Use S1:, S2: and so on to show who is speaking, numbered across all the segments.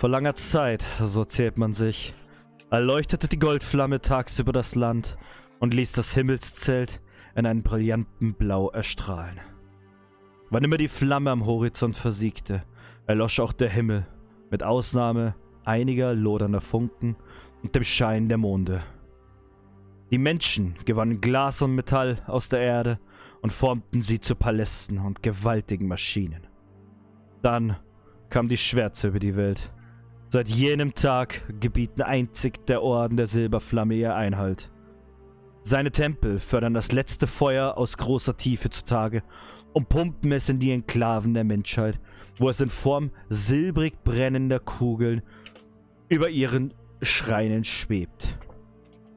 S1: Vor langer Zeit, so zählt man sich, erleuchtete die Goldflamme tagsüber das Land und ließ das Himmelszelt in einem brillanten Blau erstrahlen. Wann immer die Flamme am Horizont versiegte, erlosch auch der Himmel, mit Ausnahme einiger lodernder Funken und dem Schein der Monde. Die Menschen gewannen Glas und Metall aus der Erde und formten sie zu Palästen und gewaltigen Maschinen. Dann kam die Schwärze über die Welt. Seit jenem Tag gebieten einzig der Orden der Silberflamme ihr Einhalt. Seine Tempel fördern das letzte Feuer aus großer Tiefe zutage und pumpen es in die Enklaven der Menschheit, wo es in Form silbrig brennender Kugeln über ihren Schreinen schwebt.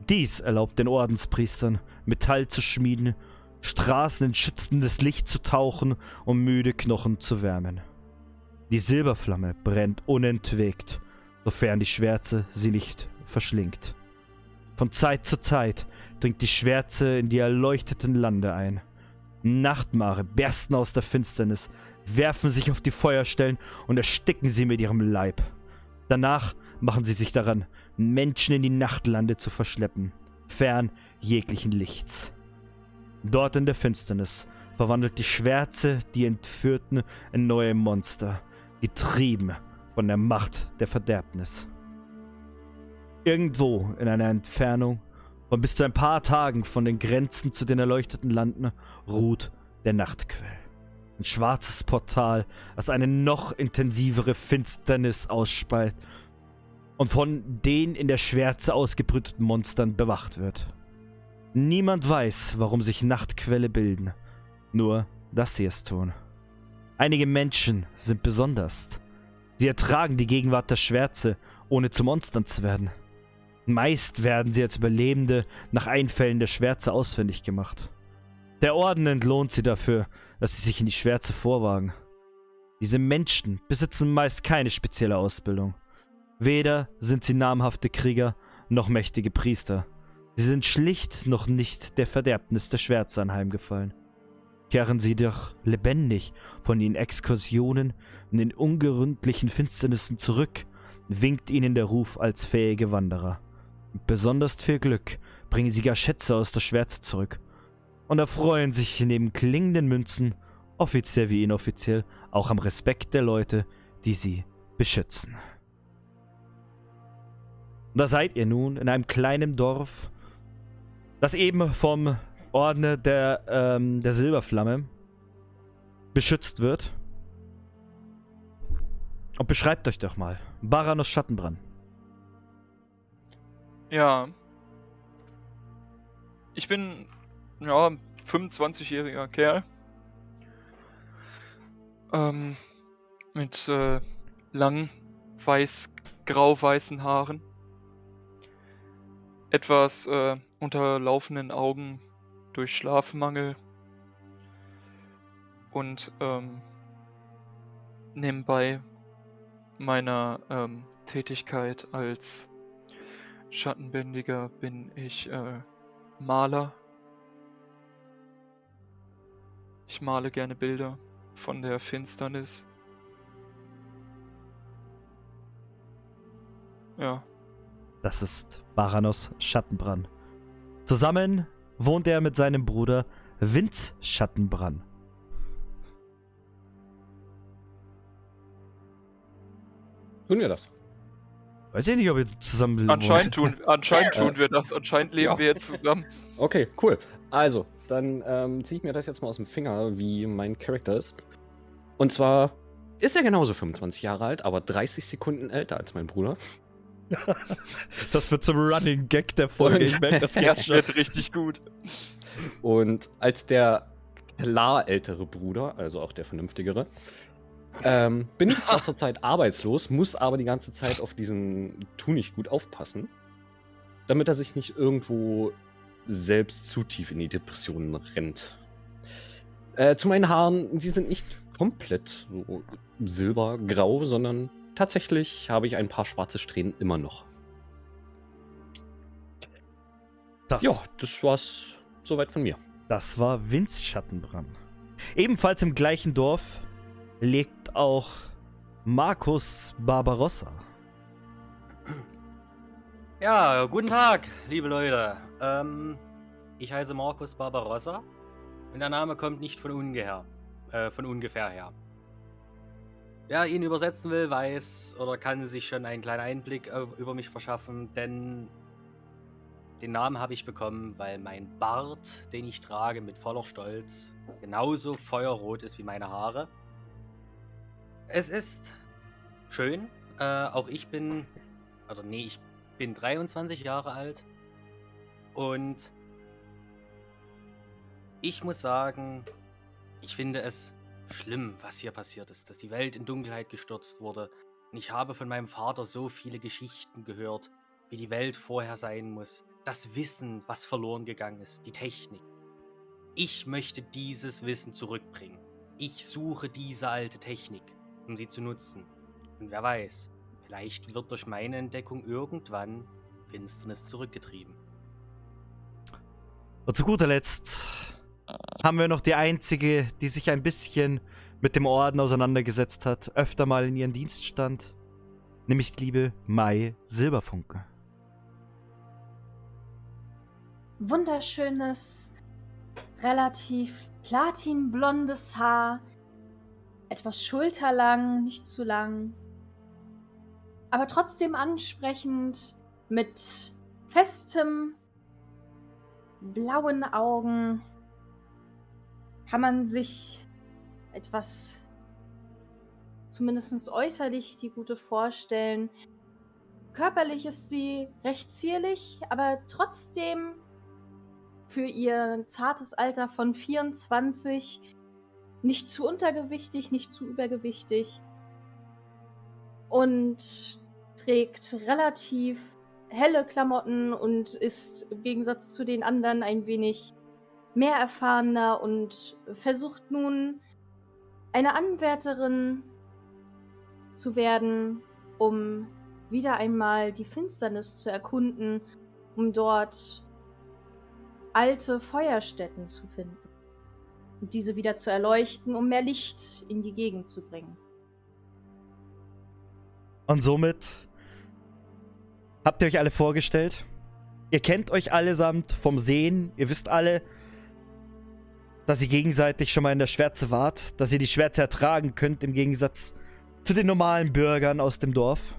S1: Dies erlaubt den Ordenspriestern, Metall zu schmieden, Straßen in schützendes Licht zu tauchen und müde Knochen zu wärmen. Die Silberflamme brennt unentwegt, sofern die Schwärze sie nicht verschlingt. Von Zeit zu Zeit dringt die Schwärze in die erleuchteten Lande ein. Nachtmare bersten aus der Finsternis, werfen sich auf die Feuerstellen und ersticken sie mit ihrem Leib. Danach machen sie sich daran, Menschen in die Nachtlande zu verschleppen, fern jeglichen Lichts. Dort in der Finsternis verwandelt die Schwärze die Entführten in neue Monster, getrieben von der Macht der Verderbnis. Irgendwo in einer Entfernung von bis zu ein paar Tagen von den Grenzen zu den erleuchteten Landen ruht der Nachtquell. Ein schwarzes Portal, das eine noch intensivere Finsternis ausspeit und von den in der Schwärze ausgebrüteten Monstern bewacht wird. Niemand weiß, warum sich Nachtquelle bilden, nur dass sie es tun. Einige Menschen sind besonders. Sie ertragen die Gegenwart der Schwärze, ohne zu Monstern zu werden. Meist werden sie als Überlebende nach Einfällen der Schwärze ausfindig gemacht. Der Orden entlohnt sie dafür, dass sie sich in die Schwärze vorwagen. Diese Menschen besitzen meist keine spezielle Ausbildung. Weder sind sie namhafte Krieger noch mächtige Priester. Sie sind schlicht noch nicht der Verderbnis der Schwärze anheimgefallen. Kehren sie doch lebendig von den Exkursionen in den ungeründlichen Finsternissen zurück, winkt ihnen der Ruf als fähige Wanderer. Besonders viel Glück bringen sie gar Schätze aus der Schwärze zurück und erfreuen sich neben klingenden Münzen, offiziell wie inoffiziell, auch am Respekt der Leute, die sie beschützen. Da seid ihr nun in einem kleinen Dorf, das eben vom Orden der, ähm, der Silberflamme beschützt wird. Und beschreibt euch doch mal. Baranos Schattenbrand.
S2: Ja. Ich bin, ja, 25-jähriger Kerl. Ähm, mit äh, langen, weiß, grau-weißen Haaren. Etwas äh, unterlaufenden Augen durch Schlafmangel. Und ähm, nebenbei meiner ähm, Tätigkeit als Schattenbändiger bin ich äh, Maler. Ich male gerne Bilder von der Finsternis. Ja.
S1: Das ist Baranos Schattenbrand. Zusammen wohnt er mit seinem Bruder Vince Schattenbrand.
S3: Tun wir das?
S1: Weiß ich nicht, ob ihr zusammen
S2: Anscheinend tun, anscheinend tun wir das. Anscheinend leben
S3: Ja.
S2: wir jetzt zusammen.
S3: Okay, cool. Also, dann ähm, ziehe ich mir das jetzt mal aus dem Finger, wie mein Charakter ist. Und zwar ist er genauso 25 Jahre alt, aber 30 Sekunden älter als mein Bruder.
S1: Das wird zum Running Gag der Folge. Ich merke das schon.
S2: wird richtig gut.
S3: Und als der klar ältere Bruder, also auch der vernünftigere, ähm, bin ich zwar zurzeit arbeitslos, muss aber die ganze Zeit auf diesen Tu nicht gut aufpassen, damit er sich nicht irgendwo selbst zu tief in die Depressionen rennt. Äh, zu meinen Haaren, die sind nicht komplett so silbergrau, sondern tatsächlich habe ich ein paar schwarze Strähnen immer noch.
S1: Das,
S3: Ja, das war's soweit von mir.
S1: das war Vince Schattenbrand. Ebenfalls im gleichen Dorf lebt auch Markus Barbarossa.
S4: Ja, guten Tag, liebe Leute. Ähm, ich heiße Markus Barbarossa und der Name kommt nicht von ungefähr, äh, von ungefähr her. Wer ihn übersetzen will, weiß oder kann sich schon einen kleinen Einblick über mich verschaffen, denn den Namen habe ich bekommen, weil mein Bart, den ich trage mit voller Stolz, genauso feuerrot ist wie meine Haare. Es ist schön. Äh, auch ich bin, oder nee, ich bin 23 Jahre alt und ich muss sagen, ich finde es schlimm, was hier passiert ist, dass die Welt in Dunkelheit gestürzt wurde. Und ich habe von meinem Vater so viele Geschichten gehört, wie die Welt vorher sein muss. Das Wissen, was verloren gegangen ist, die Technik. Ich möchte dieses Wissen zurückbringen. Ich suche diese alte Technik, um sie zu nutzen. Und wer weiß, Vielleicht wird durch meine Entdeckung irgendwann Finsternis zurückgetrieben.
S1: Und zu guter Letzt haben wir noch die einzige, die sich ein bisschen mit dem Orden auseinandergesetzt hat, öfter mal in ihren Dienst stand, nämlich die liebe Mai Silberfunke.
S5: Wunderschönes, relativ platinblondes Haar, etwas schulterlang, nicht zu lang, aber trotzdem ansprechend mit festem blauen Augen kann man sich etwas zumindest äußerlich die Gute vorstellen. Körperlich ist sie recht zierlich, aber trotzdem für ihr zartes Alter von 24 nicht zu untergewichtig, nicht zu übergewichtig. Und trägt relativ helle Klamotten und ist im Gegensatz zu den anderen ein wenig mehr erfahrener und versucht nun eine Anwärterin zu werden, um wieder einmal die Finsternis zu erkunden, um dort alte Feuerstätten zu finden und diese wieder zu erleuchten, um mehr Licht in die Gegend zu bringen.
S1: Und somit habt ihr euch alle vorgestellt. Ihr kennt euch allesamt vom Sehen. Ihr wisst alle, dass ihr gegenseitig schon mal in der Schwärze wart. Dass ihr die Schwärze ertragen könnt im Gegensatz zu den normalen Bürgern aus dem Dorf.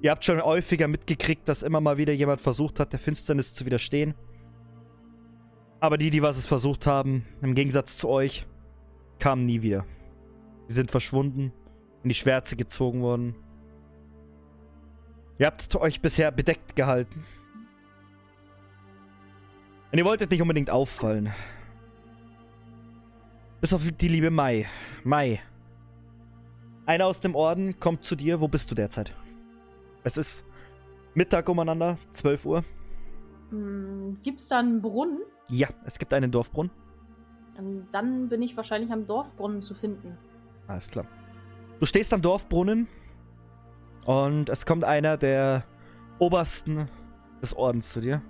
S1: Ihr habt schon häufiger mitgekriegt, dass immer mal wieder jemand versucht hat, der Finsternis zu widerstehen. Aber die, die was es versucht haben, im Gegensatz zu euch, kamen nie wieder. Sie sind verschwunden in die Schwärze gezogen worden. Ihr habt euch bisher bedeckt gehalten. Und ihr wolltet nicht unbedingt auffallen. Bis auf die liebe Mai. Mai. Einer aus dem Orden kommt zu dir. Wo bist du derzeit? Es ist Mittag umeinander, 12 Uhr.
S5: Hm, gibt's da einen Brunnen?
S1: Ja, es gibt einen Dorfbrunnen.
S5: Ähm, dann bin ich wahrscheinlich am Dorfbrunnen zu finden.
S1: Alles klar. Du stehst am Dorfbrunnen und es kommt einer der Obersten des Ordens zu dir.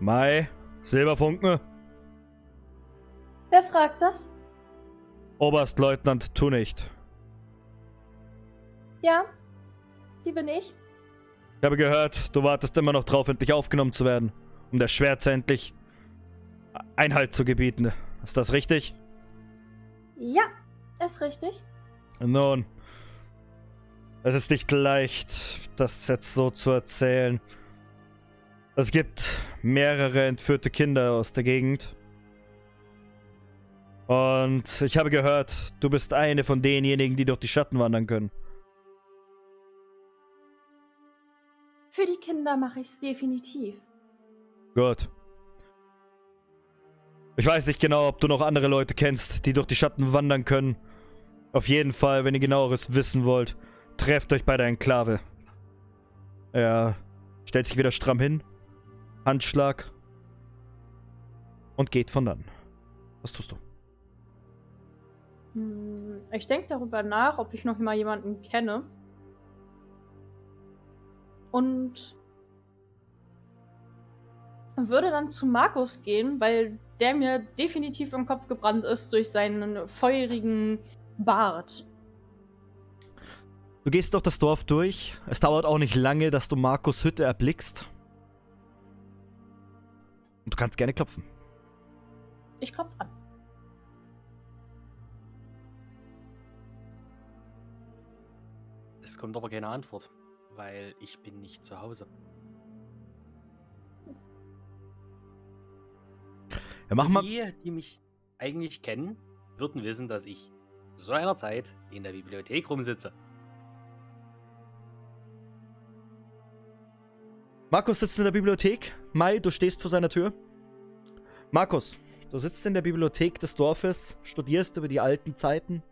S1: Mai, Silberfunken.
S5: Wer fragt das?
S1: Oberstleutnant Tunicht.
S5: Ja, die bin ich.
S1: Ich habe gehört, du wartest immer noch drauf, endlich aufgenommen zu werden, um der Schwärze endlich Einhalt zu gebieten. Ist das richtig?
S5: Ja, ist richtig.
S1: Nun, es ist nicht leicht, das jetzt so zu erzählen. Es gibt mehrere entführte Kinder aus der Gegend. Und ich habe gehört, du bist eine von denjenigen, die durch die Schatten wandern können.
S5: Für die Kinder mache ich es definitiv.
S1: Gut. Ich weiß nicht genau, ob du noch andere Leute kennst, die durch die Schatten wandern können. Auf jeden Fall, wenn ihr genaueres wissen wollt, trefft euch bei der Enklave. Er stellt sich wieder stramm hin, Handschlag und geht von dann. Was tust du?
S5: Hm, ich denke darüber nach, ob ich noch mal jemanden kenne. Und würde dann zu Markus gehen, weil der mir definitiv im Kopf gebrannt ist durch seinen feurigen Bart.
S1: Du gehst durch das Dorf durch. Es dauert auch nicht lange, dass du Markus Hütte erblickst. Und du kannst gerne klopfen.
S5: Ich klopfe an.
S4: Es kommt aber keine Antwort, weil ich bin nicht zu Hause.
S1: Ja, mach mal.
S4: Die, die mich eigentlich kennen, würden wissen, dass ich zu so einer Zeit in der Bibliothek rumsitze.
S1: Markus sitzt in der Bibliothek. Mai, du stehst vor seiner Tür. Markus, du sitzt in der Bibliothek des Dorfes, studierst über die alten Zeiten,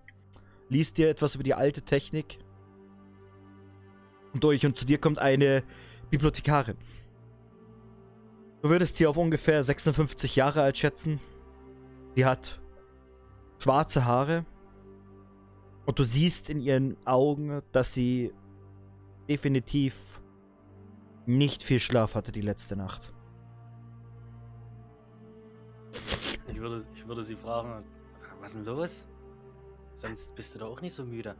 S1: liest dir etwas über die alte Technik. Und durch und zu dir kommt eine Bibliothekarin. Du würdest sie auf ungefähr 56 Jahre alt schätzen. Sie hat schwarze Haare. Und du siehst in ihren Augen, dass sie definitiv nicht viel Schlaf hatte die letzte Nacht.
S4: Ich würde, ich würde sie fragen, was ist denn los? Sonst bist du doch auch nicht so müde.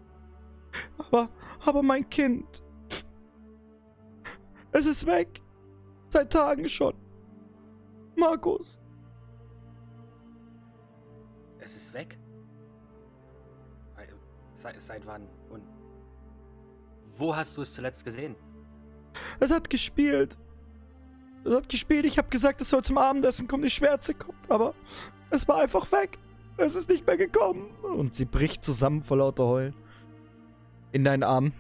S1: Aber, aber mein Kind. Es ist weg. Seit Tagen schon. Markus.
S4: Es ist weg? Seit, seit wann? Und wo hast du es zuletzt gesehen?
S1: Es hat gespielt. Es hat gespielt. Ich habe gesagt, es soll zum Abendessen kommen, die Schwärze kommt. Aber es war einfach weg. Es ist nicht mehr gekommen. Und sie bricht zusammen vor lauter Heulen. In deinen Arm.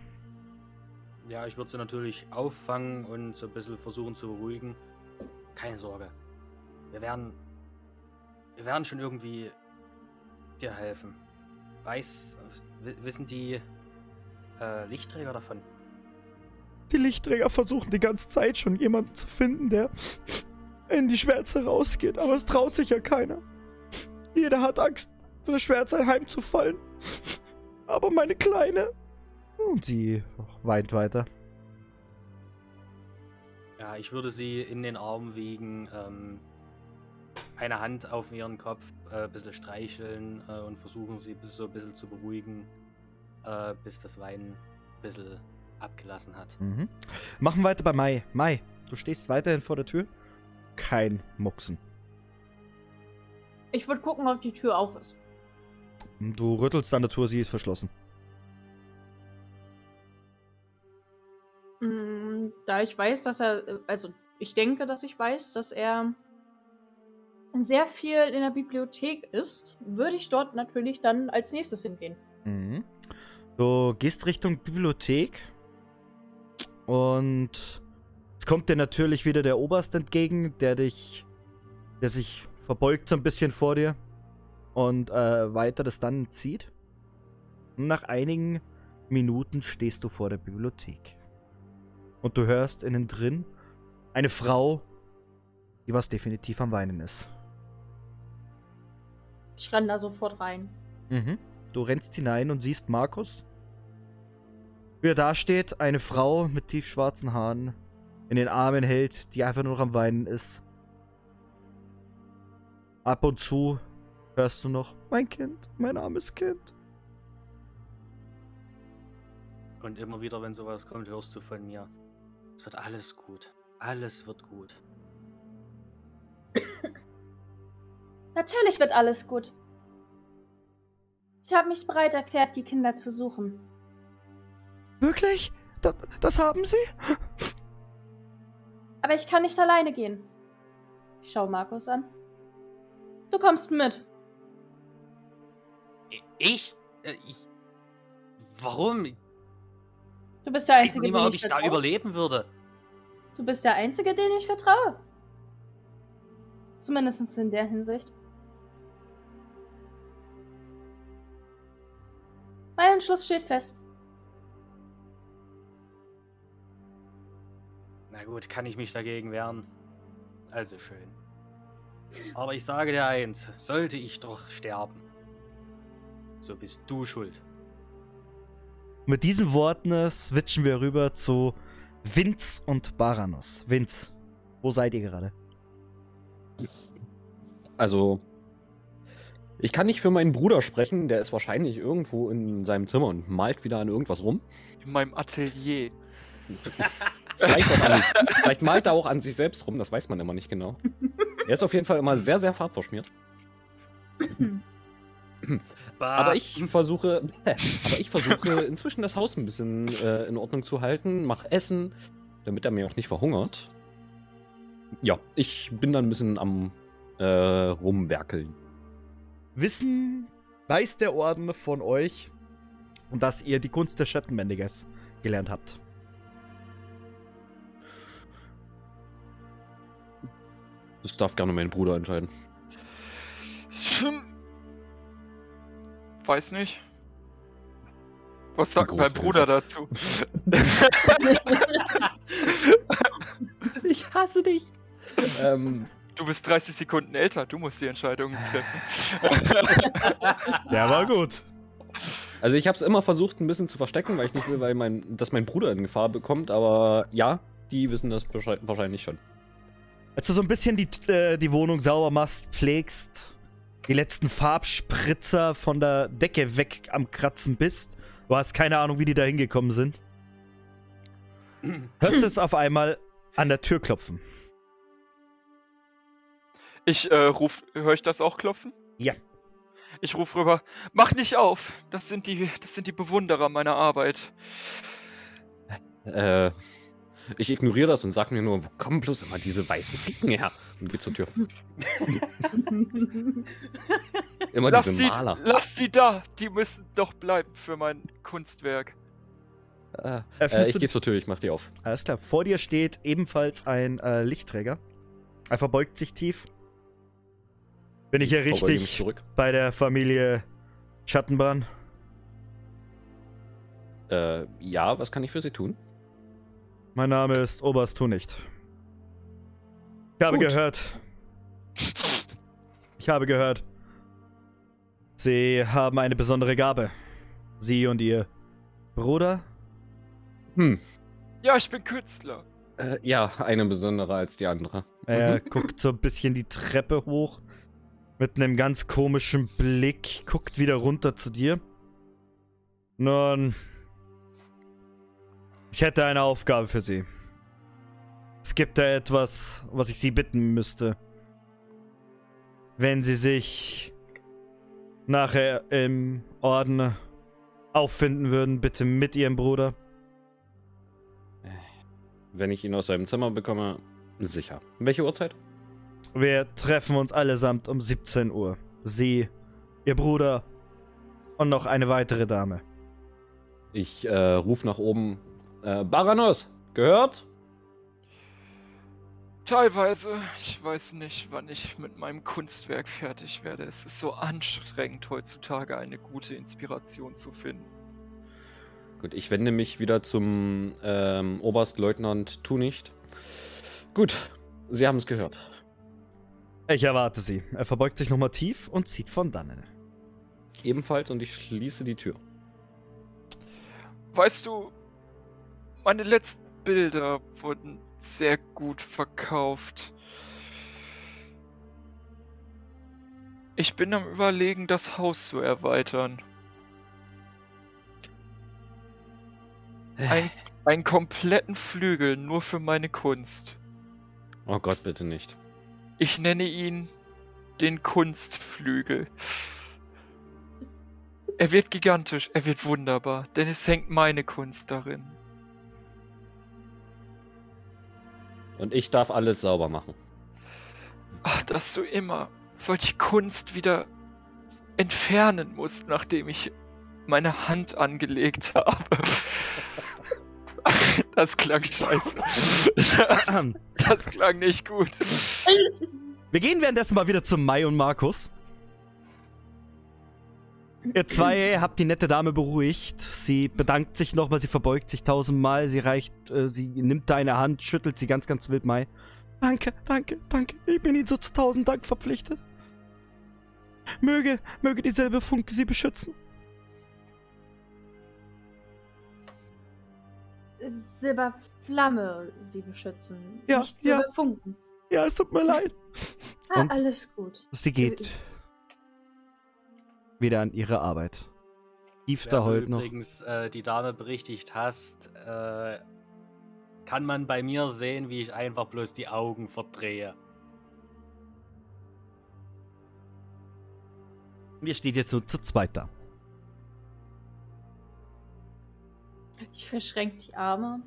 S4: Ja, ich würde sie natürlich auffangen und so ein bisschen versuchen zu beruhigen. Keine Sorge. Wir werden. Wir werden schon irgendwie dir helfen. Weiß. Wissen die äh, Lichtträger davon?
S1: Die Lichtträger versuchen die ganze Zeit schon jemanden zu finden, der in die Schwärze rausgeht, aber es traut sich ja keiner. Jeder hat Angst, für das Schwärze heimzufallen. Aber meine Kleine. Und sie weint weiter.
S4: Ja, ich würde sie in den Arm wiegen, ähm, eine Hand auf ihren Kopf, äh, ein bisschen streicheln äh, und versuchen sie so ein bisschen zu beruhigen, äh, bis das Weinen ein bisschen abgelassen hat.
S1: Mhm. Machen weiter bei Mai. Mai, du stehst weiterhin vor der Tür. Kein Mucksen.
S5: Ich würde gucken, ob die Tür auf ist.
S1: Du rüttelst an der Tür, sie ist verschlossen.
S5: Da ich weiß, dass er, also ich denke, dass ich weiß, dass er sehr viel in der Bibliothek ist, würde ich dort natürlich dann als nächstes hingehen.
S1: Mhm. Du gehst Richtung Bibliothek und es kommt dir natürlich wieder der Oberst entgegen, der dich, der sich verbeugt so ein bisschen vor dir und äh, weiter das dann zieht. Und nach einigen Minuten stehst du vor der Bibliothek. Und du hörst innen drin eine Frau, die was definitiv am Weinen ist.
S5: Ich renne da sofort rein.
S1: Mhm. Du rennst hinein und siehst Markus. Wie er da steht, eine Frau mit tiefschwarzen Haaren in den Armen hält, die einfach nur noch am Weinen ist. Ab und zu hörst du noch, mein Kind, mein armes Kind.
S4: Und immer wieder, wenn sowas kommt, hörst du von mir. Es wird alles gut. Alles wird gut.
S5: Natürlich wird alles gut. Ich habe mich bereit erklärt, die Kinder zu suchen.
S1: Wirklich? Das, das haben sie?
S5: Aber ich kann nicht alleine gehen. Ich schaue Markus an. Du kommst mit.
S4: Ich? Äh, ich. Warum? Ich
S5: Du bist der Einzige,
S4: nicht mal,
S5: dem
S4: ob
S5: ich
S4: ich da überleben würde.
S5: Du bist der Einzige, dem ich vertraue. Zumindest in der Hinsicht. Mein Entschluss steht fest.
S4: Na gut, kann ich mich dagegen wehren. Also schön. Aber ich sage dir eins, sollte ich doch sterben, so bist du schuld.
S1: Mit diesen Worten äh, switchen wir rüber zu Vince und Baranos. Vince, wo seid ihr gerade?
S3: Also, Ich kann nicht für meinen Bruder sprechen, der ist wahrscheinlich irgendwo in seinem Zimmer und malt wieder an irgendwas rum.
S2: In meinem Atelier.
S3: Vielleicht, auch an, vielleicht malt er auch an sich selbst rum, das weiß man immer nicht genau. Er ist auf jeden Fall immer sehr, sehr farbverschmiert. Aber ich versuche, aber ich versuche inzwischen das Haus ein bisschen äh, in Ordnung zu halten, mache Essen, damit er mir auch nicht verhungert. Ja, ich bin dann ein bisschen am äh, rumwerkeln.
S1: Wissen weiß der Orden von euch und dass ihr die Kunst des Schattenbändigers gelernt habt.
S3: Das darf gerne mein Bruder entscheiden.
S2: Weiß nicht. Was sagt mein Bruder dazu?
S3: Ich hasse dich. ähm,
S2: Du bist 30 Sekunden älter, du musst die Entscheidungen treffen.
S1: Der war gut.
S3: also ich habe es immer versucht, ein bisschen zu verstecken, weil ich nicht will, weil mein, dass mein Bruder in Gefahr bekommt. Aber ja, die wissen das wahrscheinlich schon.
S1: Als du so ein bisschen die, äh, die Wohnung sauber machst, pflegst, die letzten Farbspritzer von der Decke weg am Kratzen bist, du hast keine Ahnung, wie die da hingekommen sind, hörst es auf einmal an der Tür klopfen.
S2: Ich äh, ruf, höre ich das auch klopfen?
S1: Ja.
S2: Ich ruf rüber, mach nicht auf! Das sind die, das sind die Bewunderer meiner Arbeit.
S3: Äh, ich ignoriere das und sag mir nur, wo kommen bloß immer diese weißen Fliegen her? Und geh zur Tür. Immer
S2: Lass
S3: diese
S2: sie,
S3: Maler.
S2: lass sie da! Die müssen doch bleiben für mein Kunstwerk.
S3: Äh, äh,
S1: du
S3: ich
S1: die-
S3: gehe zur Tür, ich mach die auf.
S1: Alles klar, vor dir steht ebenfalls ein äh, Lichtträger. Er verbeugt sich tief. Bin ich hier
S3: mich
S1: richtig
S3: Zurück.
S1: bei der Familie Schattenbrand?
S3: Äh, ja, was kann ich für Sie tun?
S1: Mein Name ist Oberst Tunicht. Ich habe
S3: Gut.
S1: gehört. Ich habe gehört. Sie haben eine besondere Gabe. Sie und Ihr Bruder?
S3: Hm,
S2: Ja, ich bin Künstler.
S3: äh, ja, eine besondere als die andere.
S1: Er
S3: Mhm.
S1: guckt so ein bisschen die Treppe hoch. Mit einem ganz komischen Blick. Guckt wieder runter zu dir. Nun. Ich hätte eine Aufgabe für Sie. Es gibt da etwas, was ich Sie bitten müsste. Wenn Sie sich nachher im Orden auffinden würden, bitte mit Ihrem Bruder.
S3: Wenn ich ihn aus seinem Zimmer bekomme, sicher. Welche Uhrzeit?
S1: Wir treffen uns allesamt um 17 Uhr. Sie, Ihr Bruder und noch eine weitere Dame.
S3: Ich äh, ruf nach oben. Äh, Baranos, gehört?
S2: Teilweise. Ich weiß nicht, wann ich mit meinem Kunstwerk fertig werde. Es ist so anstrengend, heutzutage eine gute Inspiration zu finden.
S3: Gut, ich wende mich wieder zum ähm, Oberstleutnant Tunicht. Gut, Sie haben es gehört.
S1: Ich erwarte Sie. Er verbeugt sich nochmal tief und zieht von dannen.
S3: Ebenfalls und ich schließe die Tür.
S2: Weißt du, meine letzten Bilder wurden sehr gut verkauft. Ich bin am Überlegen, das Haus zu erweitern. Ein, einen kompletten Flügel nur für meine Kunst.
S3: Oh Gott, bitte nicht.
S2: Ich nenne ihn den Kunstflügel. Er wird gigantisch, er wird wunderbar, denn es hängt meine Kunst darin.
S3: Und ich darf alles sauber machen.
S2: Ach, dass du immer solche Kunst wieder entfernen musst, nachdem ich meine Hand angelegt habe. Das klang scheiße. Das klang nicht gut.
S1: Wir gehen währenddessen mal wieder zum Mai und Markus. Ihr zwei habt die nette Dame beruhigt. Sie bedankt sich nochmal, sie verbeugt sich tausendmal, sie reicht, äh, sie nimmt deine Hand, schüttelt sie ganz, ganz wild, Mai. Danke, danke, danke. Ich bin Ihnen so zu tausend Dank verpflichtet. Möge, möge dieselbe Funke Sie beschützen.
S5: Silberflamme sie beschützen.
S1: Ja,
S5: nicht
S1: ja.
S5: Silberfunken.
S1: Ja, es tut mir leid.
S5: Ah, alles gut.
S1: Sie geht. Wieder an ihre Arbeit.
S4: Du
S1: heult noch.
S4: übrigens äh, die Dame berichtigt hast, äh, kann man bei mir sehen, wie ich einfach bloß die Augen verdrehe.
S1: Ihr steht jetzt so zu zweit da.
S5: Ich verschränke die Arme,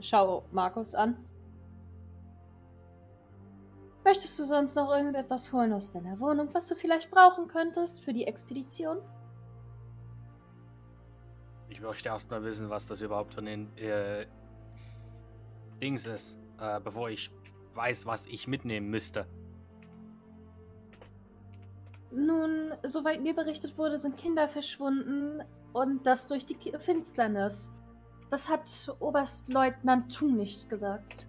S5: schau Markus an. Möchtest du sonst noch irgendetwas holen aus deiner Wohnung, was du vielleicht brauchen könntest für die Expedition?
S4: Ich möchte erst mal wissen, was das überhaupt für ein äh, Dings ist, äh, bevor ich weiß, was ich mitnehmen müsste.
S5: Nun, soweit mir berichtet wurde, sind Kinder verschwunden und das durch die Finsternis. Das hat Oberstleutnant Thun nicht gesagt.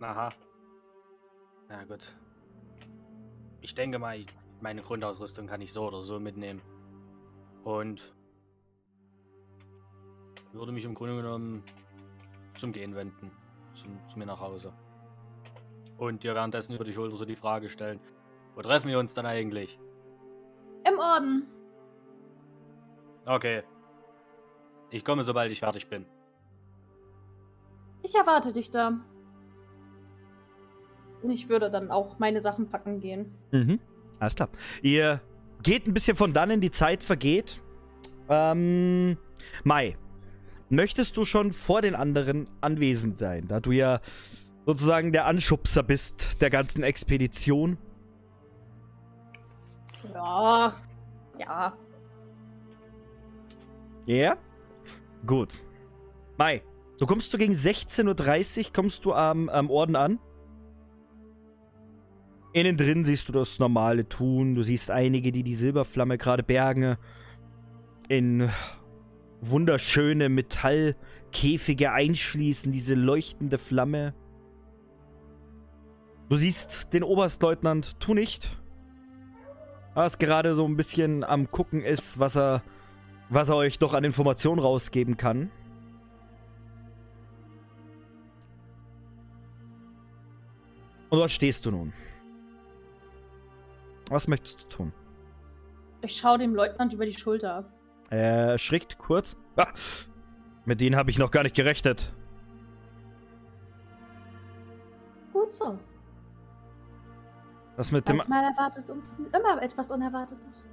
S4: Aha. Na gut. Ich denke mal, ich- meine Grundausrüstung kann ich so oder so mitnehmen. Und würde mich im Grunde genommen zum Gehen wenden. Zum, zu mir nach Hause. Und dir währenddessen über die Schulter so die Frage stellen. Wo treffen wir uns dann eigentlich?
S5: Im Orden.
S4: Okay. Ich komme, sobald ich fertig bin.
S5: Ich erwarte dich da. Ich würde dann auch meine Sachen packen gehen.
S1: Mhm. Alles klar. Ihr geht ein bisschen von dann in die Zeit vergeht. Ähm, Mai, möchtest du schon vor den anderen anwesend sein, da du ja sozusagen der Anschubser bist der ganzen Expedition?
S5: Ja. Ja.
S1: Ja? Gut. Mai, so kommst du gegen 16.30 Uhr, kommst du am, am Orden an. Innen drin siehst du das normale Tun. Du siehst einige, die die Silberflamme gerade bergen. In wunderschöne Metallkäfige einschließen, diese leuchtende Flamme. Du siehst den Oberstleutnant Tu nicht. Was gerade so ein bisschen am gucken ist, was er was er euch doch an Informationen rausgeben kann. Und dort stehst du nun. Was möchtest du tun?
S5: Ich schaue dem Leutnant über die Schulter.
S1: Er erschrickt kurz. Ah, mit denen habe ich noch gar nicht gerechnet.
S5: Gut so.
S1: Was mit dem.
S5: Manchmal erwartet uns immer etwas Unerwartetes.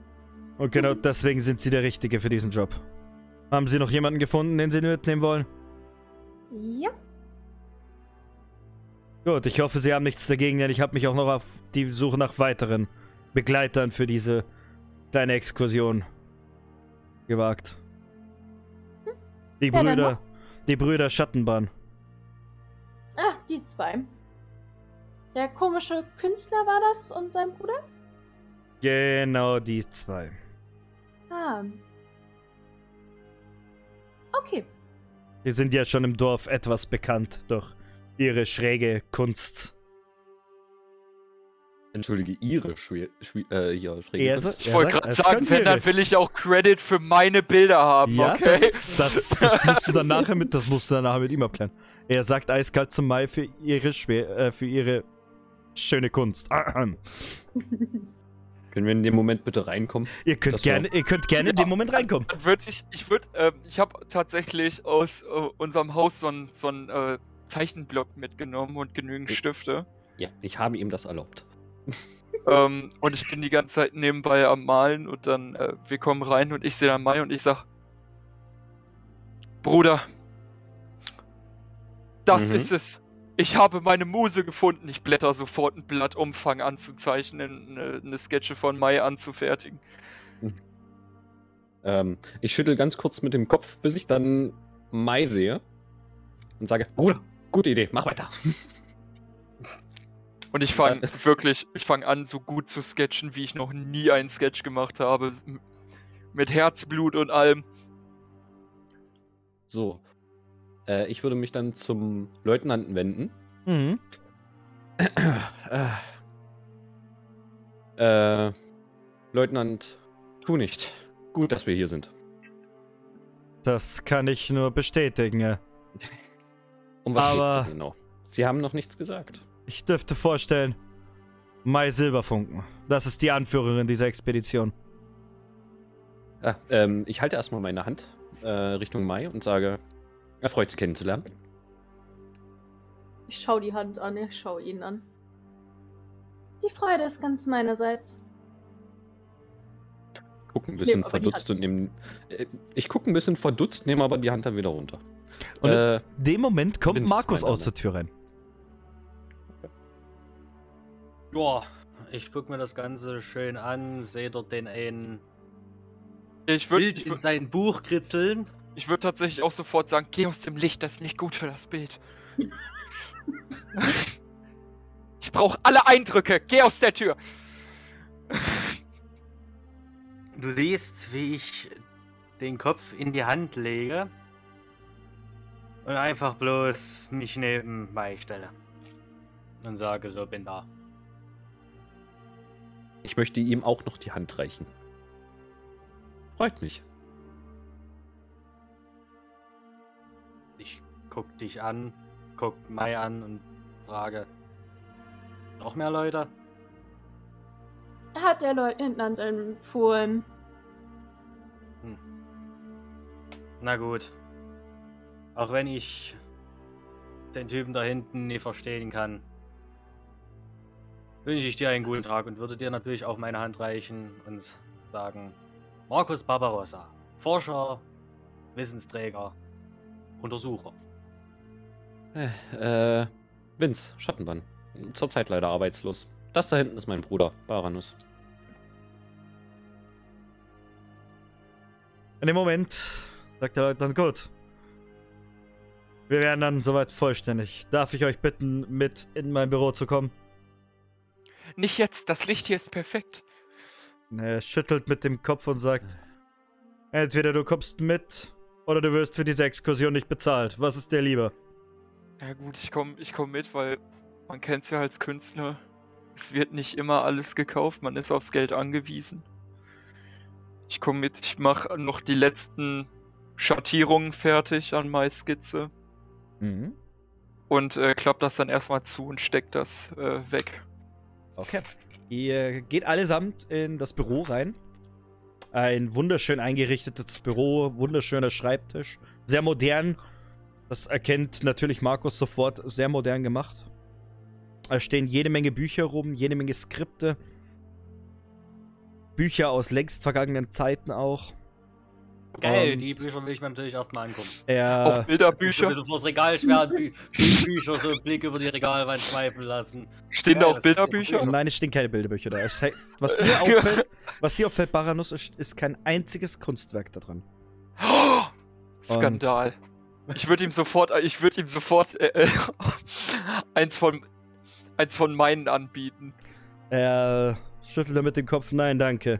S1: Und genau deswegen sind sie der Richtige für diesen Job. Haben sie noch jemanden gefunden, den sie mitnehmen wollen?
S5: Ja.
S1: Gut, ich hoffe, sie haben nichts dagegen, denn ich habe mich auch noch auf die Suche nach weiteren Begleitern für diese kleine Exkursion gewagt. Die
S5: denn
S1: Brüder, die Brüder Schattenbahn.
S5: Ah, die zwei. Der komische Künstler war das und sein Bruder?
S1: Genau die zwei.
S5: Ah. Okay.
S1: Die sind ja schon im Dorf etwas bekannt durch ihre schräge Kunst.
S3: Entschuldige, ihre Schwe äh, ja, schräge
S2: Ich wollte gerade sagen, wenn, dann will ich auch Credit für meine Bilder haben,
S1: Ja,
S2: okay?
S1: das, das, das musst du dann nachher mit, das musst du dann nachher mit ihm abklären. Er sagt eiskalt zum Mai für ihre schwer, äh, für ihre schöne Kunst.
S3: Können wir in dem Moment bitte reinkommen?
S1: Ihr könnt gerne, ihr könnt gerne in dem Moment reinkommen.
S2: Dann würde ich, ich würde, ähm, ich habe tatsächlich aus äh, unserem Haus so einen so äh, Zeichenblock mitgenommen und genügend
S3: Ich-
S2: Stifte.
S3: Ja, ich habe ihm das erlaubt.
S2: Ähm, und ich bin die ganze Zeit nebenbei am Malen und dann, äh, wir kommen rein und ich sehe dann Mai und ich sag, Bruder, das
S3: Mhm.
S2: ist es. Ich habe meine Muse gefunden. Ich blätter sofort ein Blatt um, fange an zu zeichnen, eine, eine Sketche von Mai anzufertigen.
S3: Ähm, ich schüttel ganz kurz mit dem Kopf, bis ich dann Mai sehe und sage, Bruder, gute Idee, mach weiter.
S2: Und ich fange
S3: Äh.
S2: wirklich, ich fange an, so gut zu sketchen, wie ich noch nie einen Sketch gemacht habe. Mit Herzblut und allem.
S3: So. Äh, ich würde mich dann zum Leutnanten wenden.
S1: Mhm.
S3: Äh, Leutnant, tu nicht. Gut, dass wir hier sind.
S1: Das kann ich nur bestätigen. ja.
S3: Um was
S1: Aber-
S3: geht's denn genau? Sie haben noch nichts gesagt.
S1: Ich dürfte vorstellen, Mai Silberfunken. Das ist die Anführerin dieser Expedition.
S3: Ah, ähm, ich halte erstmal meine Hand äh, Richtung Mai und sage, erfreut Sie kennenzulernen.
S5: Ich schau die Hand an, ich schau ihn an. Die Freude ist ganz meinerseits.
S3: Guck ein
S5: Ich
S3: bisschen
S5: nehm
S3: verdutzt und nehme. Äh, ich gucke ein bisschen verdutzt, nehme aber die Hand dann wieder runter.
S1: Und
S3: äh,
S1: in dem Moment kommt Markus aus der Tür rein.
S4: Ja, ich guck mir das Ganze schön an, sehe dort den einen
S2: Ich würde
S4: Bild
S2: ich
S4: in
S2: würd,
S4: sein Buch kritzeln.
S2: ich würd tatsächlich auch sofort sagen, geh aus dem Licht, das ist nicht gut für das Bild. ich brauche alle Eindrücke, geh aus der Tür.
S4: Du siehst, wie ich den Kopf in die Hand lege und einfach bloß mich neben Mai stelle. Und sage, so bin da.
S3: Ich möchte ihm auch noch die Hand reichen. Freut mich.
S4: Ich guck dich an, guck Mai an und frage, noch mehr Leute?
S5: Hat der Leutnant empfohlen.
S4: Hm. Na gut. Auch wenn ich den Typen da hinten nie verstehen kann, wünsche ich dir einen guten Tag und würde dir natürlich auch meine Hand reichen und sagen, Markus Barbarossa, Forscher, Wissensträger, Untersucher.
S3: Äh, Vince, Schattenbann. Zurzeit leider arbeitslos. Das da hinten ist mein Bruder, Baranus.
S1: In dem Moment sagt der Leutnant, gut. Wir werden dann soweit vollständig. Darf ich euch bitten, mit in mein Büro zu kommen?
S2: Nicht jetzt, das Licht hier ist perfekt.
S1: Er schüttelt mit dem Kopf und sagt, entweder du kommst mit oder du wirst für diese Exkursion nicht bezahlt. Was ist dir lieber?
S2: Ja gut, ich komme ich komm mit, weil man kennt's ja als Künstler. Es wird nicht immer alles gekauft, man ist aufs Geld angewiesen. Ich komme mit, ich mache noch die letzten Schattierungen fertig an Maiskizze
S1: Mhm.
S2: und äh, klapp das dann erstmal zu und steck das äh, weg.
S1: Okay. Ihr geht allesamt in das Büro rein. Ein wunderschön eingerichtetes Büro, wunderschöner Schreibtisch. Sehr modern. Das erkennt natürlich Markus sofort. Sehr modern gemacht. Da stehen jede Menge Bücher rum, jede Menge Skripte. Bücher aus längst vergangenen Zeiten auch.
S4: Geil,
S1: Und
S4: die Bücher will ich mir natürlich erstmal angucken.
S2: Auch
S1: Er,
S2: Bilderbücher.
S4: Ich so vors Regal schwer Bü Bü Bücher so einen Blick über die Regalwand schweifen lassen.
S2: Stehen da
S4: Ja,
S2: auch
S4: das-
S2: Bilderbücher?
S1: nein, es stehen keine Bilderbücher da. Es, was dir auffällt, was dir auffällt, Baranus, ist, ist kein einziges Kunstwerk da drin.
S2: Oh, Skandal. Ich würde ihm sofort, ich würde ihm sofort äh, äh, eins von eins von meinen anbieten.
S1: Er schüttelte mit dem Kopf, nein, danke.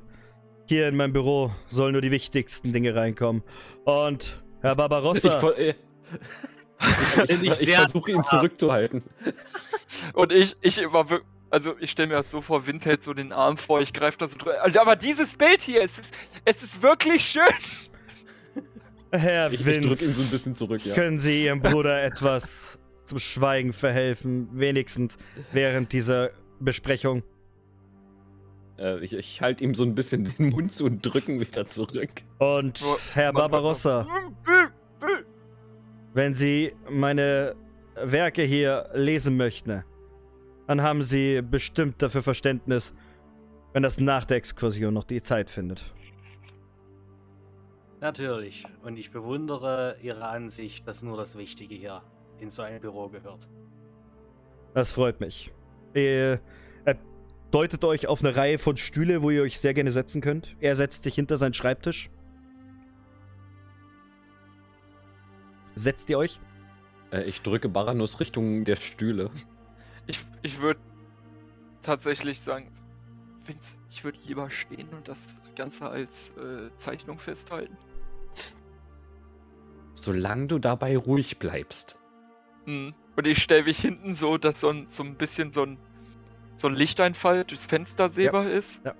S1: Hier in mein Büro sollen nur die wichtigsten Dinge reinkommen. Und Herr
S3: Ich,
S1: Barbarossa,
S3: ver- äh, ich,
S4: Ich
S3: ich, versuche ihn zurückzuhalten.
S2: Und ich, ich immer also ich stelle mir das so vor, Wind hält so den Arm vor, ich greife da so drüber. Aber dieses Bild hier, es ist, es ist wirklich schön.
S1: Herr
S3: Ich, ich drücke ihn so ein
S1: Vince,
S3: bisschen zurück, ja.
S1: können Sie Ihrem Bruder etwas zum Schweigen verhelfen, wenigstens während dieser Besprechung?
S3: Äh, ich ich halte ihm so ein bisschen den Mund zu und drücken wieder zurück.
S1: Und
S2: Nur-
S1: Herr Barbarossa, wenn Sie meine Werke hier lesen möchten, dann haben Sie bestimmt dafür Verständnis, wenn das nach der Exkursion noch die Zeit findet.
S4: Natürlich. Und ich bewundere Ihre Ansicht, dass nur das Wichtige hier in so ein Büro gehört.
S1: Das freut mich. Er deutet euch auf eine Reihe von Stühle, wo ihr euch sehr gerne setzen könnt. Er setzt sich hinter seinen Schreibtisch. Setzt ihr euch?
S3: Äh, ich drücke Baranus Richtung der Stühle.
S2: Ich, ich würde tatsächlich sagen, Vince, ich würde lieber stehen und das Ganze als äh, Zeichnung festhalten.
S3: Solange du dabei ruhig bleibst.
S2: Mhm. Und ich stelle mich hinten so, dass so ein, so ein bisschen so ein, so ein Lichteinfall durchs Fenster sehbar ist.
S1: ja.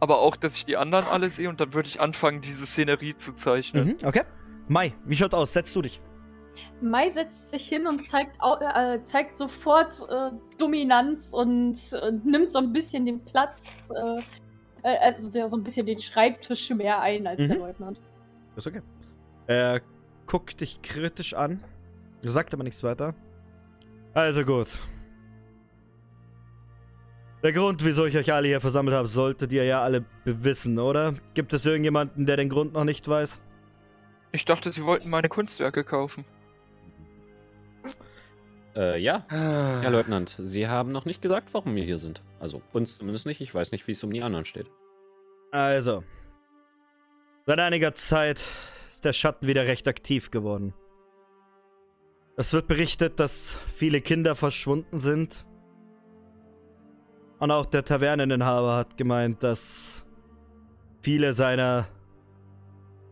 S2: Aber auch, dass ich die anderen alle sehe und dann würde ich anfangen, diese Szenerie zu zeichnen.
S1: Mhm, okay. Mai, wie schaut's aus? Setzt du dich?
S5: Mai setzt sich hin und zeigt, äh, zeigt sofort äh, Dominanz und äh, nimmt so ein bisschen den Platz, äh, äh, also der so ein bisschen den Schreibtisch mehr ein als der
S1: Mhm.
S5: Leutnant.
S1: Ist okay. Er guckt dich kritisch an, sagt aber nichts weiter. Also gut. Der Grund, wieso ich euch alle hier versammelt habe, solltet ihr ja alle wissen, oder? Gibt es irgendjemanden, der den Grund noch nicht weiß?
S2: Ich dachte, sie wollten meine Kunstwerke kaufen.
S3: Äh, ja.
S4: Ah.
S3: Herr Leutnant, Sie haben noch nicht gesagt, warum wir hier sind. Also, uns zumindest nicht. Ich weiß nicht, wie es um die anderen steht.
S1: Also. Seit einiger Zeit ist der Schatten wieder recht aktiv geworden. Es wird berichtet, dass viele Kinder verschwunden sind. Und auch der Taverneninhaber hat gemeint, dass viele seiner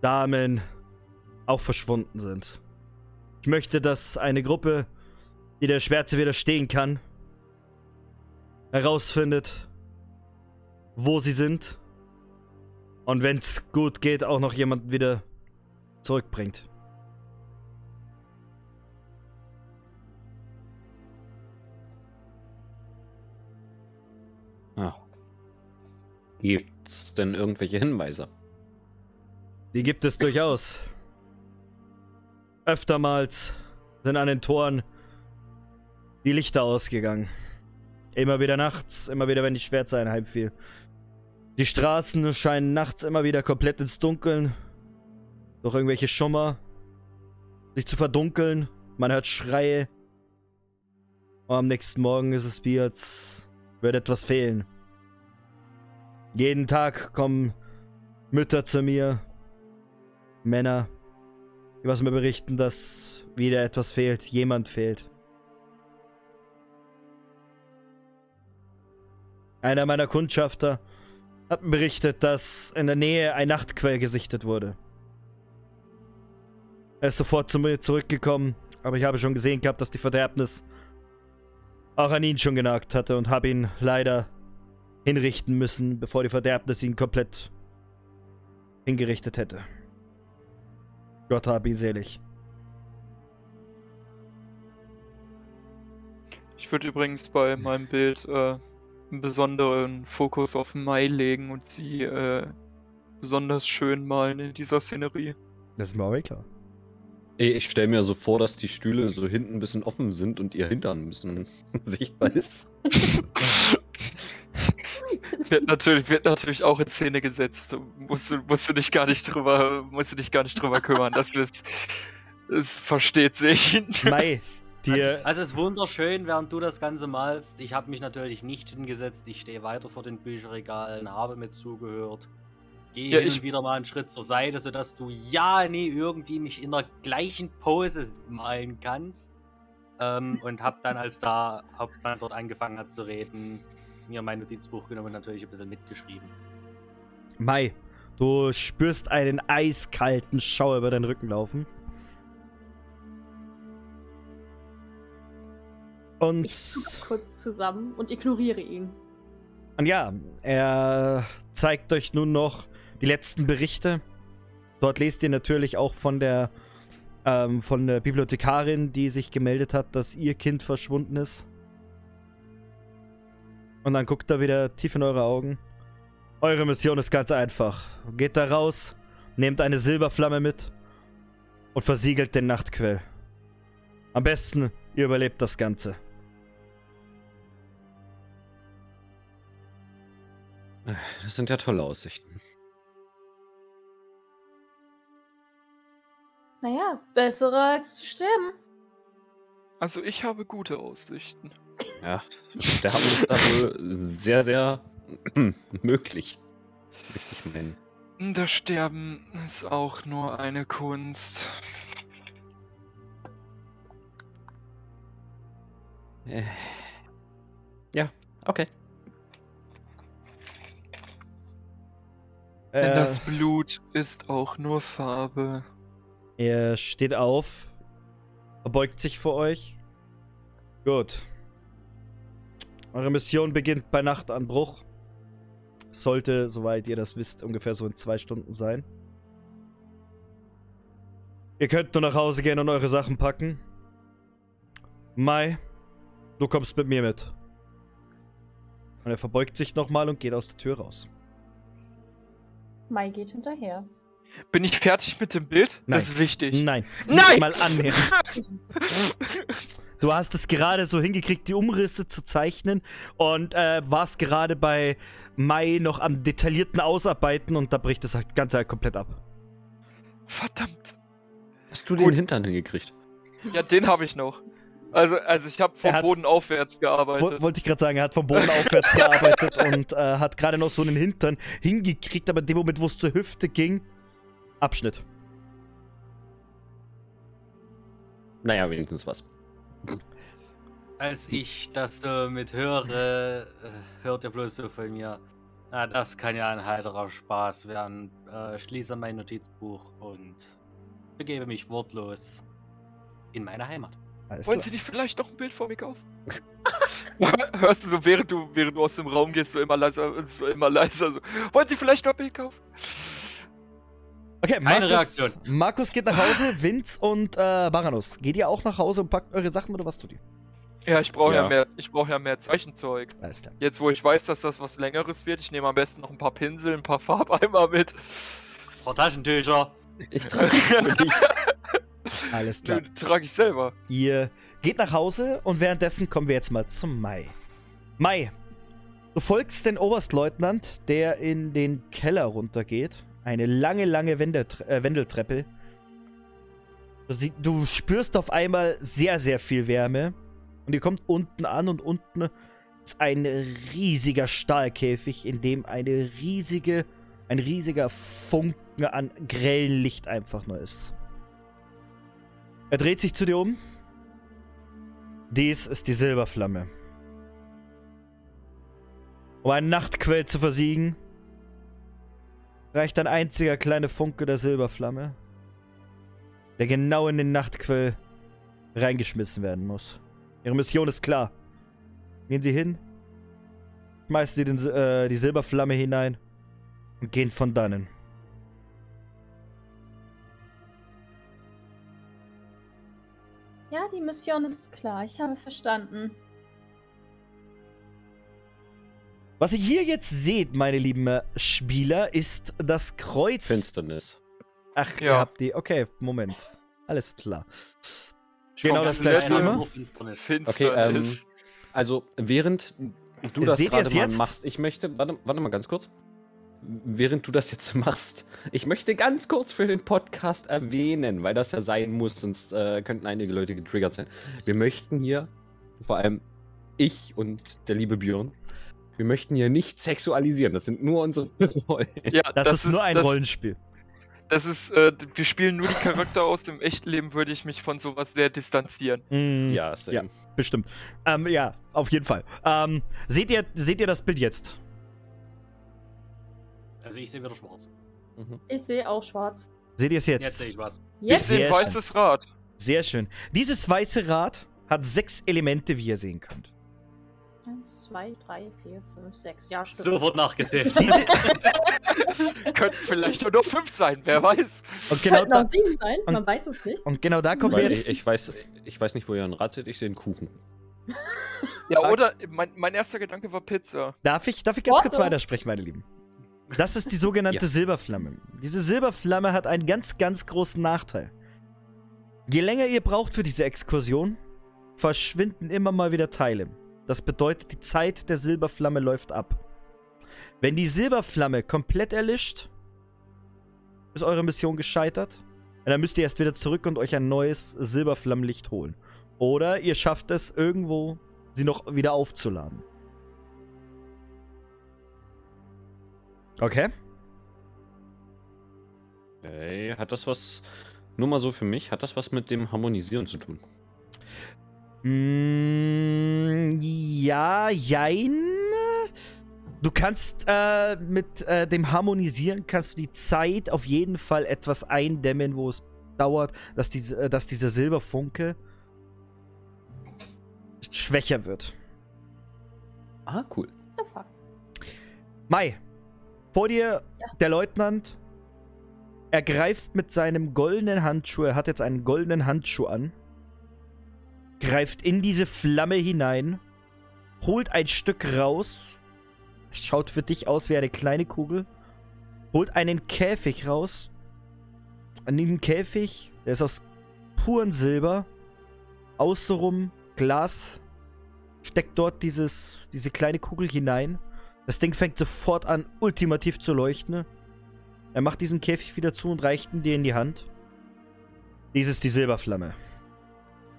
S1: Damen auch verschwunden sind. Ich möchte, dass eine Gruppe, die der Schwärze widerstehen kann, herausfindet, wo sie sind und wenn es gut geht, auch noch jemanden wieder zurückbringt.
S3: Gibt's denn irgendwelche Hinweise?
S1: Die gibt es durchaus. Öftermals sind an den Toren die Lichter ausgegangen. Immer wieder nachts, immer wieder, wenn die Schwärze ein Heim fiel. Die Straßen scheinen nachts immer wieder komplett ins Dunkeln. Durch irgendwelche Schummer. Sich zu verdunkeln. Man hört Schreie. Und am nächsten Morgen ist es wie, als würde etwas fehlen. Jeden Tag kommen Mütter zu mir. Männer. Die was mir berichten, dass wieder etwas fehlt. Jemand fehlt. Einer meiner Kundschafter hat berichtet, dass in der Nähe ein Nachtquell gesichtet wurde. Er ist sofort zu mir zurückgekommen, aber ich habe schon gesehen gehabt, dass die Verderbnis auch an ihn schon genagt hatte und habe ihn leider hinrichten müssen, bevor die Verderbnis ihn komplett hingerichtet hätte. Gott hab ihn selig.
S2: Ich würde übrigens bei meinem Bild äh, einen besonderen Fokus auf Mai legen und sie äh, besonders schön malen in dieser Szenerie.
S1: Das ist mir auch eh klar.
S3: Ich, ich stelle mir so vor, dass die Stühle so hinten ein bisschen offen sind und ihr Hintern ein bisschen sichtbar ist.
S2: wird natürlich, wird natürlich auch in Szene gesetzt. Musst du, musst du dich gar nicht drüber, musst du dich gar nicht drüber kümmern, dass es, es versteht sich.
S1: Mai, dir.
S4: Also, also es ist wunderschön, während du das Ganze malst. Ich habe mich natürlich nicht hingesetzt. Ich stehe weiter vor den Bücherregalen, habe mit zugehört. Gehe
S2: Ja, ich-
S4: wieder mal einen Schritt zur Seite, sodass du ja, nee, irgendwie nicht in der gleichen Pose malen kannst. Ähm, und habe dann, als der Hauptmann dort angefangen hat zu reden, mir mein Notizbuch genommen und natürlich ein bisschen mitgeschrieben.
S1: Mai, du spürst einen eiskalten Schauer über deinen Rücken laufen. Und,
S5: Ich zucke kurz zusammen und ignoriere ihn.
S1: und ja, er zeigt euch nun noch die letzten Berichte. Dort lest ihr natürlich auch von der ähm, von der Bibliothekarin, die sich gemeldet hat, dass ihr Kind verschwunden ist. Und dann guckt er wieder tief in eure Augen. Eure Mission ist ganz einfach. Geht da raus, nehmt eine Silberflamme mit und versiegelt den Nachtquell. Am besten, ihr überlebt das Ganze.
S3: Das sind ja tolle Aussichten.
S5: Naja, besser als zu sterben.
S2: Also ich habe gute Aussichten.
S3: Ja, Sterben ist da wohl sehr, sehr möglich. Möchte ich meinen.
S2: Das Sterben ist auch nur eine Kunst.
S3: Äh. Ja, okay.
S2: Denn
S1: Äh,
S2: das Blut ist auch nur Farbe.
S1: Er steht auf, verbeugt sich vor euch. Gut. Eure Mission beginnt bei Nachtanbruch. Sollte, soweit ihr das wisst, ungefähr so in zwei Stunden sein. Ihr könnt nur nach Hause gehen und eure Sachen packen. Mai, du kommst mit mir mit. Und er verbeugt sich nochmal und geht aus der Tür raus.
S5: Mai geht hinterher.
S2: Bin ich fertig mit dem Bild?
S1: Nein.
S2: Das ist wichtig.
S1: Nein,
S2: Nein!
S1: nicht mal annähernd. Du hast es gerade so hingekriegt, die Umrisse zu zeichnen und äh, warst gerade bei Mai noch am detaillierten Ausarbeiten und da bricht das Ganze halt komplett ab.
S2: Verdammt.
S3: Hast du
S2: Gut.
S3: den Hintern hingekriegt?
S2: Ja, den habe ich noch. Also, also ich habe vom
S1: hat-
S2: Boden aufwärts gearbeitet.
S1: wollte ich gerade sagen, er hat vom Boden aufwärts gearbeitet und äh, hat gerade noch so einen Hintern hingekriegt, aber in dem Moment, wo es zur Hüfte ging, Abschnitt.
S3: Naja, wenigstens was.
S4: Als ich das so mit höre, äh, hört er bloß so von mir. Na, das kann ja ein heiterer Spaß werden. Äh, schließe mein Notizbuch und begebe mich wortlos in meine Heimat.
S1: Alles
S2: Wollen
S1: klar.
S2: Sie nicht vielleicht noch ein Bild von mir kaufen? Hörst du so, während du, während du aus dem Raum gehst, so immer leiser, so immer leiser, so. Wollen Sie vielleicht noch ein Bild kaufen?
S1: Okay,
S4: Keine
S1: Markus,
S4: Reaktion.
S1: Markus geht nach Hause, Vince und äh, Baranus. Geht ihr auch nach Hause und packt eure Sachen oder was tut ihr?
S2: Ja, ich brauche ja.
S3: Ja.
S2: mehr, ich brauche ja mehr Zeichenzeug.
S1: Alles klar.
S2: Jetzt, wo ich weiß, dass das was längeres wird, ich nehme am besten noch ein paar Pinsel, ein paar Farbeimer mit.
S4: Ein paar Taschentücher.
S3: Ich trage nichts für dich.
S1: Alles klar.
S2: Nö, trage ich selber.
S1: Ihr geht nach Hause und währenddessen kommen wir jetzt mal zum Mai. Mai, du folgst den Oberstleutnant, der in den Keller runtergeht. Eine lange, lange Wendetre äh, Wendeltreppe. Du, spürst auf einmal sehr, sehr viel Wärme. Und ihr kommt unten an und unten ist ein riesiger Stahlkäfig, in dem eine riesige, ein riesiger Funken an grellem Licht einfach nur ist. Er dreht sich zu dir um. Dies ist die Silberflamme. Um einen Nachtquell zu versiegen, reicht ein einziger kleiner Funke der Silberflamme, der genau in den Nachtquell reingeschmissen werden muss. Ihre Mission ist klar. Gehen Sie hin, schmeißen Sie den, äh, die Silberflamme hinein und gehen von dannen.
S5: Ja, die Mission ist klar. Ich habe verstanden.
S1: Was ihr hier jetzt seht, meine lieben äh, Spieler, ist das Kreuz.
S3: Finsternis.
S1: Ach,
S2: Ja.
S1: ihr habt die. Okay, Moment. Alles klar. Genau
S2: Komm,
S1: das
S2: das
S1: gleiche
S4: nur Finsternis.
S2: Finster
S3: Okay, ähm. Also, während du das
S1: Seht
S3: gerade mal
S1: jetzt?
S3: machst, ich möchte, warte, warte mal ganz kurz. Während du das jetzt machst, ich möchte ganz kurz für den Podcast erwähnen, weil das ja sein muss, sonst äh, könnten einige Leute getriggert sein. Wir möchten hier, vor allem ich und der liebe Björn, wir möchten hier nicht sexualisieren. Das sind nur unsere Rollen.
S2: Ja,
S1: Das, ist nur ein
S2: das,
S1: Rollenspiel.
S2: Das ist, äh, wir spielen nur die Charakter aus dem echten Leben, würde ich mich von sowas sehr distanzieren.
S1: Mm,
S3: Ja, same.
S1: Ja. Bestimmt. Ähm, ja, auf jeden Fall. Ähm, seht, ihr, seht ihr das Bild jetzt?
S4: Also ich sehe wieder schwarz.
S3: Mhm.
S5: Ich sehe auch schwarz.
S1: Seht ihr es jetzt?
S4: Jetzt sehe ich was.
S5: Jetzt?
S2: Sehe ein
S1: schön.
S2: weißes Rad.
S1: Sehr schön. Dieses weiße Rad hat sechs Elemente, wie ihr sehen könnt.
S5: Eins, zwei, drei, vier, fünf, sechs. Ja, stimmt.
S4: Sofort nachgezählt.
S1: Diese,
S2: Könnten vielleicht nur fünf sein, wer weiß.
S1: und, genau
S5: Könnten
S1: da,
S5: auch sieben sein,
S1: und-
S5: man weiß es nicht.
S1: und genau da kommen wir jetzt.
S3: ich, ich, weiß, ich weiß nicht, wo ihr ein Rad seht, ich sehe einen Kuchen.
S2: Ja, oder mein, mein erster Gedanke war Pizza.
S1: Darf ich, darf ich ganz kurz
S5: Warte.
S1: weitersprechen, meine Lieben? Das ist die sogenannte
S3: Ja.
S1: Silberflamme. Diese Silberflamme hat einen ganz, ganz großen Nachteil. Je länger ihr braucht für diese Exkursion, verschwinden immer mal wieder Teile. Das bedeutet, die Zeit der Silberflamme läuft ab. Wenn die Silberflamme komplett erlischt, ist eure Mission gescheitert. Und dann müsst ihr erst wieder zurück und euch ein neues Silberflammenlicht holen. Oder ihr schafft es irgendwo, sie noch wieder aufzuladen. Okay.
S3: Okay, hat das was, nur mal so für mich, hat das was mit dem Harmonisieren zu tun?
S1: Mm, ja, jein. Du kannst äh, mit äh, dem Harmonisieren kannst du die Zeit auf jeden Fall etwas eindämmen, wo es dauert, dass, diese, äh, dass dieser Silberfunke schwächer wird.
S3: Ah, cool.
S1: Mai, vor dir
S5: Ja.
S1: der Leutnant Er greift mit seinem goldenen Handschuh, er hat jetzt einen goldenen Handschuh an, greift in diese Flamme hinein, holt ein Stück raus, schaut für dich aus wie eine kleine Kugel, holt einen Käfig raus. An dem Käfig, der ist aus purem Silber, außenrum Glas, steckt dort dieses, diese kleine Kugel hinein. Das Ding fängt sofort an, ultimativ zu leuchten. Er macht diesen Käfig wieder zu und reicht ihn dir in die Hand. Dies ist die Silberflamme.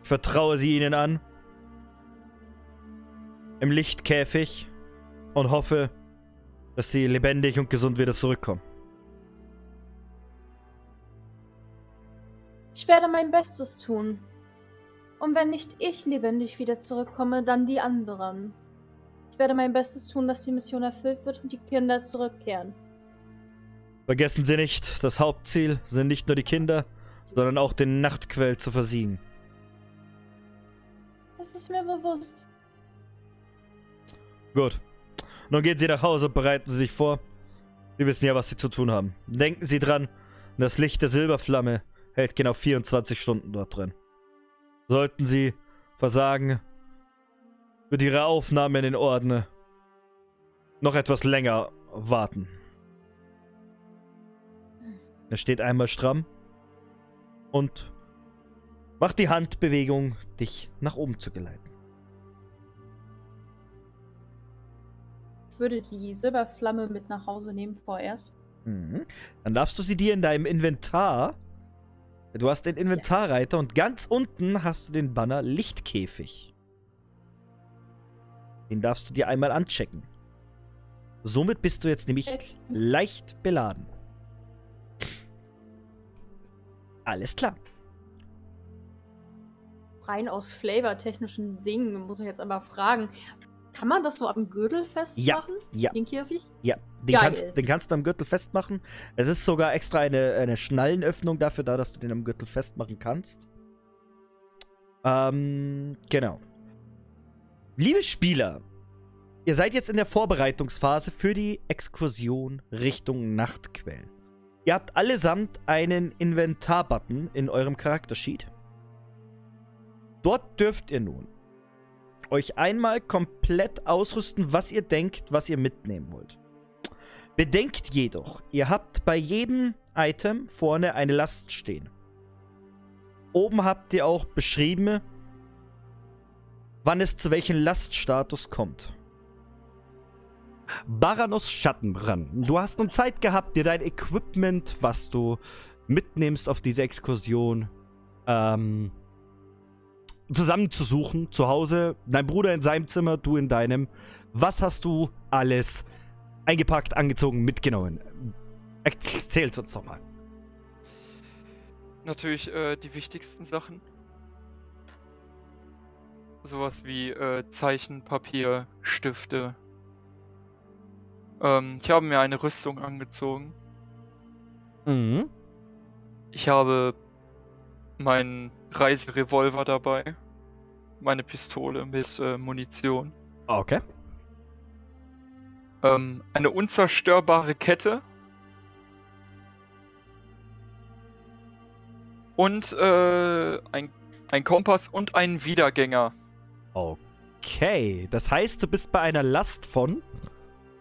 S1: Ich vertraue sie ihnen an. Im Lichtkäfig. Und hoffe, dass sie lebendig und gesund wieder zurückkommen.
S5: Ich werde mein Bestes tun. Und wenn nicht ich lebendig wieder zurückkomme, dann die anderen. Ich werde mein Bestes tun, dass die Mission erfüllt wird und die Kinder zurückkehren.
S1: Vergessen Sie nicht, das Hauptziel sind nicht nur die Kinder, sondern auch den Nachtquell zu versiegen.
S5: Das ist mir bewusst.
S1: Gut. Nun gehen Sie nach Hause und bereiten Sie sich vor. Sie wissen ja, was Sie zu tun haben. Denken Sie dran, das Licht der Silberflamme hält genau 24 Stunden dort drin. Sollten Sie versagen, wird Ihre Aufnahme in den Orden noch etwas länger warten. Er steht einmal stramm und macht die Handbewegung, dich nach oben zu geleiten.
S5: Ich würde die Silberflamme mit nach Hause nehmen vorerst.
S1: Mhm. Dann darfst du sie dir in deinem Inventar. Du hast den Inventarreiter und ganz unten hast du den Banner Lichtkäfig. Den darfst du dir einmal anchecken. Somit bist du jetzt nämlich
S5: Okay.
S1: leicht beladen. Alles klar.
S5: Rein aus flavortechnischen Dingen muss ich jetzt aber fragen. Kann man das so am Gürtel festmachen?
S1: Ja,
S5: Den Käfig?
S1: ja. Den
S5: Geil.
S1: kannst, den kannst du am Gürtel festmachen. Es ist sogar extra eine, eine Schnallenöffnung dafür da, dass du den am Gürtel festmachen kannst. Ähm, genau. Liebe Spieler, ihr seid jetzt in der Vorbereitungsphase für die Exkursion Richtung Nachtquell. Ihr habt allesamt einen Inventar-Button in eurem Charaktersheet. Dort dürft ihr nun euch einmal komplett ausrüsten, was ihr denkt, was ihr mitnehmen wollt. Bedenkt jedoch, ihr habt bei jedem Item vorne eine Last stehen. Oben habt ihr auch beschrieben, wann es zu welchem Laststatus kommt. Baranos Schattenbrand. Du hast nun Zeit gehabt, dir dein Equipment, was du mitnimmst auf diese Exkursion, ähm, zusammenzusuchen. Zu Hause, dein Bruder in seinem Zimmer, du in deinem. Was hast du alles eingepackt, angezogen, mitgenommen? Erzähl's uns doch mal.
S2: Natürlich äh, die wichtigsten Sachen. Sowas wie äh, Zeichen, Papier, Stifte. Ähm, ich habe mir eine Rüstung angezogen.
S1: Mhm.
S2: Ich habe meinen Reiserevolver dabei. Meine Pistole mit äh, Munition.
S1: Okay.
S2: Ähm, eine unzerstörbare Kette. Und äh, ein, ein Kompass und einen Wiedergänger.
S1: Okay. Das heißt, du bist bei einer Last von.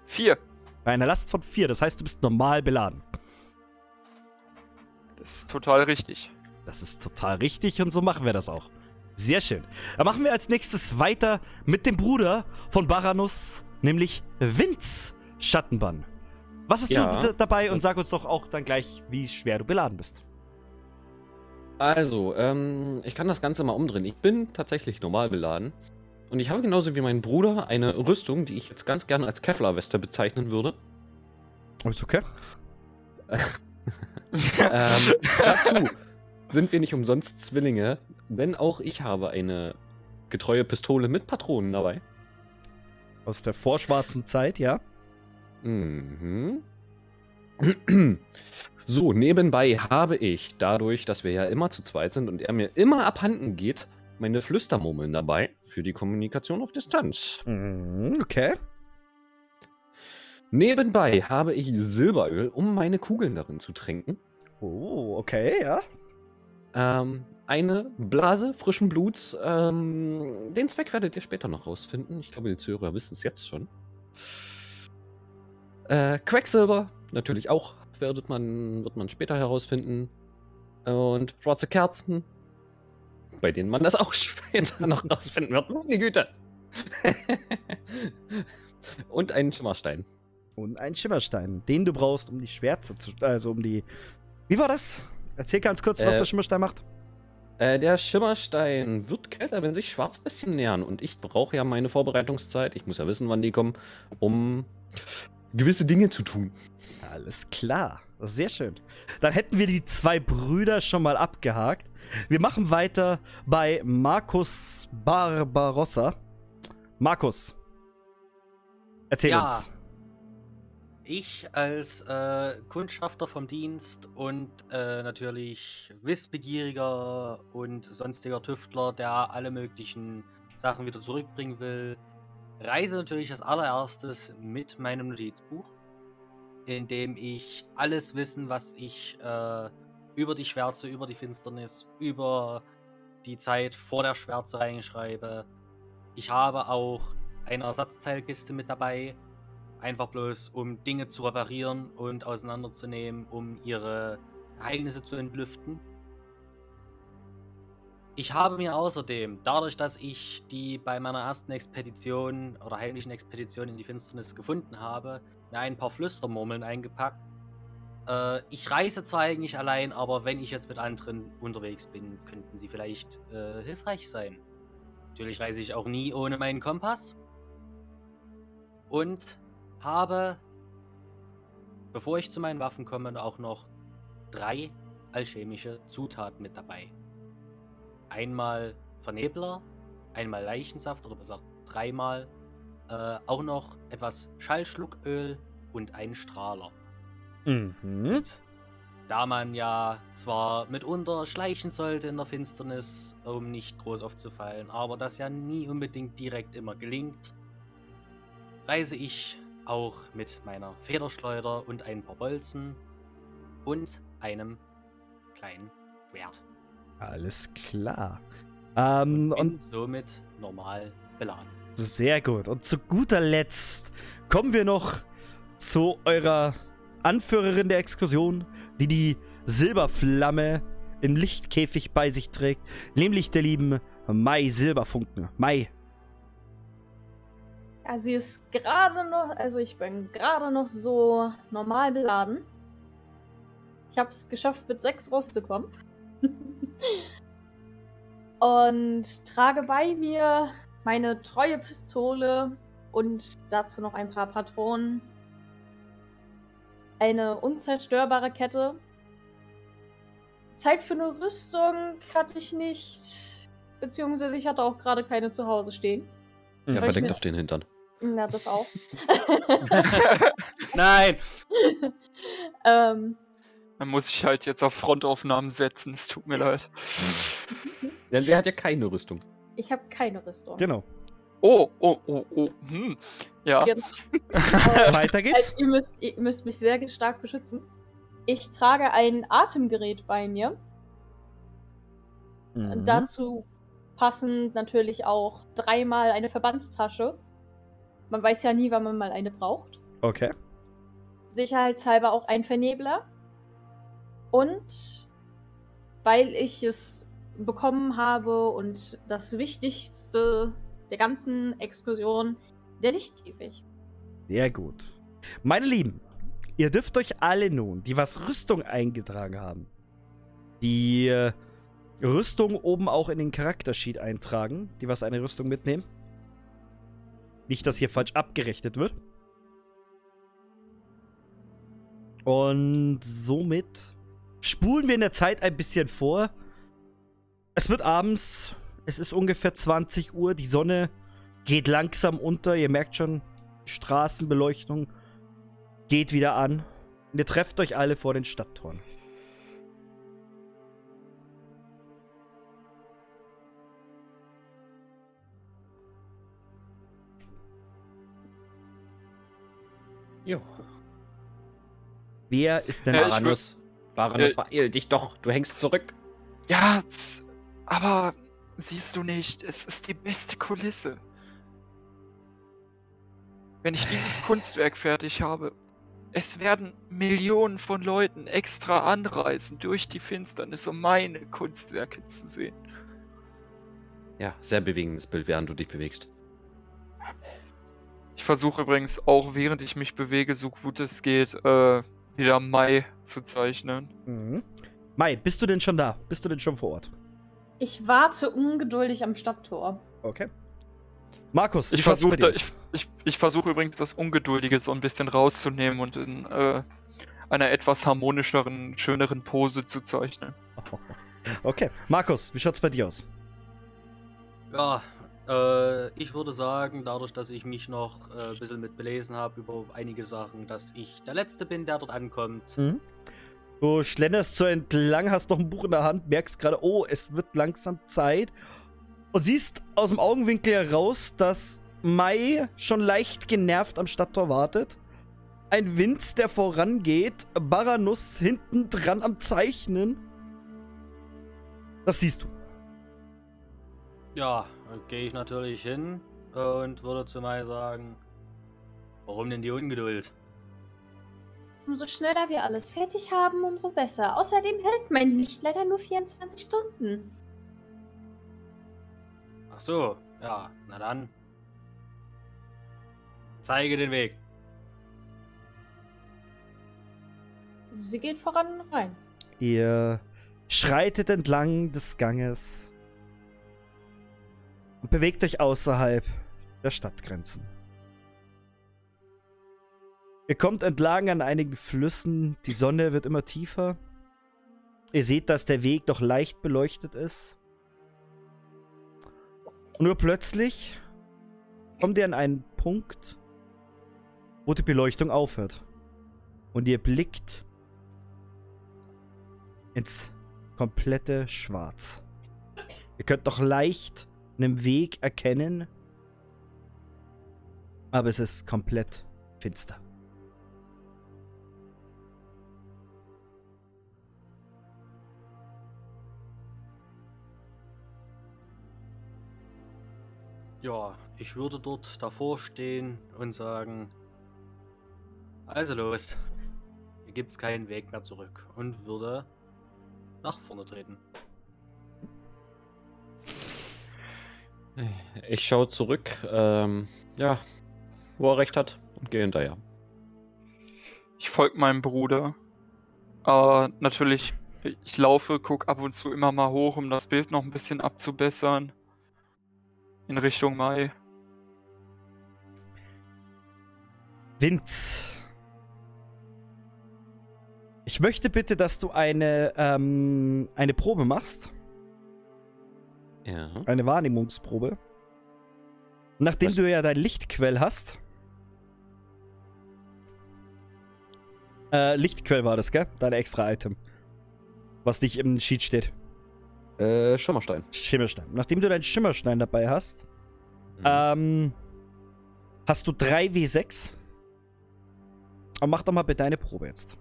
S2: Vier.
S1: Bei einer Last von 4. Das heißt, du bist normal beladen.
S2: Das ist total richtig.
S1: Das ist total richtig und so machen wir das auch. Sehr schön. Dann machen wir als nächstes weiter mit dem Bruder von Baranus, nämlich Vince Schattenbann. Was hast
S3: Ja.
S1: du dabei und sag uns doch auch dann gleich, wie schwer du beladen bist.
S3: Also, ähm, ich kann das Ganze mal umdrehen. Ich bin tatsächlich normal beladen. Und ich habe genauso wie mein Bruder eine Rüstung, die ich jetzt ganz gerne als Kevlar-Weste bezeichnen würde.
S1: Ist okay.
S3: Ähm, dazu sind wir nicht umsonst Zwillinge, denn auch ich habe eine getreue Pistole mit Patronen dabei.
S1: Aus der vorschwarzen Zeit, ja.
S3: Mhm. So, nebenbei habe ich, dadurch, dass wir ja immer zu zweit sind und er mir immer abhanden geht, meine Flüstermurmeln dabei für die Kommunikation auf Distanz.
S1: Mhm, okay.
S3: Nebenbei habe ich Silberöl, um meine Kugeln darin zu tränken.
S1: Oh, okay, ja.
S3: Ähm, eine Blase frischen Bluts. Ähm, den Zweck werdet ihr später noch rausfinden. Ich glaube, die Zuhörer wissen es jetzt schon. Äh, Quecksilber, natürlich auch, werdet man, wird man später herausfinden. Und schwarze Kerzen, bei denen man das auch später noch rausfinden wird. Meine Güte. Und einen Schimmerstein.
S1: Und ein Schimmerstein, den du brauchst, um die Schwärze zu. Also um die. Wie war das? Erzähl ganz kurz, was
S3: Äh,
S1: der Schimmerstein macht.
S3: Äh, der Schimmerstein wird kälter, wenn sich Schwarzbestien nähern. Und ich brauche ja meine Vorbereitungszeit. Ich muss ja wissen, wann die kommen, um gewisse Dinge zu tun.
S1: Alles klar. Sehr schön. Dann hätten wir die zwei Brüder schon mal abgehakt. Wir machen weiter bei Markus Barbarossa. Markus. Erzähl
S4: Ja.
S1: uns.
S4: Ich als äh, Kundschafter vom Dienst und äh, natürlich wissbegieriger und sonstiger Tüftler, der alle möglichen Sachen wieder zurückbringen will, reise natürlich als allererstes mit meinem Notizbuch, in dem ich alles Wissen, was ich äh, über die Schwärze, über die Finsternis, über die Zeit vor der Schwärze reinschreibe. Ich habe auch eine Ersatzteilkiste mit dabei, einfach bloß um Dinge zu reparieren und auseinanderzunehmen, um ihre Geheimnisse zu entlüften. Ich habe mir außerdem, dadurch, dass ich die bei meiner ersten Expedition oder heimlichen Expedition in die Finsternis gefunden habe, mir ein paar Flüstermurmeln eingepackt. Äh, ich reise zwar eigentlich allein, aber wenn ich jetzt mit anderen unterwegs bin, könnten sie vielleicht äh, hilfreich sein. Natürlich reise ich auch nie ohne meinen Kompass. Und habe, bevor ich zu meinen Waffen komme, auch noch drei alchemische Zutaten mit dabei. Einmal Vernebler, einmal Leichensaft oder besser dreimal, äh, auch noch etwas Schallschlucköl und einen Strahler.
S1: Mhm.
S4: Und da man ja zwar mitunter schleichen sollte in der Finsternis, um nicht groß aufzufallen, aber das ja nie unbedingt direkt immer gelingt, reise ich auch mit meiner Federschleuder und ein paar Bolzen und einem kleinen Schwert.
S1: Alles klar. Ähm,
S4: Bin
S1: und
S4: somit normal beladen.
S1: sehr gut. Und zu guter Letzt kommen wir noch zu eurer Anführerin der Exkursion, die die Silberflamme im Lichtkäfig bei sich trägt, nämlich der lieben Mai Silberfunken. Mai,
S5: Ja, sie ist gerade noch, also ich bin gerade noch so normal beladen. Ich habe es geschafft, mit sechs rauszukommen. und trage bei mir meine treue Pistole und dazu noch ein paar Patronen. Eine unzerstörbare Kette. Zeit für eine Rüstung hatte ich nicht. Beziehungsweise ich hatte auch gerade keine zu Hause stehen.
S3: Ja, verdenk doch den Hintern.
S5: Ja, das auch.
S4: Nein!
S5: ähm,
S2: Dann muss ich halt jetzt auf Frontaufnahmen setzen. Es tut mir leid.
S3: Denn der hat ja keine Rüstung.
S5: ich habe keine Rüstung.
S1: genau.
S2: Oh, oh, oh, oh. Hm. Ja.
S5: Genau.
S1: Weiter geht's.
S5: Also, ihr, müsst, ihr müsst mich sehr stark beschützen. Ich trage ein Atemgerät bei mir.
S1: Mhm.
S5: Dazu passend natürlich auch dreimal eine Verbandstasche. Man weiß ja nie, wann man mal eine braucht.
S1: Okay.
S5: Sicherheitshalber auch ein Vernebler. Und weil ich es bekommen habe und das Wichtigste der ganzen Exkursion, der Lichtkäfig.
S1: Sehr gut. Meine Lieben, ihr dürft euch alle nun, die was Rüstung eingetragen haben, die äh, Rüstung oben auch in den Charaktersheet eintragen, die was eine Rüstung mitnehmen. Nicht, dass hier falsch abgerechnet wird. Und somit spulen wir in der Zeit ein bisschen vor. Es wird abends, es ist ungefähr 20 Uhr, die Sonne geht langsam unter, ihr merkt schon, die Straßenbeleuchtung geht wieder an. Und ihr trefft euch alle vor den Stadttoren.
S3: Jo.
S1: Wer ist denn
S2: Ja, ich
S3: Baranus, Baranus,
S2: Äh,
S3: beeil dich doch, du hängst zurück.
S2: Ja, aber siehst du nicht, es ist die beste Kulisse. Wenn ich dieses Kunstwerk fertig habe, es werden Millionen von Leuten extra anreisen durch die Finsternis, um meine Kunstwerke zu sehen.
S3: Ja, sehr bewegendes Bild, während du dich bewegst.
S2: Ich versuche übrigens auch, während ich mich bewege, so gut es geht, äh, wieder Mai zu zeichnen.
S1: Mhm. Mai, bist du denn schon da? Bist du denn schon vor Ort?
S5: Ich warte ungeduldig am Stadttor.
S1: Okay. Markus,
S2: Ich versuche ich, ich, ich versuche übrigens das Ungeduldige so ein bisschen rauszunehmen und in äh, einer etwas harmonischeren, schöneren Pose zu zeichnen.
S1: Okay. Markus, wie schaut's bei dir aus?
S4: Ja, äh, ich würde sagen, dadurch, dass ich mich noch äh, ein bisschen mit belesen habe über einige Sachen, dass ich der Letzte bin, der dort ankommt.
S1: Mhm. Du schlenderst so entlang, hast noch ein Buch in der Hand, merkst gerade, oh, es wird langsam Zeit. Und siehst aus dem Augenwinkel heraus, dass Mai schon leicht genervt am Stadttor wartet. Ein Wind, der vorangeht. Baranus hinten dran am Zeichnen. Das siehst du.
S4: Ja, gehe ich natürlich hin und würde zu Mai sagen, warum denn die Ungeduld?
S5: Umso schneller wir alles fertig haben, umso besser. Außerdem hält mein Licht leider nur 24 Stunden.
S4: Ach so, ja, na dann. Zeige den Weg.
S5: Sie geht voran rein.
S1: Ihr schreitet entlang des Ganges und bewegt euch außerhalb der Stadtgrenzen. Ihr kommt entlang an einigen Flüssen, die Sonne wird immer tiefer. Ihr seht, dass der Weg noch leicht beleuchtet ist. Und nur plötzlich kommt ihr an einen Punkt, wo die Beleuchtung aufhört. Und ihr blickt ins komplette Schwarz. Ihr könnt noch leicht einen Weg erkennen, aber es ist komplett finster.
S4: Ja, ich würde dort davor stehen und sagen, also los, hier gibt's keinen Weg mehr zurück und würde nach vorne treten.
S3: Ich schaue zurück, ähm, ja, wo er recht hat und gehe hinterher.
S2: Ich folge meinem Bruder. Aber natürlich, ich laufe, guck ab und zu immer mal hoch, um das Bild noch ein bisschen abzubessern. In Richtung Mai.
S1: Vince. Ich möchte bitte, dass du eine, ähm, eine Probe machst.
S3: Ja.
S1: Eine Wahrnehmungsprobe. Nachdem
S3: Was?
S1: du ja dein Lichtquell hast. Äh, Lichtquell war das, gell? Dein extra Item. Was nicht im Sheet steht.
S3: Äh, Schimmerstein.
S1: Schimmerstein. Nachdem du deinen Schimmerstein dabei hast,
S3: Mhm.
S1: ähm, hast du 3W6. Und mach doch mal bitte eine Probe jetzt.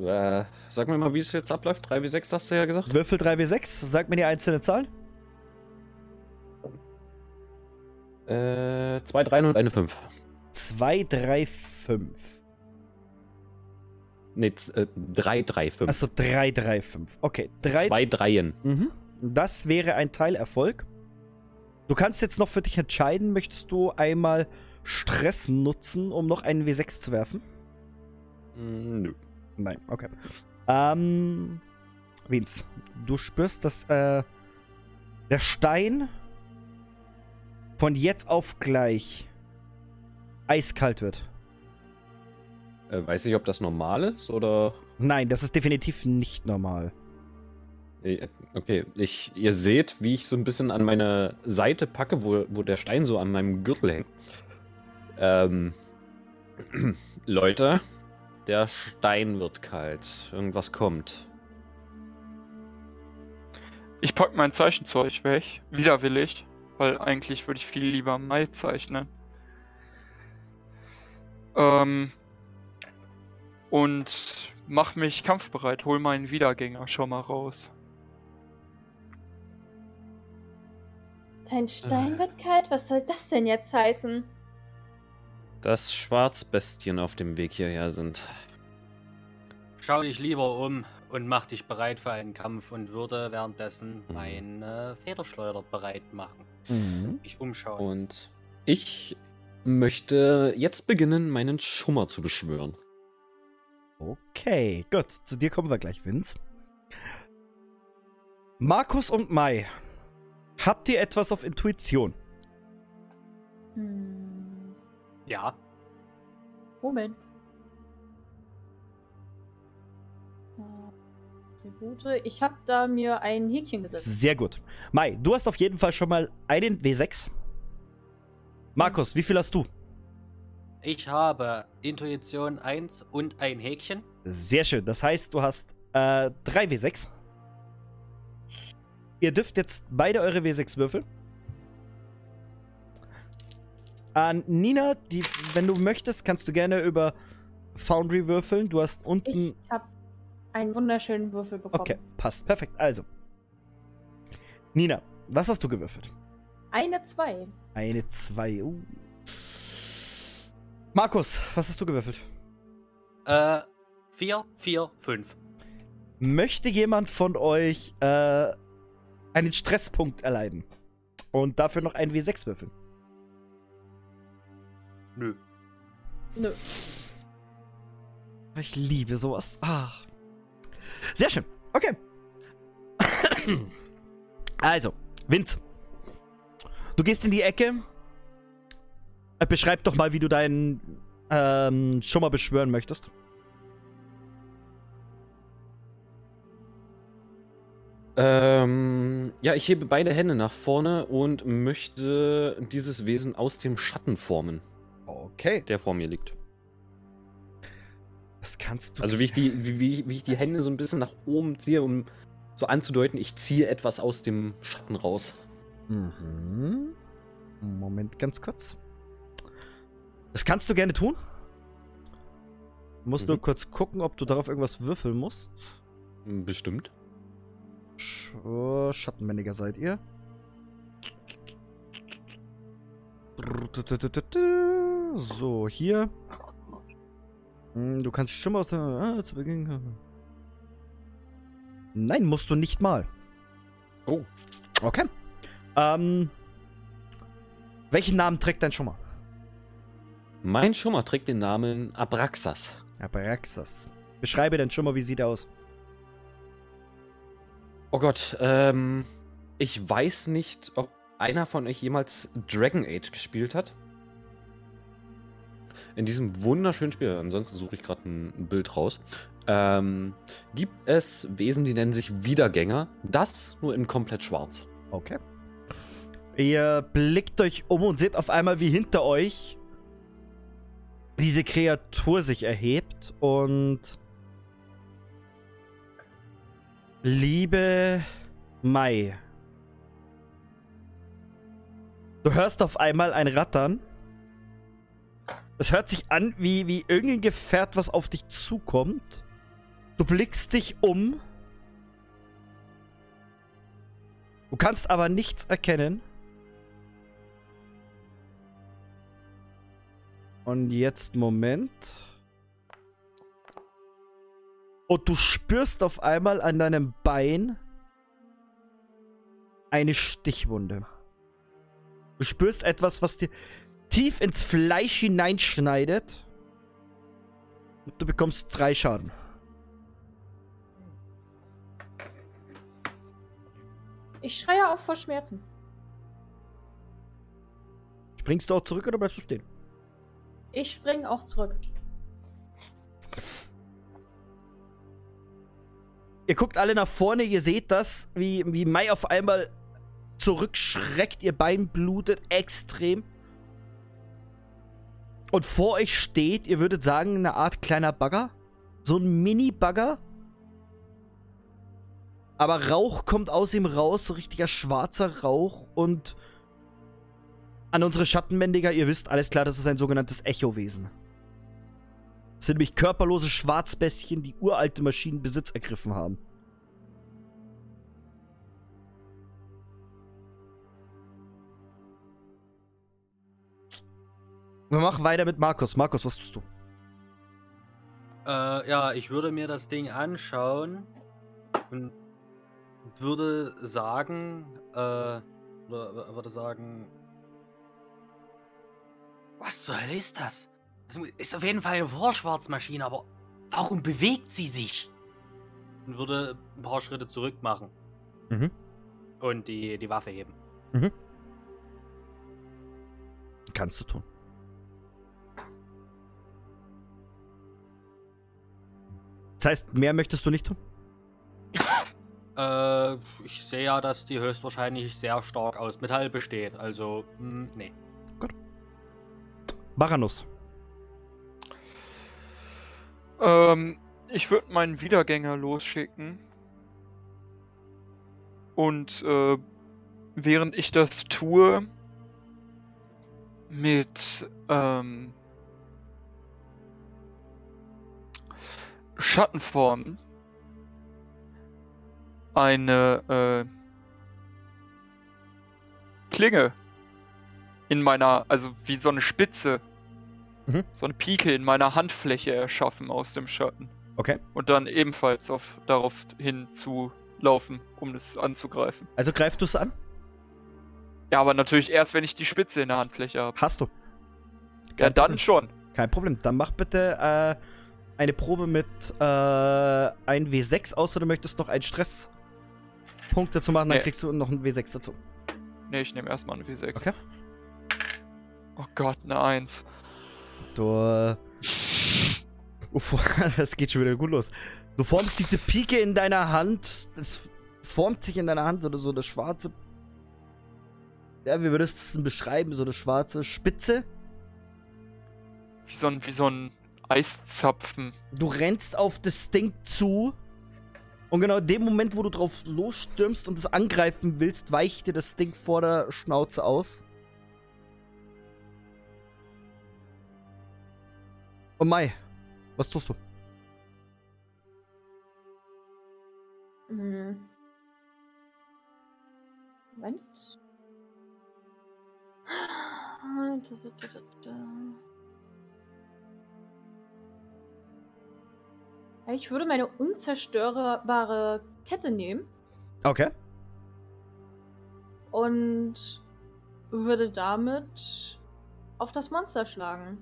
S3: Äh, sag mir mal, wie es jetzt abläuft. 3 wie 6 hast du ja gesagt.
S1: Würfel 3W6, sag mir die einzelne Zahl.
S3: Äh, 2, 3 und eine 5.
S1: 2, 3, 5.
S3: Ne, 3, 3, 5.
S1: Achso, 3, 3, 5. Okay, 3.
S3: Zwei Dreien.
S1: Mhm. Das wäre ein Teilerfolg. Du kannst jetzt noch für dich entscheiden, möchtest du einmal Stress nutzen, um noch einen W6 zu werfen?
S3: Mm, Nö.
S1: Nein, okay. Ähm, Vince, du spürst, dass äh, der Stein von jetzt auf gleich eiskalt wird.
S3: Äh, weiß nicht, ob das normal ist oder.
S1: Nein, das ist definitiv nicht normal.
S3: Nee, Okay, ich, ihr seht, wie ich so ein bisschen an meine Seite packe, wo, wo der Stein so an meinem Gürtel hängt. Ähm, Leute, der Stein wird kalt. Irgendwas kommt.
S2: Ich pack mein Zeichenzeug weg. Widerwillig. Weil eigentlich würde ich viel lieber Mai zeichnen. Ähm. und mach mich kampfbereit. Hol meinen Wiedergänger schon mal raus.
S5: Dein Stein wird kalt? Was soll das denn jetzt heißen?
S3: Dass Schwarzbestien auf dem Weg hierher sind.
S4: Schau dich lieber um und mach dich bereit für einen Kampf und würde währenddessen
S3: Mhm.
S4: meine Federschleuder bereit machen.
S1: Mhm.
S4: Mich umschauen.
S3: Und ich möchte jetzt beginnen, meinen Schummer zu beschwören.
S1: Okay, gut. Zu dir kommen wir gleich, Vince. Markus und Mai, habt ihr etwas auf Intuition?
S5: Hm.
S4: Ja,
S5: Moment. Äh, Tribute. Ich habe da mir ein Häkchen gesetzt.
S1: Sehr gut. Mai, du hast auf jeden Fall schon mal einen W6. Markus, wie viel hast du?
S4: ich habe Intuition 1 und ein Häkchen.
S1: Sehr schön. Das heißt, du hast äh, drei W6. Ihr dürft jetzt beide eure W6 würfeln. An Nina, die, wenn du möchtest, kannst du gerne über Foundry würfeln. Du hast unten.
S5: Ich habe einen wunderschönen Würfel bekommen.
S1: Okay, passt. Perfekt. Also. Nina, was hast du gewürfelt?
S5: Eine 2.
S1: Eine 2. Uh. Markus, was hast du gewürfelt?
S4: Äh, 4, 4, 5.
S1: Möchte jemand von euch äh, einen Stresspunkt erleiden? Und dafür noch ein W6 würfeln?
S4: Nö.
S5: Nö.
S1: Ich liebe sowas. Ah. Sehr schön. Okay. Also, Vince. Du gehst in die Ecke. Äh, Beschreib doch mal, wie du deinen ähm, schon mal beschwören möchtest.
S3: Ähm, ja, ich hebe beide Hände nach vorne und möchte dieses Wesen aus dem Schatten formen,
S1: Okay.
S3: der vor mir liegt.
S1: Das kannst du.
S3: Also wie ich die, wie, wie, wie ich die Hände so ein bisschen nach oben ziehe, um so anzudeuten, ich ziehe etwas aus dem Schatten raus.
S1: Mhm. Moment, ganz kurz. Das kannst du gerne tun. Musst
S3: Mhm.
S1: nur kurz gucken, ob du darauf irgendwas würfeln musst.
S3: Bestimmt.
S1: Sch oh, Schattenmänniger seid ihr. So, hier. Hm, Du kannst schon mal aus der. Ah, zu Beginn. Nein, musst du nicht mal.
S3: Oh.
S1: Okay. Ähm. Welchen Namen trägt dein Schummer?
S3: Mein Schummer trägt den Namen Abraxas.
S1: Abraxas. Beschreibe deinen Schummer, wie sieht er aus?
S3: Oh Gott, ähm, ich weiß nicht, ob einer von euch jemals Dragon Age gespielt hat. In diesem wunderschönen Spiel, ansonsten suche ich gerade ein, Bild raus, ähm, gibt es Wesen, die nennen sich Wiedergänger. Das nur in komplett schwarz.
S1: Okay. Ihr blickt euch um und seht auf einmal, wie hinter euch diese Kreatur sich erhebt und liebe Mai. Du hörst auf einmal ein Rattern. Es hört sich an wie, wie irgendein Gefährt, was auf dich zukommt. Du blickst dich um. Du kannst aber nichts erkennen. Und jetzt Moment. Und du spürst auf einmal an deinem Bein eine Stichwunde. Du spürst etwas, was dir tief ins Fleisch hineinschneidet. Und du bekommst drei Schaden.
S5: Ich schreie auf vor Schmerzen.
S1: Springst du auch zurück oder bleibst du stehen?
S5: Ich spring auch zurück.
S1: Ihr guckt alle nach vorne, ihr seht das, wie, wie Mai auf einmal zurückschreckt, ihr Bein blutet extrem. Und vor euch steht, ihr würdet sagen, eine Art kleiner Bagger. So ein Mini-Bagger. Aber Rauch kommt aus ihm raus, so richtiger schwarzer Rauch. Und an unsere Schattenbändiger, ihr wisst alles klar, das ist ein sogenanntes Echowesen. Das sind nämlich körperlose Schwarzbestien, die uralte Maschinen Besitz ergriffen haben. Wir machen weiter mit Markus. Markus, was tust du?
S4: Äh, ja, ich würde mir das Ding anschauen und würde sagen, äh, oder würde sagen, was zur Hölle ist das? Das ist auf jeden Fall eine Vorschwarzmaschine, aber warum bewegt sie sich? Und würde ein paar Schritte zurück machen.
S1: Mhm.
S4: Und die, die Waffe heben.
S1: Kannst du tun. Das heißt, mehr möchtest du nicht tun?
S4: Äh, ich sehe ja, dass die höchstwahrscheinlich sehr stark aus Metall besteht. Also, mh, nee.
S1: Baranus.
S2: Ähm, ich würde meinen Wiedergänger losschicken. Und äh, während ich das tue, mit ähm, Schattenformen eine äh, Klinge in meiner, also wie so eine Spitze,
S1: Mhm.
S2: so eine Pike in meiner Handfläche erschaffen aus dem Schatten.
S1: Okay.
S2: Und dann ebenfalls auf, darauf hin zu laufen, um es anzugreifen.
S1: Also greifst du es an?
S2: Ja, aber natürlich erst, wenn ich die Spitze in der Handfläche habe.
S1: Hast du.
S2: Ja,
S1: Kein
S2: dann
S1: Problem.
S2: schon.
S1: Kein Problem. Dann mach bitte äh, eine Probe mit äh, 1 W6, außer du möchtest noch einen Stresspunkt dazu machen, dann
S2: Nee.
S1: kriegst du noch einen W6 dazu.
S2: Ne, ich nehme erstmal eine W6.
S1: Okay.
S2: Oh Gott, eine 1.
S1: Du. Äh, Uff, das geht schon wieder gut los. Du formst diese Pike in deiner Hand. Das formt sich in deiner Hand oder so eine schwarze. Ja, wie würdest du es denn beschreiben? So eine schwarze Spitze.
S2: Wie so ein, wie so ein Eiszapfen.
S1: Du rennst auf das Ding zu. Und genau in dem Moment, wo du drauf losstürmst und es angreifen willst, weicht dir das Ding vor der Schnauze aus. Und Mai, was tust du?
S5: Hm. Moment. Da, da, da, da, da. Ich würde meine unzerstörbare Kette nehmen
S1: Okay.
S5: und würde damit auf das Monster schlagen.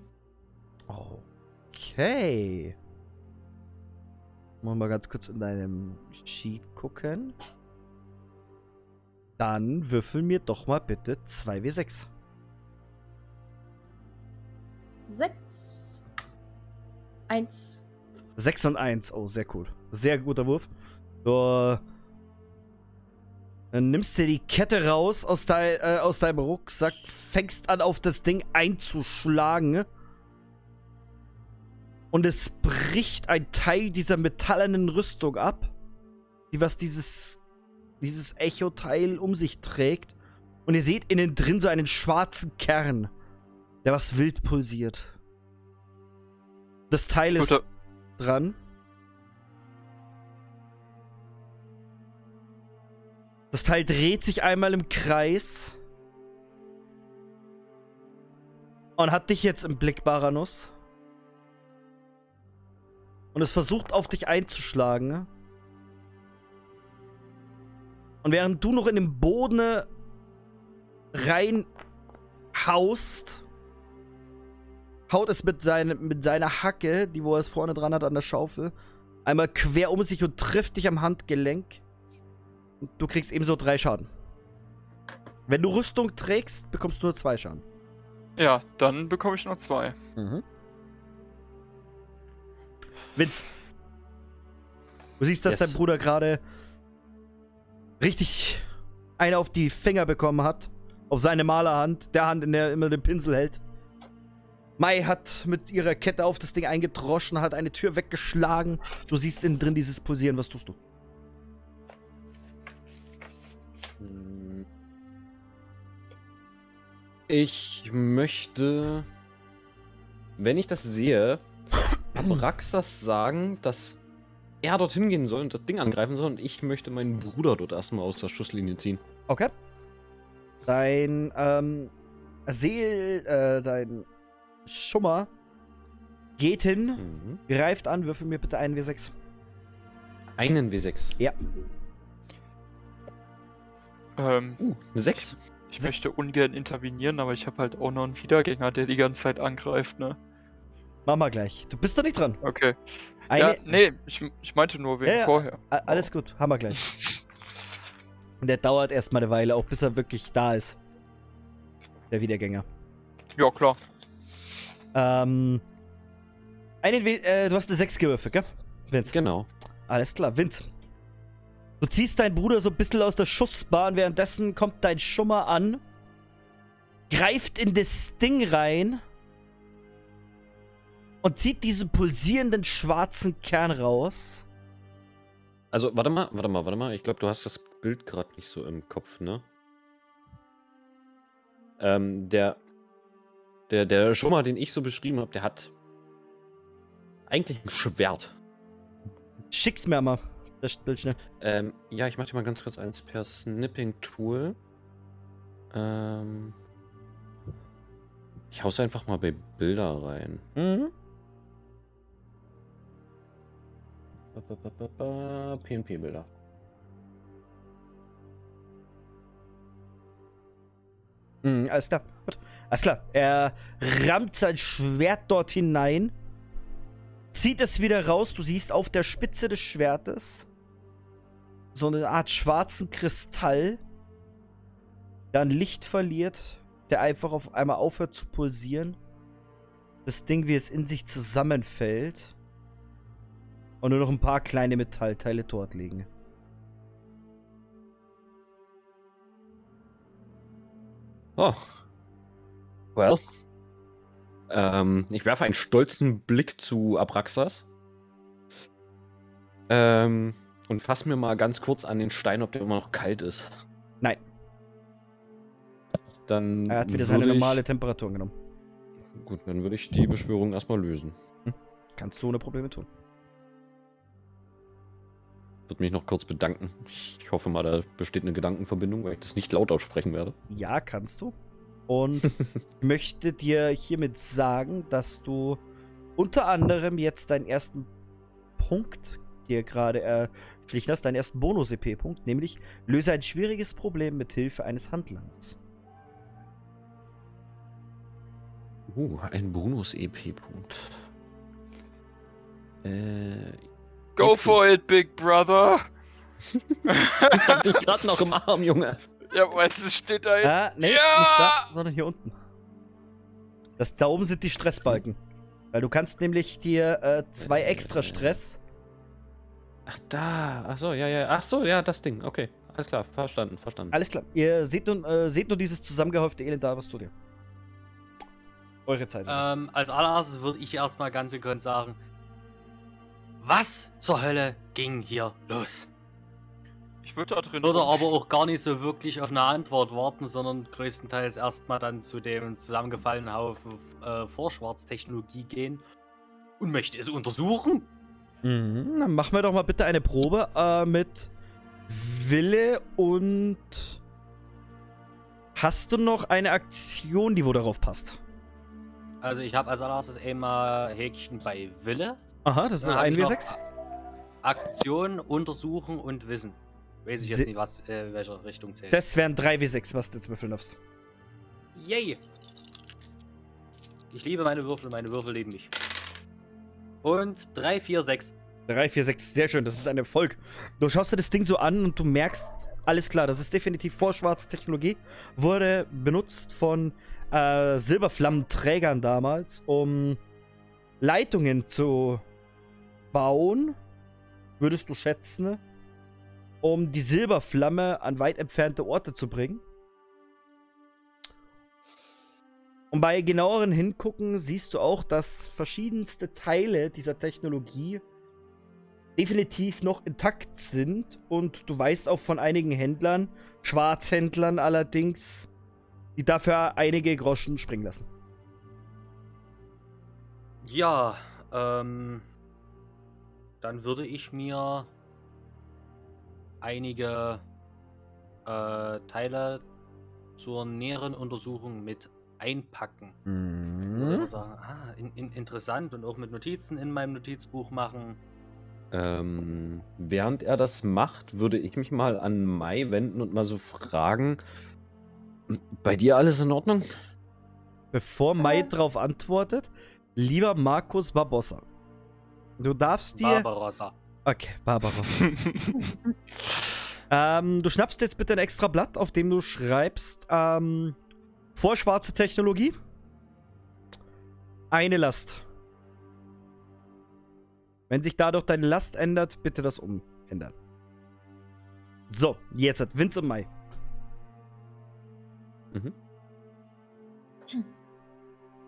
S1: Okay. Wollen wir mal ganz kurz in deinem Sheet gucken. Dann würfel mir doch mal bitte 2W6.
S5: Sechs. Eins.
S1: 6 und 1. Oh, sehr cool. Sehr guter Wurf. Du dann nimmst dir die Kette raus aus, dei, äh, aus deinem Rucksack, fängst an, auf das Ding einzuschlagen. Und es bricht ein Teil dieser metallenen Rüstung ab, die was dieses, dieses Echo-Teil um sich trägt. Und ihr seht innen drin so einen schwarzen Kern, der was wild pulsiert. Das Teil ist dran. Das Teil dreht sich einmal im Kreis. Und hat dich jetzt im Blick, Baranus. Und es versucht auf dich einzuschlagen. Und während du noch in den Boden reinhaust, haut es mit, seine, mit seiner Hacke, die wo er es vorne dran hat an der Schaufel, einmal quer um sich und trifft dich am Handgelenk. Und du kriegst ebenso drei Schaden. Wenn du Rüstung trägst, bekommst du nur zwei Schaden.
S2: Ja, dann bekomme ich noch zwei.
S1: Mhm. Vince. Du siehst, dass
S3: Yes.
S1: dein Bruder gerade richtig eine auf die Finger bekommen hat. Auf seine Malerhand, der Hand, in der er immer den Pinsel hält. Mai hat mit ihrer Kette auf das Ding eingedroschen, hat eine Tür weggeschlagen. Du siehst innen drin dieses Pulsieren. Was tust du?
S3: Hm. Ich möchte, wenn ich das sehe, Abraxas sagen, dass er dorthin gehen soll und das Ding angreifen soll und ich möchte meinen Bruder dort erstmal aus der Schusslinie ziehen.
S1: Okay. Dein ähm, Seel, äh, dein Schummer geht hin,
S3: Mhm.
S1: greift an, würfel mir bitte einen W6.
S3: Einen W6.
S1: Ja.
S2: Ähm,
S3: Uh, eine 6.
S2: ich
S1: Sechs.
S2: möchte ungern intervenieren, aber ich habe halt auch noch einen Wiedergänger, der die ganze Zeit angreift, ne?
S1: Mach mal gleich. Du bist doch nicht dran.
S2: Okay.
S1: Eine,
S2: Ja, nee, ich, ich meinte nur wegen
S1: Ja, ja.
S2: vorher.
S1: a- alles gut, haben wir gleich. Und der dauert erstmal eine Weile, auch bis er wirklich da ist. Der Wiedergänger.
S2: Ja, klar.
S1: Ähm. Einen w äh, du hast eine 6 gewürfelt, gell? Vince.
S3: Genau.
S1: Alles klar, Vince. Du ziehst deinen Bruder so ein bisschen aus der Schussbahn, währenddessen kommt dein Schummer an, greift in das Ding rein und zieht diesen pulsierenden schwarzen Kern raus.
S3: Also, warte mal, warte mal, warte mal. Ich glaube, du hast das Bild gerade nicht so im Kopf, ne? Ähm, der, der, der Schummer, den ich so beschrieben habe, der hat eigentlich ein Schwert.
S1: Schick's mir mal, das Bild schnell.
S3: Ähm, ja, ich mach dir mal ganz kurz eins per Snipping-Tool. Ähm, ich hau's einfach mal bei Bilder rein.
S1: Mhm.
S3: PNP-Bilder.
S1: Mhm, alles klar. Gut. Alles klar. Er rammt sein Schwert dort hinein, zieht es wieder raus. Du siehst auf der Spitze des Schwertes so eine Art schwarzen Kristall, der an Licht verliert, der einfach auf einmal aufhört zu pulsieren. Das Ding, wie es in sich zusammenfällt. Und nur noch ein paar kleine Metallteile dort liegen.
S3: Oh. Well. Ähm, ich werfe einen stolzen Blick zu Abraxas. Ähm, und fass mir mal ganz kurz an den Stein, ob der immer noch kalt ist.
S1: Nein.
S3: Dann
S1: Er hat wieder seine normale Temperatur genommen.
S3: Gut, dann würde ich die Beschwörung erstmal lösen.
S1: Kannst du ohne Probleme tun.
S3: Würde mich noch kurz bedanken. Ich hoffe mal, da besteht eine Gedankenverbindung, weil ich das nicht laut aussprechen werde.
S1: Ja, kannst du. Und ich möchte dir hiermit sagen, dass du unter anderem jetzt deinen ersten Punkt dir gerade erschlichen hast, deinen ersten Bonus-EP-Punkt, nämlich löse ein schwieriges Problem mit Hilfe eines Handlangers.
S3: Uh, ein Bonus-EP-Punkt. Äh,
S2: Go
S3: Okay.
S2: for it, Big Brother!
S3: ich hab dich gerade noch im Arm, Junge.
S2: Ja, weißt du, steht da.
S1: Ah, nee,
S2: Ja!
S1: nicht da, sondern hier unten. Das da oben sind die Stressbalken. Weil du kannst nämlich dir äh, zwei extra Stress.
S3: Ach, da. Ach so, ja, ja. Ach so, ja, das Ding. Okay. Alles klar. Verstanden, verstanden.
S1: Alles klar. Ihr seht nun, äh, seht nur dieses zusammengehäufte Elend da, was tut ihr? Eure Zeit.
S4: Ähm, als allererstes würde ich erstmal ganz gekonnt sagen, was zur Hölle ging hier los?
S2: Ich würde da drin.
S4: Würde aber auch gar nicht so wirklich auf eine Antwort warten, sondern größtenteils erstmal dann zu dem zusammengefallenen Haufen äh, Vorschwarztechnologie gehen und möchte es untersuchen.
S1: Mhm, dann machen wir doch mal bitte eine Probe äh, mit Wille und. Hast du noch eine Aktion, die wo darauf passt?
S4: Also ich habe als allererstes einmal Häkchen bei Wille.
S1: Aha, das ist ein
S4: hab ich noch
S1: 1W6.
S4: Aktion, Untersuchen und Wissen. Weiß ich jetzt nicht, was äh, welche Richtung zählt.
S1: Das wären 3W6, was du jetzt würfeln darfst.
S4: Yay! Ich liebe meine Würfel, meine Würfel lieben mich. Und 3, 4, 6.
S1: 3, 4, 6, sehr schön, das ist ein Erfolg. Du schaust dir das Ding so an und du merkst, alles klar, das ist definitiv Vorschwarztechnologie. Wurde benutzt von äh, Silberflammenträgern damals, um Leitungen zu bauen, würdest du schätzen, um die Silberflamme an weit entfernte Orte zu bringen. Und bei genaueren Hingucken siehst du auch, dass verschiedenste Teile dieser Technologie definitiv noch intakt sind und du weißt auch von einigen Händlern, Schwarzhändlern allerdings, die dafür einige Groschen springen lassen.
S4: Ja, Ähm, dann würde ich mir einige äh, Teile zur näheren Untersuchung mit einpacken.
S1: Mhm.
S4: sagen, ah, in, in, interessant und auch mit Notizen in meinem Notizbuch machen.
S3: Ähm, während er das macht, würde ich mich mal an Mai wenden und mal so fragen: Bei dir alles in Ordnung?
S1: Bevor Mai
S5: Äh.
S1: drauf antwortet, lieber Markus Barbossa, du darfst dir.
S4: Barbarossa.
S1: Okay, Barbarossa. ähm, du schnappst jetzt bitte ein extra Blatt, auf dem du schreibst, ähm, vorschwarze Technologie. Eine Last. Wenn sich dadurch deine Last ändert, bitte das umändern. So, jetzt hat Vince und Mai.
S3: Mhm.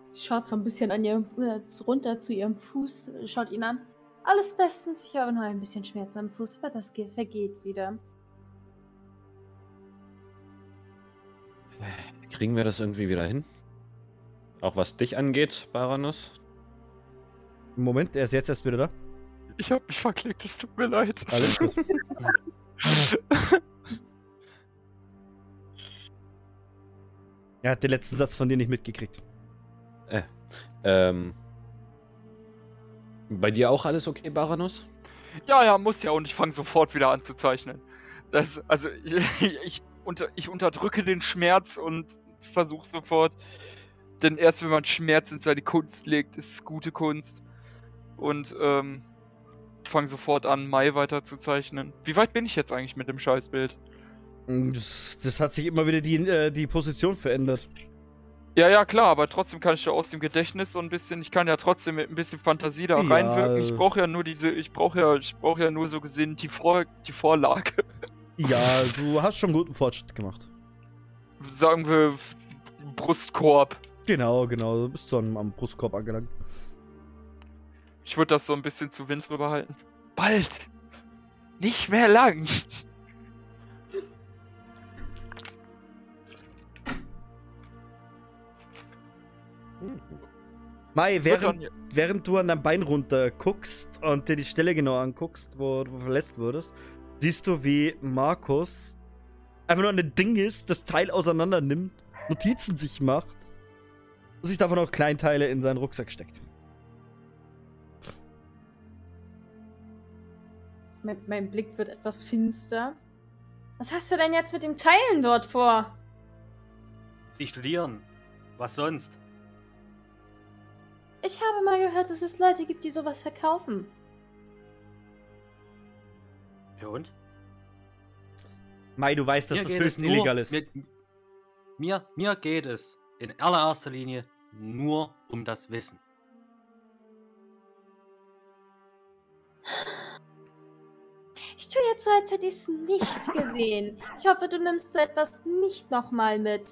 S5: Sie schaut so ein bisschen an ihrem, äh, runter zu ihrem Fuß, schaut ihn an. Alles bestens, ich habe nur ein bisschen Schmerz am Fuß, aber das ge- vergeht wieder.
S3: Kriegen wir das irgendwie wieder hin? Auch was dich angeht, Baranus?
S1: Moment, er ist jetzt erst wieder da.
S2: Ich hab mich verklickt, es tut mir leid.
S1: Alles gut. Er hat den letzten Satz von dir nicht mitgekriegt.
S3: Ähm. Bei dir auch alles okay, Baranus?
S2: Ja, ja, muss ja und ich fange sofort wieder an zu zeichnen. Das, also ich, ich, unter, ich unterdrücke den Schmerz und versuche sofort, denn erst wenn man Schmerz in seine Kunst legt, ist es gute Kunst. Und ähm, fange sofort an, Mai weiter zu zeichnen. Wie weit bin ich jetzt eigentlich mit dem Scheißbild?
S1: Das, das hat sich immer wieder die, äh, die Position verändert.
S2: Ja, ja, klar, aber trotzdem kann ich ja aus dem Gedächtnis so ein bisschen, ich kann ja trotzdem mit ein bisschen Fantasie da
S1: Ja.
S2: reinwirken. Ich brauche ja nur diese, ich brauche ja, ich brauche ja nur so gesehen die, Vor die Vorlage.
S1: Ja, du hast schon guten Fortschritt gemacht.
S2: Sagen wir Brustkorb.
S1: Genau, genau. Du bist so am, am Brustkorb angelangt.
S2: Ich würde das so ein bisschen zu Vince rüberhalten. Bald! Nicht mehr lang!
S1: Mai, während, während du an deinem Bein runter guckst und dir die Stelle genau anguckst, wo du verletzt wurdest, siehst du, wie Markus einfach nur ein Ding ist, das Teil auseinander nimmt, Notizen sich macht und sich davon auch Kleinteile in seinen Rucksack steckt.
S5: Mein, mein Blick wird etwas finster. Was hast du denn jetzt mit dem Teilen dort vor?
S4: Sie studieren. Was sonst?
S5: Ich habe mal gehört, dass es Leute gibt, die sowas verkaufen.
S4: Ja und?
S1: Mai, du weißt, dass
S4: Mir
S1: das höchst
S4: nur-
S1: illegal ist.
S4: Mir, mir, mir geht es in allererster Linie nur um das Wissen.
S5: Ich tue jetzt so, als hätte ich es nicht gesehen. Ich hoffe, du nimmst so etwas nicht nochmal mit.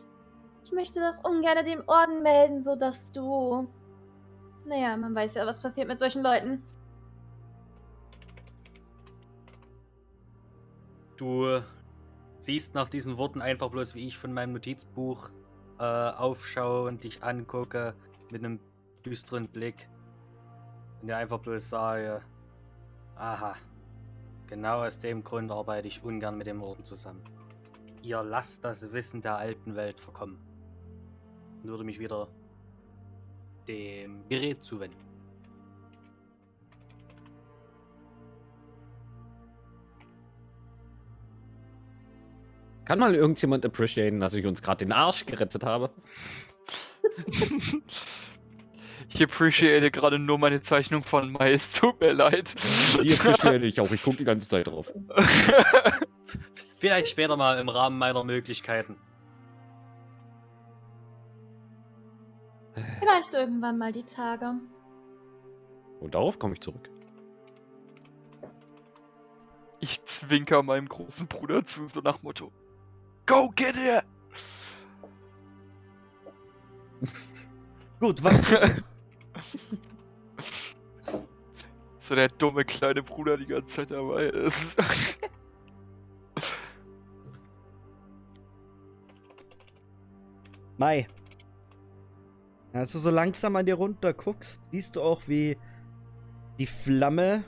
S5: Ich möchte das ungern dem Orden melden, sodass du. Naja, man weiß ja, was passiert mit solchen Leuten.
S4: Du siehst nach diesen Worten einfach bloß, wie ich von meinem Notizbuch äh, aufschaue und dich angucke mit einem düsteren Blick. Und dir einfach bloß sage, aha, genau aus dem Grund arbeite ich ungern mit dem Orden zusammen. Ihr lasst das Wissen der alten Welt verkommen. Und würde mich wieder dem Gerät zuwenden.
S3: Kann mal irgendjemand appreciaten, dass ich uns gerade den Arsch gerettet habe?
S2: Ich appreciate gerade nur meine Zeichnung von Mai, es tut mir leid.
S3: Die appreciate ich auch. Ich gucke die ganze Zeit drauf.
S4: Vielleicht später mal im Rahmen meiner Möglichkeiten.
S5: Vielleicht irgendwann mal die Tage.
S3: Und darauf komme ich zurück.
S2: Ich zwinker meinem großen Bruder zu, so nach Motto. Go get it!
S1: Gut, was?
S2: So der dumme kleine Bruder die ganze Zeit dabei ist.
S1: Mai. Als du so langsam an dir runter guckst, siehst du auch, wie die Flamme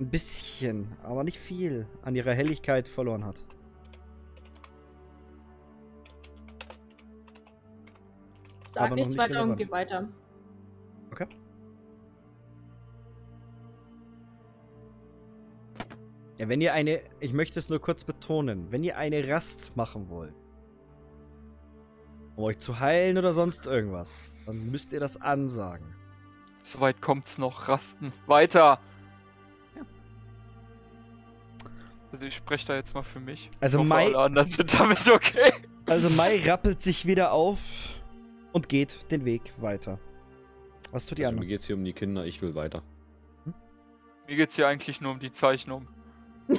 S1: ein bisschen, aber nicht viel, an ihrer Helligkeit verloren hat.
S5: Sag
S1: Aber
S5: nichts
S1: nicht
S5: weiter und geh weiter.
S1: Okay. Ja, wenn ihr eine, ich möchte es nur kurz betonen, wenn ihr eine Rast machen wollt, um euch zu heilen oder sonst irgendwas, dann müsst ihr das ansagen.
S2: Soweit kommt's noch. Rasten. Weiter!
S1: Ja.
S2: Also ich spreche da jetzt mal für mich.
S1: Also Mai-
S2: alle anderen sind damit okay.
S1: Also Mai rappelt sich wieder auf und geht den Weg weiter. Was tut die
S3: Also, mir
S1: andere?
S3: geht es hier um die Kinder, ich will weiter.
S2: Mir geht's hier eigentlich nur um die Zeichnung.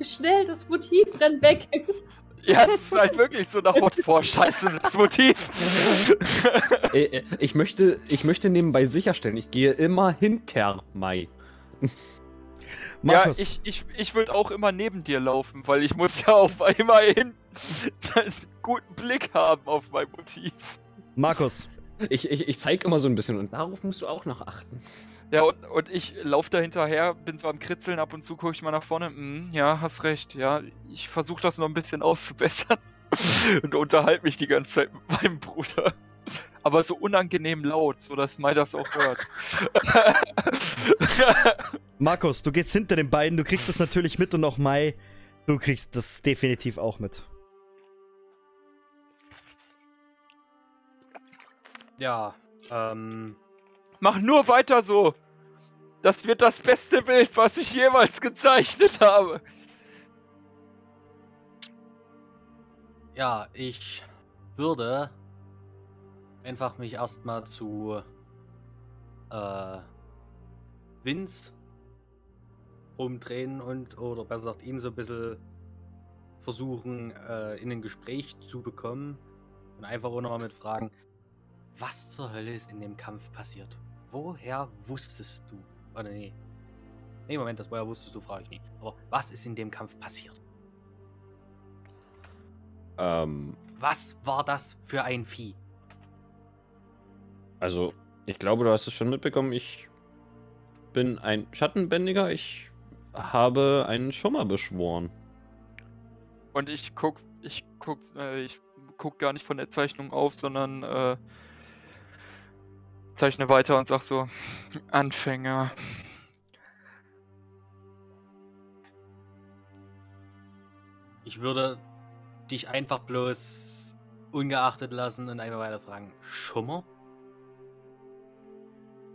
S5: Schnell, das Motiv rennt weg.
S2: ja, es ist halt wirklich so nach Motto, boah, scheiße, das Motiv.
S3: Äh, äh, ich, möchte, ich möchte nebenbei sicherstellen, ich gehe immer hinter Mai.
S1: Markus,
S2: Ja, ich, ich, ich würde auch immer neben dir laufen, weil ich muss ja auf immerhin einen guten Blick haben auf mein Motiv.
S1: Markus,
S3: Ich, ich, ich zeige immer so ein bisschen und darauf musst du auch noch achten.
S2: Ja, und, und ich laufe da hinterher, bin so am Kritzeln, ab und zu gucke ich mal nach vorne. Hm, ja, hast recht, ja. Ich versuche das noch ein bisschen auszubessern. und unterhalte mich die ganze Zeit mit meinem Bruder. Aber so unangenehm laut, sodass Mai das auch hört.
S1: Markus, du gehst hinter den beiden, du kriegst das natürlich mit und auch Mai, du kriegst das definitiv auch mit.
S4: Ja, ähm,
S2: Mach nur weiter so. Das wird das beste Bild, was ich jemals gezeichnet habe.
S4: ja, ich würde einfach mich erstmal zu äh, Vince umdrehen und, oder besser gesagt, ihn so ein bisschen versuchen, äh, in ein Gespräch zu bekommen und einfach auch nochmal mit Fragen, was zur Hölle ist in dem Kampf passiert? Woher wusstest du? Oder nee. Nee, Moment, das woher wusstest du, frage ich nie. Aber was ist in dem Kampf passiert?
S3: Ähm,
S4: Was war das für ein Vieh?
S3: also, ich glaube, du hast es schon mitbekommen. Ich bin ein Schattenbändiger. Ich habe einen Schummer beschworen.
S2: Und ich guck, ich guck, äh, ich guck gar nicht von der Zeichnung auf, sondern äh, zeichne weiter und sag so, Anfänger.
S4: Ich würde dich einfach bloß ungeachtet lassen und einfach weiter fragen. Schummer?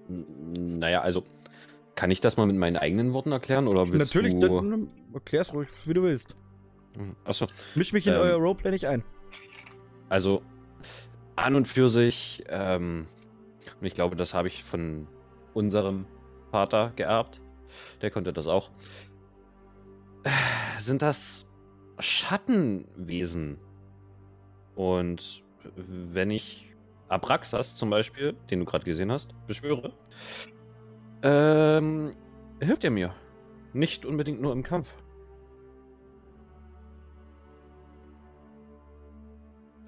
S3: N- Naja, also, kann ich das mal mit meinen eigenen Worten erklären? Oder willst
S1: natürlich,
S3: du...
S1: dann erklär's ruhig, wie du willst.
S3: Achso,
S1: Misch mich in
S3: Ähm.
S1: euer Roleplay nicht ein.
S3: Also an und für sich, ähm, und ich glaube, das habe ich von unserem Vater geerbt. Der konnte das auch. Äh, Sind das Schattenwesen? Und wenn ich Abraxas zum Beispiel, den du gerade gesehen hast, beschwöre, ähm, hilft er mir. Nicht unbedingt nur im Kampf.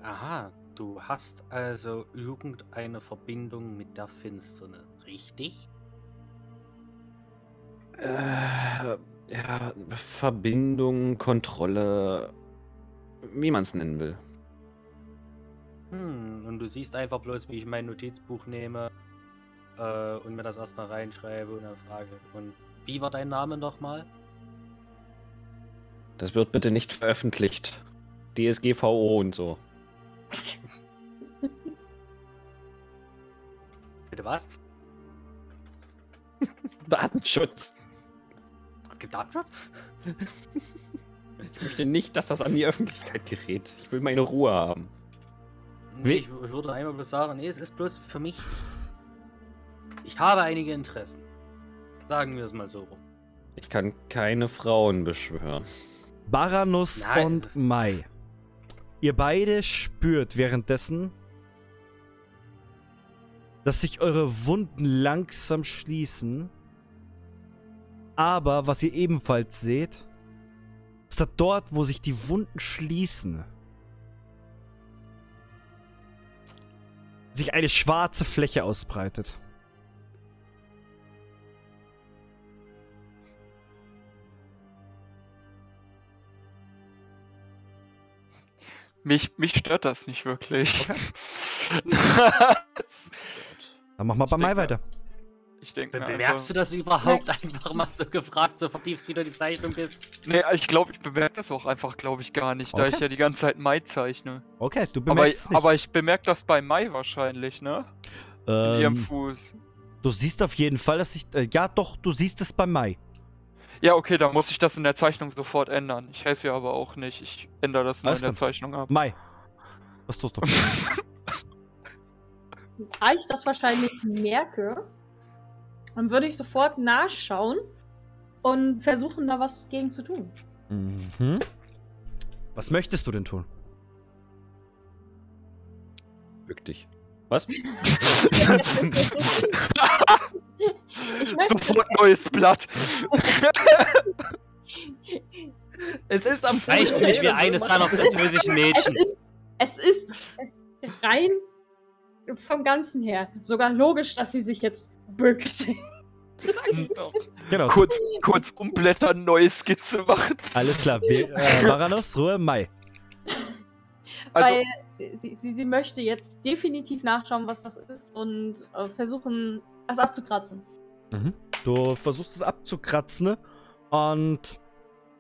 S4: Aha, du hast also irgendeine Verbindung mit der Finsternis, richtig?
S3: Äh, ja, Verbindung, Kontrolle, wie man es nennen will.
S4: Hm, und du siehst einfach bloß, wie ich mein Notizbuch nehme äh, und mir das erstmal reinschreibe und dann frage. Und wie war dein Name nochmal?
S3: Das wird bitte nicht veröffentlicht. DSGVO und so.
S4: Bitte was?
S3: Datenschutz.
S4: Es gibt Datenschutz?
S3: Ich möchte nicht, dass das an die Öffentlichkeit gerät. Ich will meine Ruhe haben.
S4: Nee, ich, ich würde einmal bloß sagen, nee, es ist bloß für mich. Ich habe einige Interessen. Sagen wir es mal so rum.
S3: Ich kann keine Frauen beschwören.
S1: Baranus
S4: Nein.
S1: und Mai. Ihr beide spürt währenddessen, dass sich eure Wunden langsam schließen. Aber was ihr ebenfalls seht, ist, dass dort, wo sich die Wunden schließen, sich eine schwarze Fläche ausbreitet.
S2: Mich, mich stört das nicht wirklich.
S1: Dann machen wir bei Mai weiter.
S2: ich denke
S4: Bemerkst du das überhaupt einfach mal so gefragt, so vertiefst wie du die Zeichnung bist?
S2: Nee, ich glaube, ich bemerke das auch einfach, glaube ich, gar nicht, da
S1: Okay.
S2: ich ja die ganze Zeit Mai zeichne.
S1: Okay, du
S2: Aber,
S1: bemerkst es nicht.
S2: aber ich bemerke das bei Mai wahrscheinlich, ne? In ihrem
S1: ähm,
S2: Fuß.
S1: du siehst auf jeden Fall, dass ich. Äh, ja, doch, du siehst es bei Mai.
S2: Ja, okay, dann muss ich das in der Zeichnung sofort ändern. Ich helfe ihr aber auch nicht. Ich ändere das nur
S1: Alles
S2: in der
S1: klar.
S2: Zeichnung ab.
S1: Mai. Was tust du?
S5: Da ich das wahrscheinlich merke, dann würde ich sofort nachschauen und versuchen, da was gegen zu tun.
S1: mhm. Was möchtest du denn tun?
S3: Bück dich. Was?
S5: Ich möchte,
S2: Sofort neues Blatt.
S3: Es ist am
S4: Reicht nicht wie eines deiner französischen
S5: es
S4: Mädchen.
S5: ist, es ist rein vom Ganzen her sogar logisch, dass sie sich jetzt bückt.
S1: Genau.
S2: kurz, kurz umblättern, neue Skizze machen.
S1: Alles klar. Wir, äh, Maranos, Ruhe, Mai.
S2: Also,
S5: weil sie, sie, sie möchte jetzt definitiv nachschauen, was das ist und äh, versuchen, das abzukratzen.
S1: Mhm. Du versuchst es abzukratzen ne? und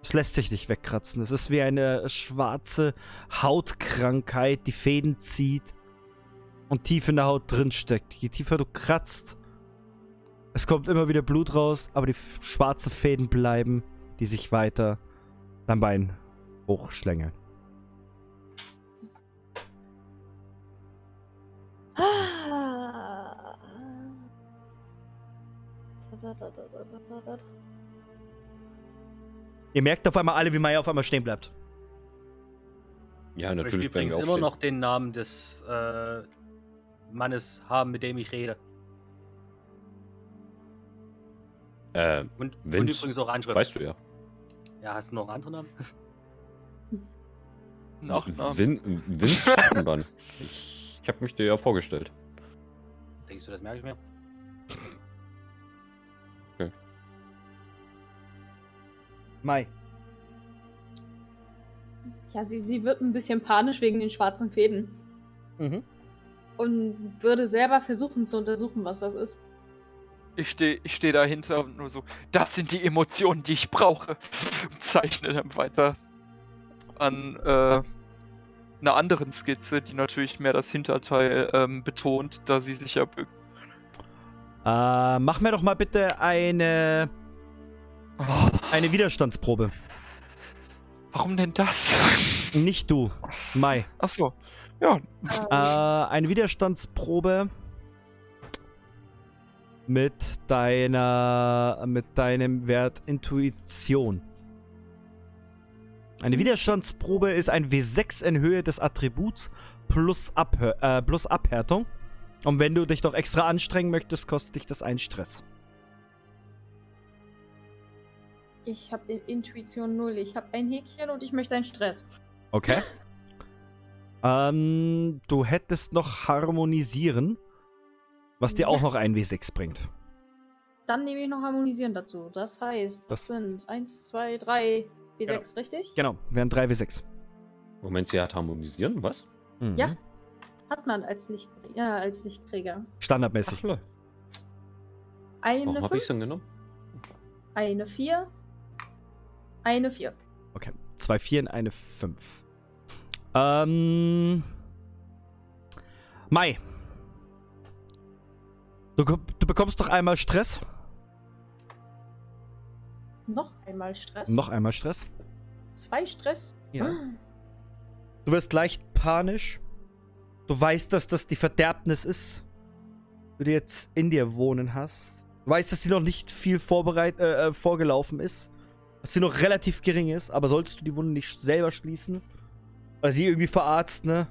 S1: es lässt sich nicht wegkratzen. Es ist wie eine schwarze Hautkrankheit, die Fäden zieht und tief in der Haut drin steckt. Je tiefer du kratzt, es kommt immer wieder Blut raus, aber die schwarzen Fäden bleiben, die sich weiter dein Bein hochschlängeln. Ihr merkt auf einmal alle, wie Maya auf einmal stehen bleibt.
S3: Ja,
S4: Ich
S3: natürlich bleiben
S4: übrigens immer noch den Namen des äh, Mannes haben, mit dem ich rede.
S3: stehen.
S4: Und, und
S3: Vince,
S4: übrigens auch
S3: Äh,
S4: Anschrift.
S3: weißt du ja.
S4: Ja, hast du noch einen anderen Namen?
S2: Nachnamen.
S3: Vin, Vince Schattenbann. Ich, ich habe mich dir ja vorgestellt.
S4: Denkst du, das merke ich mir?
S1: Mai.
S5: Ja, sie, sie wird ein bisschen panisch wegen den schwarzen Fäden
S1: Mhm.
S5: Und würde selber versuchen zu untersuchen, was das ist.
S2: Ich stehe ich steh dahinter und nur so, das sind die Emotionen, die ich brauche. Und zeichne dann weiter an äh, einer anderen Skizze, die natürlich mehr das Hinterteil ähm, betont, da sie sich ja bückt.
S1: Äh, mach mir doch mal bitte eine,
S2: Oh,
S1: eine Widerstandsprobe.
S2: warum denn das?
S1: Nicht du, Mai.
S2: Achso. Ja,
S1: Äh, eine Widerstandsprobe mit deiner, mit deinem Wert Intuition. Eine Widerstandsprobe ist ein W6 in Höhe des Attributs plus, Abhör äh, plus Abhärtung. Und wenn du dich doch extra anstrengen möchtest, kostet dich das einen Stress.
S5: Ich habe Intuition 0, ich habe ein Häkchen und ich möchte einen Stress.
S1: Okay. Ähm, du hättest noch harmonisieren, was dir auch noch ein W6 bringt.
S5: Dann nehme ich noch Harmonisieren dazu. Das heißt,
S1: Das-
S5: das, sind 1, 2, 3, W6, richtig?
S1: Genau, wären 3 W6.
S3: Moment, sie hat harmonisieren, was?
S1: Mhm.
S5: Ja. Hat man als, Licht, ja, als Lichtträger.
S1: Standardmäßig.
S3: lol.
S5: Eine
S3: Warum habe ich
S5: 5,
S3: denn genommen?
S5: eine 4, eine 4.
S1: Okay. Zwei Vieren, eine Fünf. Ähm. Mai. Du, du bekommst doch einmal Stress.
S5: Noch einmal Stress.
S1: Noch einmal Stress.
S5: Zwei Stress.
S1: Ja.
S5: Ah,
S1: Du wirst leicht panisch. Du weißt, dass das die Verderbnis ist, die du jetzt in dir wohnen hast. Du weißt, dass sie noch nicht viel vorbereit, äh, äh, vorgelaufen ist. Dass sie noch relativ gering ist, aber solltest du die Wunde nicht selber schließen, weil sie irgendwie verarzt, ne?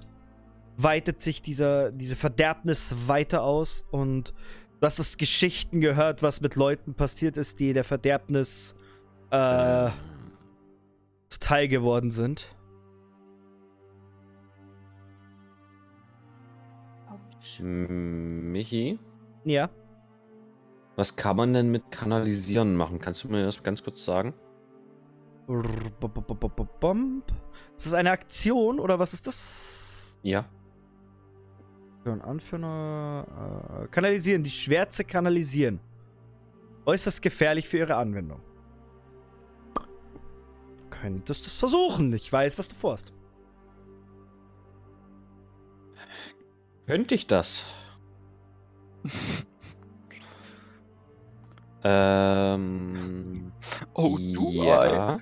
S1: Weitet sich dieser, diese Verderbnis weiter aus und du hast das Geschichten gehört, was mit Leuten passiert ist, die der Verderbnis äh, zuteil geworden sind.
S3: M- Michi,
S1: Ja.
S3: was kann man denn mit Kanalisieren machen? Kannst du mir das ganz kurz sagen?
S1: Ist das eine Aktion oder was ist das?
S3: Ja.
S1: Anführer. Kanalisieren, die Schwärze kanalisieren. Äußerst gefährlich für ihre Anwendung. Könntest du es versuchen? Ich weiß, was du vorhast.
S3: Könnte ich das? ähm.
S2: Oh, du
S3: ja.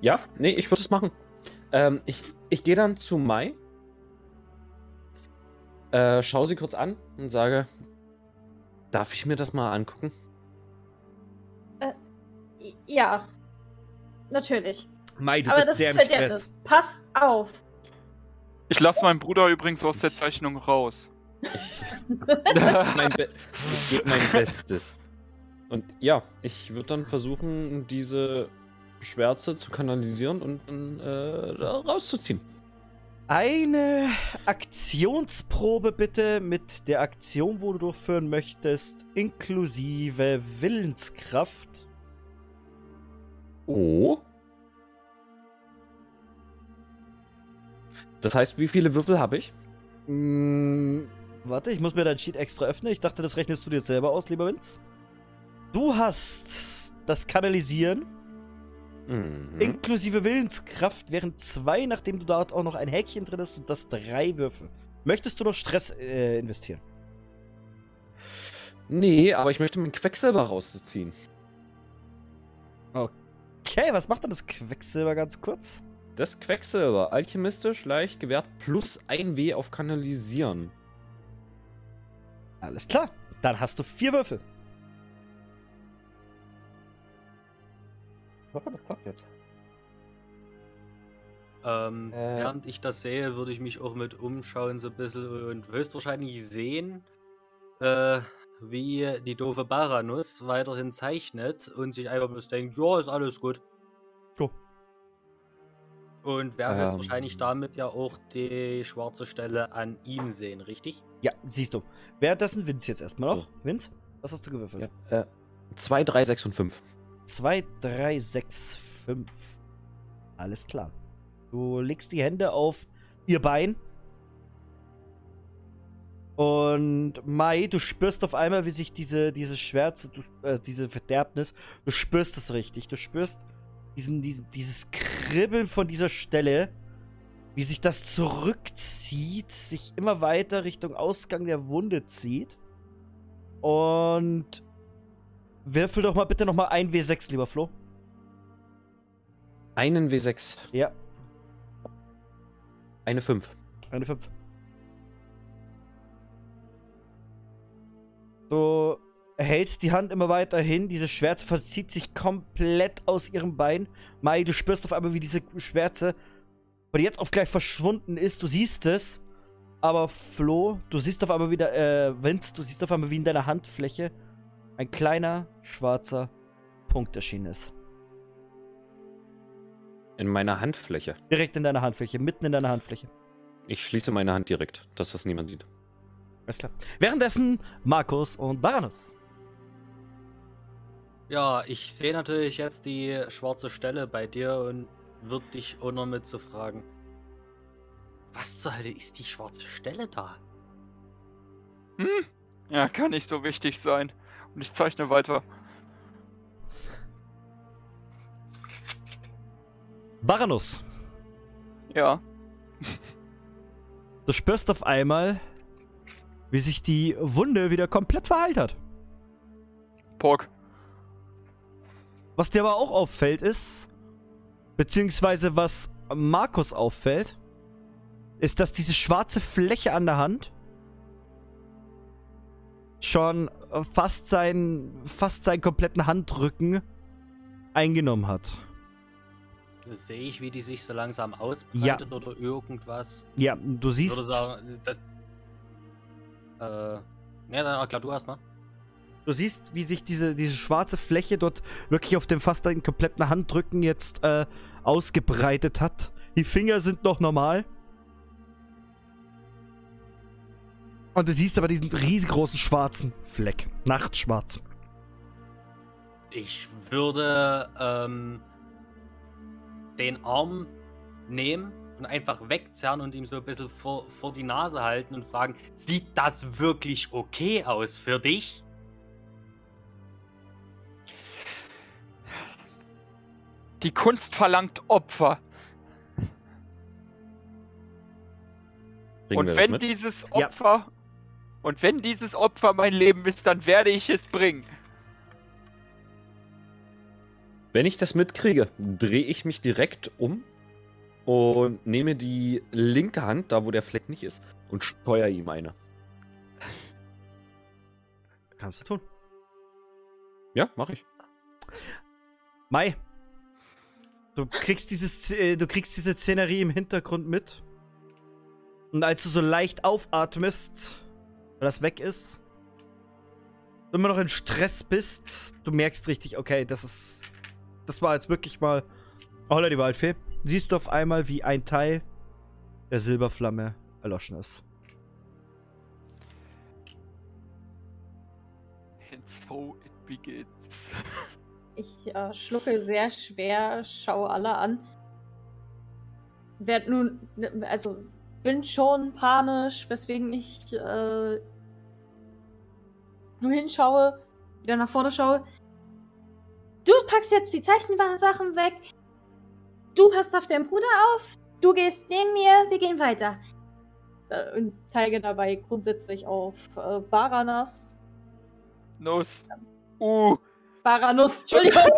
S3: Ja, nee, ich würde es machen. Ähm, ich ich gehe dann zu Mai. Äh, schau sie kurz an und sage: Darf ich mir das mal angucken?
S5: I- Ja. Natürlich.
S1: Mai, du
S5: Aber
S1: bist
S5: das
S1: sehr
S5: ist
S1: im Stress.
S5: Verderbnis. Pass auf.
S2: Ich lasse meinen Bruder übrigens aus der Zeichnung raus.
S3: mein Be ich gebe mein Bestes. Und ja, ich würde dann versuchen, diese Schwärze zu kanalisieren und dann äh, rauszuziehen.
S1: Eine Aktionsprobe bitte mit der Aktion, wo du durchführen möchtest, inklusive Willenskraft.
S3: Oh. Das heißt, wie viele Würfel habe ich?
S1: Mm, warte, ich muss mir dein Sheet extra öffnen. Ich dachte, das rechnest du dir jetzt selber aus, lieber Vince. Du hast das Kanalisieren
S3: Mhm.
S1: inklusive Willenskraft wären zwei, nachdem du dort auch noch ein Häkchen drin hast, sind das drei Würfel. Möchtest du noch Stress äh, investieren?
S3: Nee, aber ich möchte meinen Quecksilber rausziehen.
S1: Okay, was macht denn das Quecksilber ganz kurz?
S3: Das Quecksilber, alchemistisch, leicht gewährt, plus 1W auf Kanalisieren.
S1: Alles klar, dann hast du vier Würfel.
S3: Ich hoffe, das klappt jetzt.
S4: Ähm,
S3: Äh.
S4: während ich das sehe, würde ich mich auch mit umschauen so ein bisschen und höchstwahrscheinlich sehen, äh, wie die doofe Baranus weiterhin zeichnet und sich einfach bloß denkt, ja, ist alles gut.
S1: Go.
S4: Und werde
S3: Ähm.
S4: höchstwahrscheinlich damit ja auch die schwarze Stelle an ihm sehen, richtig?
S1: Ja, siehst du. Währenddessen Vince jetzt erstmal noch. Vince, was hast du gewürfelt?
S3: Ja, äh, 2, 3, 6 und 5.
S1: 2, 3, 6, 5. Alles klar. Du legst die Hände auf ihr Bein. Und Mai, du spürst auf einmal, wie sich diese, diese Schwärze, du, äh, diese Verderbnis, du spürst es richtig. Du spürst diesen, diesen, dieses Kribbeln von dieser Stelle, wie sich das zurückzieht, sich immer weiter Richtung Ausgang der Wunde zieht. Und Würfel doch mal bitte nochmal ein W6, lieber Flo.
S3: Einen W6,
S1: Ja,
S3: eine 5.
S1: eine 5. Du hältst die Hand immer weiter hin, diese Schwärze verzieht sich komplett aus ihrem Bein. Mai, du spürst auf einmal, wie diese Schwärze von jetzt auf gleich verschwunden ist. Du siehst es. Aber Flo, du siehst auf einmal wieder, äh, Vince, du siehst auf einmal, wie in deiner Handfläche ein kleiner schwarzer Punkt erschienen ist.
S3: In meiner Handfläche.
S1: Direkt in deiner Handfläche, mitten in deiner Handfläche.
S3: Ich schließe meine Hand direkt, dass das niemand sieht.
S1: Alles klar. Währenddessen Markus und Baranus.
S4: Ja, ich sehe natürlich jetzt die schwarze Stelle bei dir und würde dich noch mit zu fragen. Was zur Hölle ist die schwarze Stelle da?
S2: Hm? Ja, kann nicht so wichtig sein. Und ich zeichne weiter.
S1: Baranus,
S2: Ja.
S1: du spürst auf einmal, wie sich die Wunde wieder komplett verheilt hat.
S2: Pork.
S1: Was dir aber auch auffällt ist, beziehungsweise was Markus auffällt, ist, dass diese schwarze Fläche an der Hand schon fast seinen, fast seinen kompletten Handrücken eingenommen hat.
S4: Sehe ich, wie die sich so langsam ausbreitet oder irgendwas?
S1: Ja, du siehst,
S4: würde sagen, das. Äh. Ne, dann klar, du erstmal.
S1: du siehst, wie sich diese, diese schwarze Fläche dort wirklich auf dem fast deinen kompletten Handrücken jetzt äh, ausgebreitet hat. Die Finger sind noch normal. Und du siehst aber diesen riesengroßen schwarzen Fleck. Nachtschwarz.
S4: Ich würde ähm, den Arm nehmen und einfach wegzerren und ihm so ein bisschen vor, vor die Nase halten und fragen, sieht das wirklich okay aus für dich?
S2: Die Kunst verlangt Opfer.
S3: Bringen
S2: und wenn dieses
S1: Ja.
S2: Und wenn dieses Opfer mein Leben ist, dann werde ich es bringen.
S3: Wenn ich das mitkriege, drehe ich mich direkt um und nehme die linke Hand, da wo der Fleck nicht ist, und steuere ihm eine.
S1: Kannst du tun.
S3: Ja, mache ich.
S1: Mai. Du kriegst, dieses, äh, du kriegst diese Szenerie im Hintergrund mit. Und als du so leicht aufatmest, weil das weg ist, du immer noch in Stress bist, du merkst richtig, okay, das ist. Das war jetzt wirklich mal. Holla die Waldfee. Siehst du auf einmal, wie ein Teil der Silberflamme erloschen ist.
S2: And so it begins.
S5: Ich äh, schlucke sehr schwer, schaue alle an. Werd nun, ne, also bin schon panisch, weswegen ich äh, nur hinschaue, wieder nach vorne schaue. Du packst jetzt die Zeichensachen weg. Du passt auf deinen Bruder auf. Du gehst neben mir. Wir gehen weiter. Äh, und zeige dabei grundsätzlich auf äh, Baranas.
S2: Nuss. Uh.
S5: Baranus, Entschuldigung.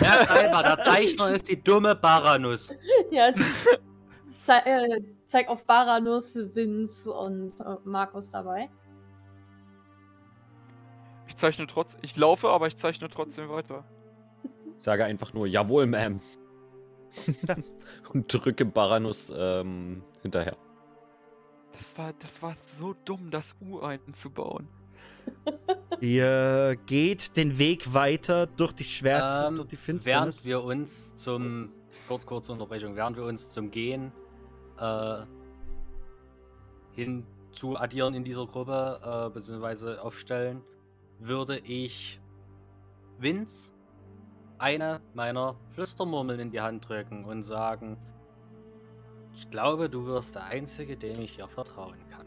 S4: Ja, einfach, der Zeichner ist die dumme Baranus.
S5: Ja, zei äh, zeig auf Baranus, Vince und äh, Markus dabei.
S2: Ich zeichne trotz. Ich laufe, aber ich zeichne trotzdem weiter.
S3: Sage einfach nur, jawohl, Ma'am. und drücke Baranus ähm, hinterher.
S2: Das war, das war so dumm, das U einzubauen.
S1: Ihr geht den Weg weiter durch die Schwärze,
S4: Ähm,
S1: durch die
S4: Während
S1: Finsternis.
S4: wir uns zum, kurz, kurze Unterbrechung, während wir uns zum Gehen äh, addieren in dieser Gruppe, äh, beziehungsweise aufstellen, würde ich Vince eine meiner Flüstermurmeln in die Hand drücken und sagen, ich glaube, du wirst der Einzige, dem ich hier vertrauen kann.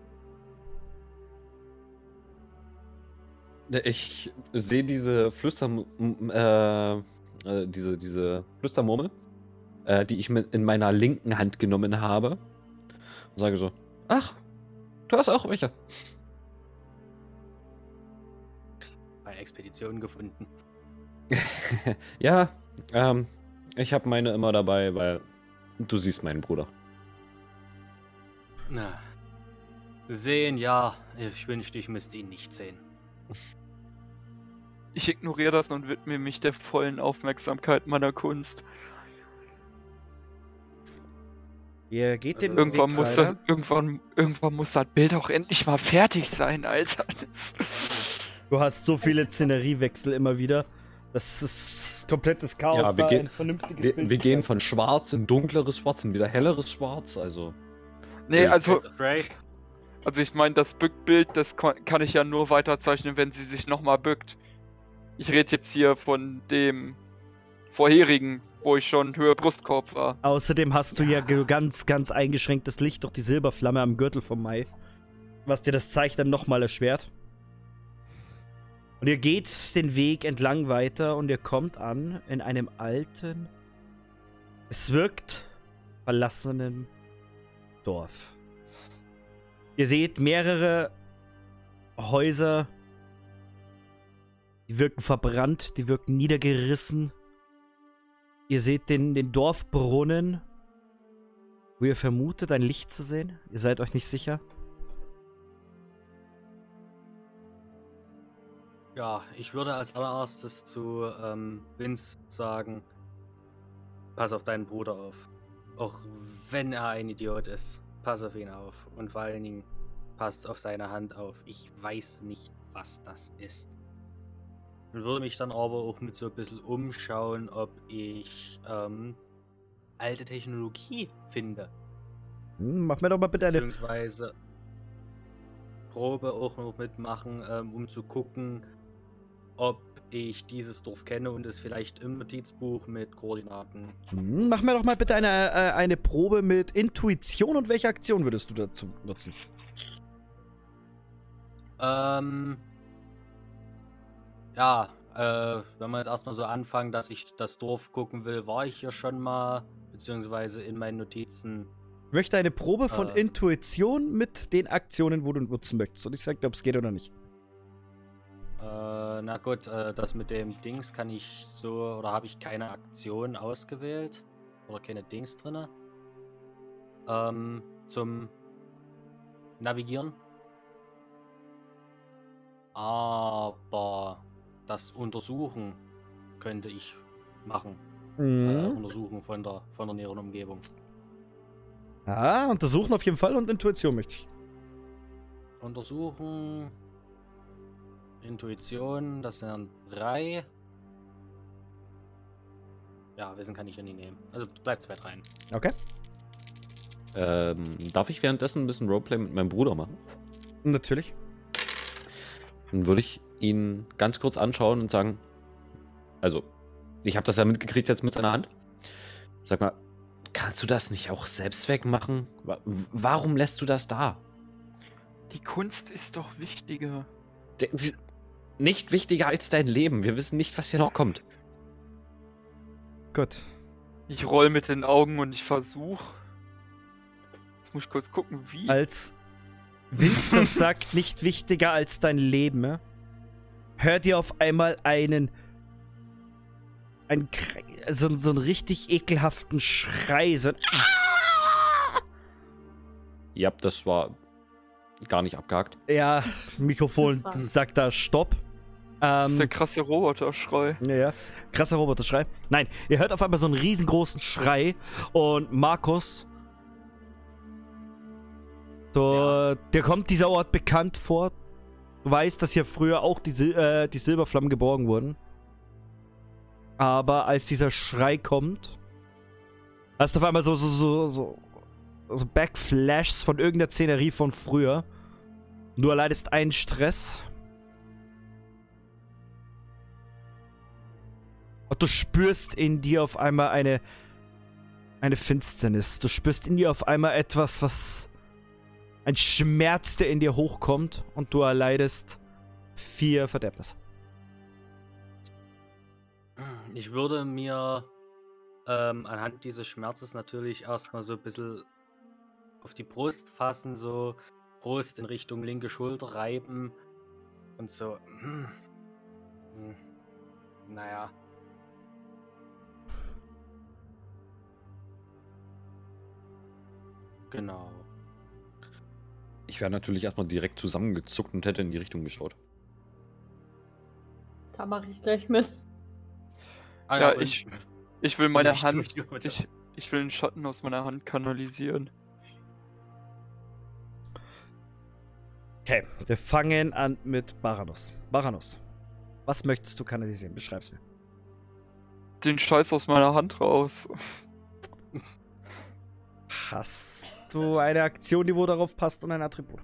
S3: Ich sehe diese Flüster, m- äh, äh, diese, diese Flüstermurmel, äh, die ich mit in meiner linken Hand genommen habe. Und sage so, ach, du hast auch welche.
S4: Bei Expeditionen gefunden.
S3: ja, ähm, ich habe meine immer dabei, weil du siehst meinen Bruder.
S4: Na, sehen ja, ich wünschte, ich müsste ihn nicht sehen.
S2: Ich ignoriere das und widme mich der vollen Aufmerksamkeit meiner Kunst.
S1: Ihr geht den
S2: Irgendwann
S1: Weg
S2: muss,
S1: weiter.
S2: das, irgendwann, irgendwann muss das Bild auch endlich mal fertig sein, Alter. Das,
S1: Du hast so viele Szeneriewechsel immer wieder. Das ist komplettes Chaos.
S3: Ja, wir
S1: da
S3: gehen-
S1: ein vernünftiges
S3: Wir,
S1: Bild
S3: wir gehen von schwarz in dunkleres Schwarz in wieder helleres Schwarz, also.
S2: nee, also, also ich meine, das Bückbild, das kann ich ja nur weiterzeichnen, wenn sie sich nochmal bückt. Ich rede jetzt hier von dem vorherigen, wo ich schon Höhe Brustkorb war.
S1: Außerdem hast du ja ge- ganz, ganz eingeschränktes Licht durch die Silberflamme am Gürtel vom Mai. Was dir das Zeichnen nochmal erschwert. Und ihr geht den Weg entlang weiter und ihr kommt an in einem alten, es wirkt verlassenen Dorf. Ihr seht mehrere Häuser, die wirken verbrannt, die wirken niedergerissen. Ihr seht den, den Dorfbrunnen, wo ihr vermutet, ein Licht zu sehen. Ihr seid euch nicht sicher.
S4: Ja, ich würde als allererstes zu ähm, Vince sagen, pass auf deinen Bruder auf. Auch wenn er ein Idiot ist, pass auf ihn auf. Und vor allen Dingen, passt auf seine Hand auf. Ich weiß nicht, was das ist. Und würde mich dann aber auch mit so ein bisschen umschauen, ob ich ähm, alte Technologie finde.
S1: Hm, mach mir doch mal bitte eine.
S4: Beziehungsweise Probe auch noch mitmachen, ähm, um zu gucken, ob ich dieses Dorf kenne und es vielleicht im Notizbuch mit Koordinaten.
S1: Hm, Mach mir doch mal bitte eine, äh, eine Probe mit Intuition und welche Aktion würdest du dazu nutzen?
S4: Ähm. Ja, äh, wenn wir jetzt erstmal so anfangen, dass ich das Dorf gucken will, war ich hier schon mal, beziehungsweise in meinen Notizen.
S1: Ich möchte eine Probe von
S4: Äh.
S1: Intuition mit den Aktionen, wo du nutzen möchtest. Und ich sag dir, ob es geht oder nicht.
S4: Äh, na gut, äh, das mit dem Dings kann ich so, oder habe ich keine Aktion ausgewählt? Oder keine Dings drinne? Ähm, zum Navigieren. Aber das Untersuchen könnte ich machen. Äh,
S1: Mhm.
S4: Untersuchen von der, von der näheren Umgebung.
S1: Ja, untersuchen auf jeden Fall und Intuition möchte ich.
S4: Untersuchen. Intuition, das wären drei. Ja, Wissen kann ich ja nie nehmen. Also bleibt bei dreien.
S1: Okay.
S3: Ähm, darf ich währenddessen ein bisschen Roleplay mit meinem Bruder machen?
S1: Natürlich.
S3: Dann würde ich ihn ganz kurz anschauen und sagen, also, ich habe das ja mitgekriegt jetzt mit seiner Hand. Sag mal, kannst du das nicht auch selbst wegmachen? Wa- Warum lässt du das da?
S2: Die Kunst ist doch wichtiger.
S3: De- sie- Nicht wichtiger als dein Leben. Wir wissen nicht, was hier noch kommt.
S1: Gut.
S2: Ich roll mit den Augen und ich versuch. Jetzt muss ich kurz gucken, wie.
S1: Als Vince das sagt, nicht wichtiger als dein Leben, hört ihr auf einmal einen. Ein, so, so einen richtig ekelhaften Schrei. So ein
S3: Ja, das war gar nicht abgehakt.
S1: Ja, Mikrofon sagt da Stopp.
S2: das ist der
S1: Ähm,
S2: krasse Roboterschrei.
S1: ja, ja. Krasser Roboterschrei. Nein, ihr hört auf einmal so einen riesengroßen Schrei und Markus. So, der kommt dieser Ort bekannt vor. Du weißt, dass hier früher auch die, Sil äh, die Silberflammen geborgen wurden. Aber als dieser Schrei kommt, hast du auf einmal so, so, so, so, so Backflashs von irgendeiner Szenerie von früher. Du erleidest einen Stress. Und du spürst in dir auf einmal eine, eine Finsternis. Du spürst in dir auf einmal etwas, was. Ein Schmerz, der in dir hochkommt. Und du erleidest vier Verderbnis.
S4: Ich würde mir ähm, anhand dieses Schmerzes natürlich erstmal so ein bisschen auf die Brust fassen, so Brust in Richtung linke Schulter reiben und so. hm, hm, Naja. Genau.
S3: Ich wäre natürlich erstmal direkt zusammengezuckt und hätte in die Richtung geschaut.
S5: Da mache ich gleich mit.
S4: Ah,
S2: Ja,
S4: und-
S2: ich- Ich will meine Hand.
S4: durch.
S2: Ich, ich will den Schatten aus meiner Hand kanalisieren.
S1: Okay, wir fangen an mit Baranus. Baranus, was möchtest du kanalisieren? Beschreib's mir.
S2: Den Scheiß aus meiner Hand raus.
S1: Hast du eine Aktion, die wo darauf passt und ein Attribut?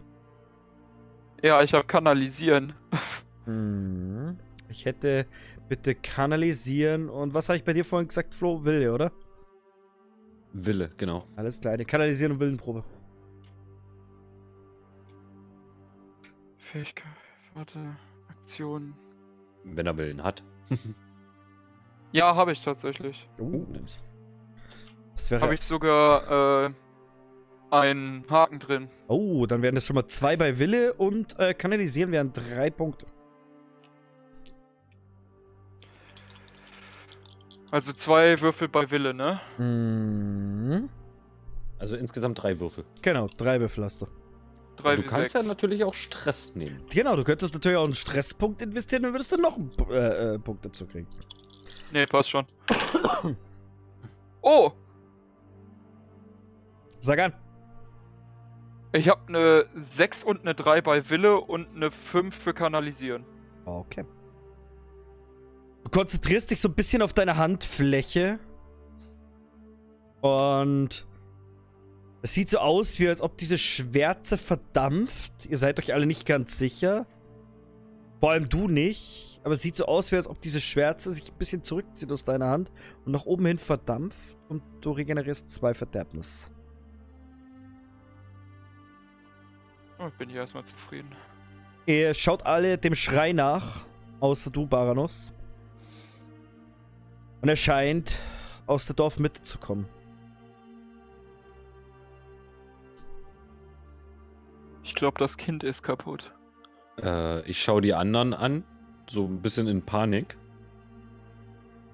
S2: Ja, ich habe kanalisieren.
S1: Hm. Ich hätte bitte kanalisieren und was habe ich bei dir vorhin gesagt, Flo? Wille, oder?
S3: Wille, genau.
S1: Alles klar, eine kanalisieren und Willenprobe.
S2: Fähigkeit. Warte. Aktion.
S3: Wenn er Willen hat.
S2: Ja, habe ich tatsächlich.
S3: Oh, nice.
S1: Das wäre.
S2: Habe ich sogar äh, einen Haken drin.
S1: Oh, dann wären das schon mal zwei bei Wille und äh, kanalisieren wären drei Punkte.
S2: Also zwei Würfel bei Wille, ne?
S1: Mhm.
S3: Also insgesamt drei Würfel.
S1: Genau, drei Würfel hast du.
S2: Drei
S3: du kannst
S2: sechs.
S3: ja natürlich auch Stress nehmen.
S1: Genau, du könntest natürlich auch einen Stresspunkt investieren, dann würdest du noch einen äh, äh, Punkt dazu kriegen.
S2: Nee, passt schon. oh!
S1: Sag an.
S2: Ich habe eine 6 und eine 3 bei Wille und eine 5 für Kanalisieren.
S1: Okay. Du konzentrierst dich so ein bisschen auf deine Handfläche. Und Es sieht so aus, wie als ob diese Schwärze verdampft. Ihr seid euch alle nicht ganz sicher. Vor allem du nicht. Aber es sieht so aus, wie als ob diese Schwärze sich ein bisschen zurückzieht aus deiner Hand und nach oben hin verdampft und du regenerierst zwei Verderbnis.
S2: Bin ich erstmal zufrieden.
S1: Ihr schaut alle dem Schrei nach, außer du, Baranos. Und er scheint aus der Dorfmitte zu kommen.
S2: Ich glaube, das Kind ist kaputt.
S3: Äh, ich schaue die anderen an, so ein bisschen in Panik.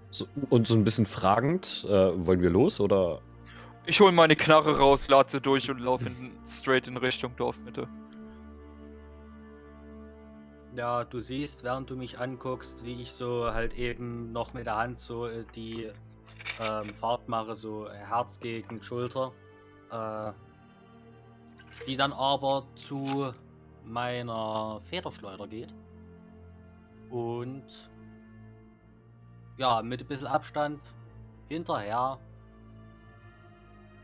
S3: So, und so ein bisschen fragend, äh, wollen wir los oder?
S2: Ich hole meine Knarre raus, lade sie durch und laufe straight in Richtung Dorfmitte.
S4: Ja, du siehst, während du mich anguckst, wie ich so halt eben noch mit der Hand so äh, die ähm, Fahrt mache, so Herz gegen Schulter. Äh, die dann aber zu meiner Federschleuder geht. Und ja, mit ein bisschen Abstand hinterher,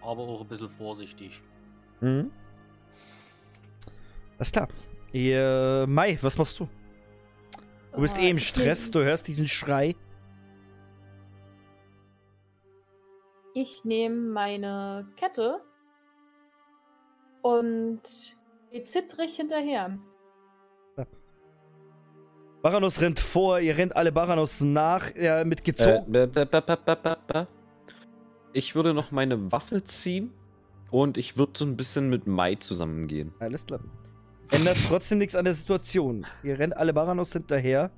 S4: aber auch ein bisschen vorsichtig.
S1: Mhm. Alles klar. Ihr, Mai, was machst du? Du bist
S5: Ah,
S1: eh im Stress, du hörst diesen Schrei.
S5: Ich nehme meine Kette und gehe zittrig hinterher.
S1: Baranos rennt vor, ihr rennt alle Baranos nach, er mit
S3: Äh,
S1: gezogen.
S3: ba- ich würde noch meine Waffe ziehen und ich würde so ein bisschen mit Mai zusammengehen.
S1: Alles klar. Ändert trotzdem nichts an der Situation. Ihr rennt alle Baranos hinterher.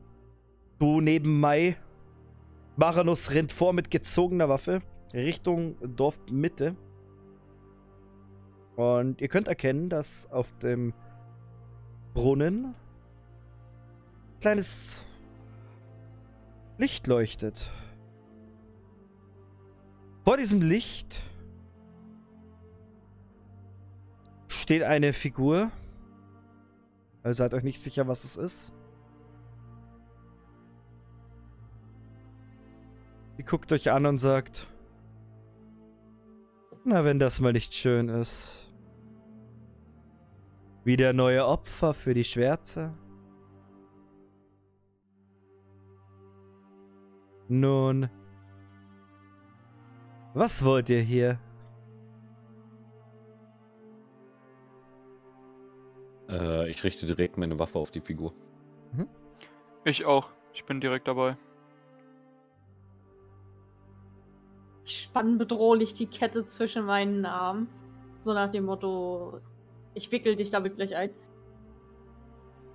S1: Du neben Mai. Baranos rennt vor mit gezogener Waffe Richtung Dorfmitte. Und ihr könnt erkennen, dass auf dem Brunnen kleines Licht leuchtet. Vor diesem Licht steht eine Figur. Ihr seid euch nicht sicher, was es ist. Die guckt euch an und sagt: Na, wenn das mal nicht schön ist. Wieder neue Opfer für die Schwärze. Nun. Was wollt ihr hier?
S3: Äh, ich richte direkt meine Waffe auf die Figur.
S2: Ich auch. Ich bin direkt dabei.
S5: Ich spann bedrohlich die Kette zwischen meinen Armen. So nach dem Motto, ich wickel dich damit gleich ein.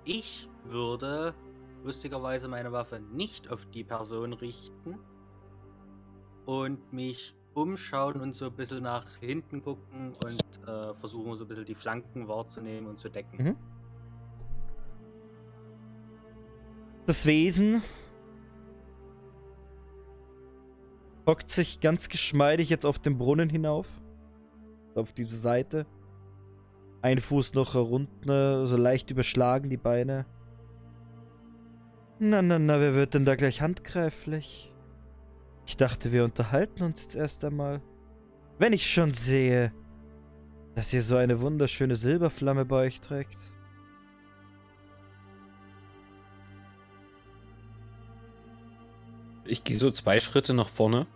S4: Ich würde lustigerweise meine Waffe nicht auf die Person richten und mich umschauen und so ein bisschen nach hinten gucken und äh, versuchen so ein bisschen die Flanken wahrzunehmen und zu decken.
S1: Mhm. Das Wesen hockt sich ganz geschmeidig jetzt auf den Brunnen hinauf. Auf diese Seite. Ein Fuß noch herunter, so leicht überschlagen die Beine. Na, na, na, wer wird denn da gleich handgreiflich? Ich dachte, wir unterhalten uns jetzt erst einmal. Wenn ich schon sehe, dass ihr so eine wunderschöne Silberflamme bei euch trägt.
S3: Ich gehe so zwei Schritte nach vorne.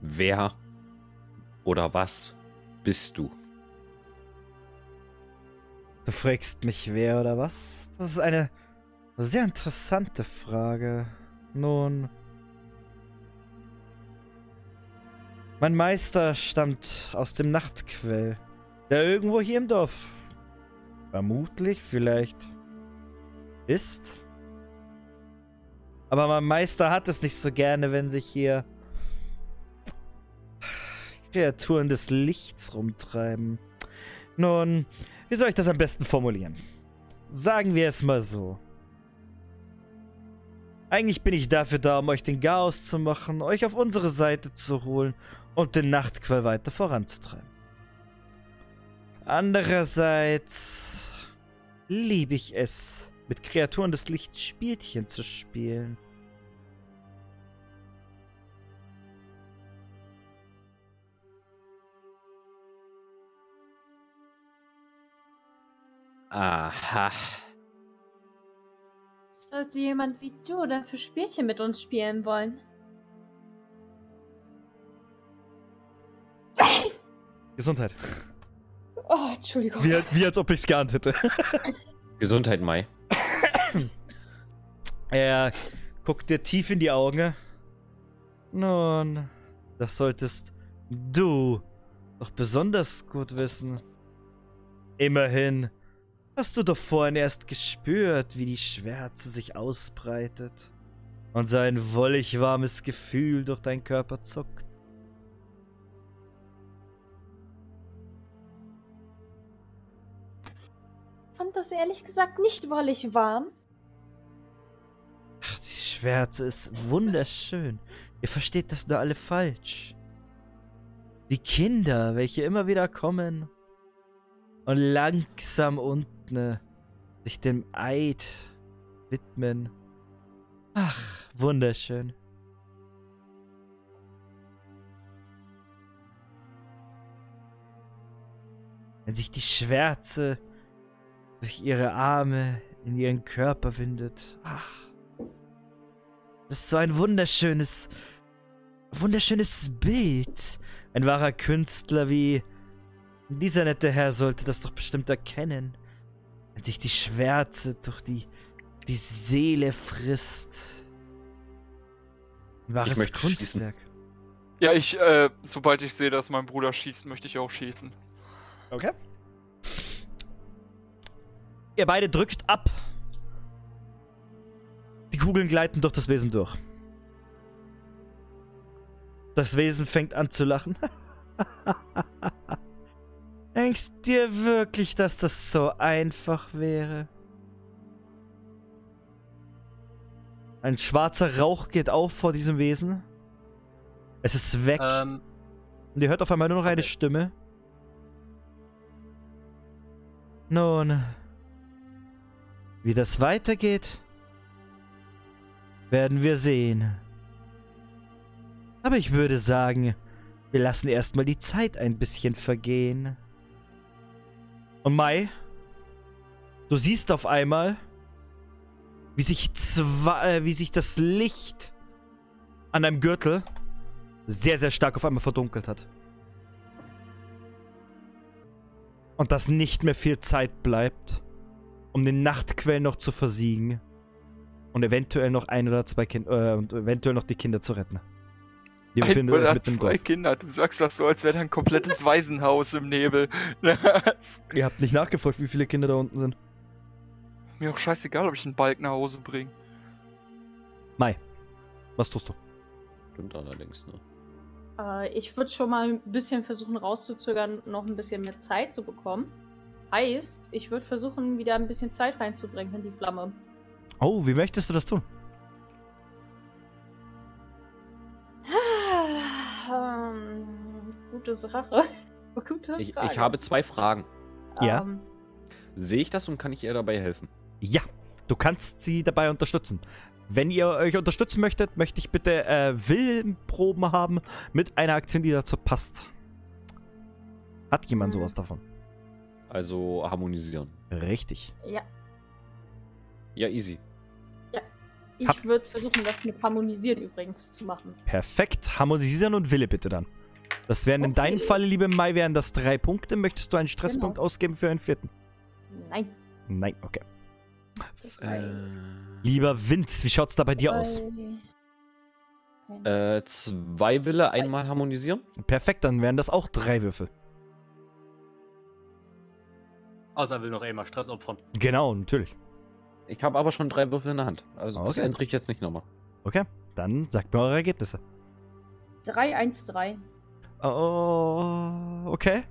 S3: Wer oder was bist du?
S1: Du fragst mich, wer oder was? Das ist eine sehr interessante Frage. Nun. Mein Meister stammt aus dem Nachtquell, der irgendwo hier im Dorf vermutlich vielleicht ist. Aber mein Meister hat es nicht so gerne, wenn sich hier Kreaturen des Lichts rumtreiben. Nun, wie soll ich das am besten formulieren? Sagen wir es mal so. Eigentlich bin ich dafür da, um euch den Chaos zu machen, euch auf unsere Seite zu holen und den Nachtquell weiter voranzutreiben. Andererseits liebe ich es, mit Kreaturen des Lichts Spielchen zu spielen.
S3: Aha.
S5: Sollte jemand wie du dafür Spielchen mit uns spielen wollen?
S1: Gesundheit.
S5: Oh, Entschuldigung.
S1: Wie, wie als ob ich's geahnt hätte.
S3: Gesundheit, Mai.
S1: Er guckt dir tief in die Augen. Nun, das solltest du doch besonders gut wissen. Immerhin hast du doch vorhin erst gespürt, wie die Schwärze sich ausbreitet und so ein wollig warmes Gefühl durch deinen Körper zuckt.
S5: Fand das ehrlich gesagt nicht wollig warm.
S1: Ach, die Schwärze ist wunderschön. Ihr versteht das nur alle falsch. Die Kinder, welche immer wieder kommen und langsam unten äh, sich dem Eid widmen. Ach, wunderschön. Wenn sich die Schwärze durch ihre Arme in ihren Körper windet. Ach. Das ist so ein wunderschönes, wunderschönes Bild. Ein wahrer Künstler wie dieser nette Herr sollte das doch bestimmt erkennen. Wenn sich die Schwärze durch die, die Seele frisst. Ein wahres
S3: möchte schießen.
S1: Kunstwerk.
S2: Ja, ich, äh, sobald ich sehe, dass mein Bruder schießt, möchte ich auch schießen.
S1: Okay. Ihr beide drückt ab. Die Kugeln gleiten durch das Wesen durch. Das Wesen fängt an zu lachen. Denkst dir wirklich, dass das so einfach wäre? Ein schwarzer Rauch geht auf vor diesem Wesen. Es ist weg.
S4: Ähm,
S1: Und ihr hört auf einmal nur noch eine
S4: okay.
S1: Stimme. Nun, wie das weitergeht, werden wir sehen. Aber ich würde sagen, wir lassen erstmal die Zeit ein bisschen vergehen. Und Mai, du siehst auf einmal, wie sich, zwei, äh, wie sich das Licht an deinem Gürtel sehr, sehr stark auf einmal verdunkelt hat. Und dass nicht mehr viel Zeit bleibt, um den Nachtquell noch zu versiegen. Und eventuell noch ein oder zwei Kinder, äh, und eventuell noch die Kinder zu retten. Die
S2: Ein oder
S1: im
S2: zwei
S1: Dorf.
S2: Kinder, du sagst das so, als wäre da ein komplettes Waisenhaus im Nebel.
S1: Ihr habt nicht nachgefragt, wie viele Kinder da unten sind.
S2: Mir auch scheißegal, ob ich einen Balk nach Hause bringe.
S1: Mai, was tust du?
S3: Stimmt allerdings, ne?
S5: Äh, ich würde schon mal ein bisschen versuchen rauszuzögern, noch ein bisschen mehr Zeit zu bekommen. Heißt, ich würde versuchen, wieder ein bisschen Zeit reinzubringen in die Flamme.
S1: Oh, wie möchtest du das tun?
S5: Ähm, gute Sache. Gute
S3: Ich, ich habe zwei Fragen.
S1: Ja.
S5: Ähm,
S3: Sehe ich das und kann ich ihr dabei helfen?
S1: Ja, du kannst sie dabei unterstützen. Wenn ihr euch unterstützen möchtet, möchte ich bitte äh, Willenproben haben mit einer Aktion, die dazu passt. Hat jemand
S5: Hm.
S1: sowas davon?
S3: Also harmonisieren.
S1: Richtig.
S5: ja,
S3: Ja, easy.
S5: ich
S1: Hab-
S5: würde versuchen, das mit harmonisieren übrigens zu machen.
S1: Perfekt. Harmonisieren und Wille bitte dann. Das wären in
S5: Okay.
S1: deinem Fall, liebe Mai, wären das drei Punkte. Möchtest du einen Stresspunkt
S5: Genau.
S1: ausgeben für einen vierten?
S5: Nein.
S1: Nein, okay.
S3: Äh,
S1: Lieber Vince, wie schaut's da bei dir aus?
S3: Äh, zwei Wille einmal harmonisieren?
S1: Perfekt, dann wären das auch drei Würfel.
S4: Außer er will noch einmal Stress opfern.
S1: Genau, natürlich.
S3: Ich habe aber schon drei Würfel in der Hand. Also das
S1: Okay.
S3: ändere ich jetzt nicht nochmal.
S1: Okay, dann sagt mir eure Ergebnisse.
S5: 3, 1, 3.
S1: Oh, okay.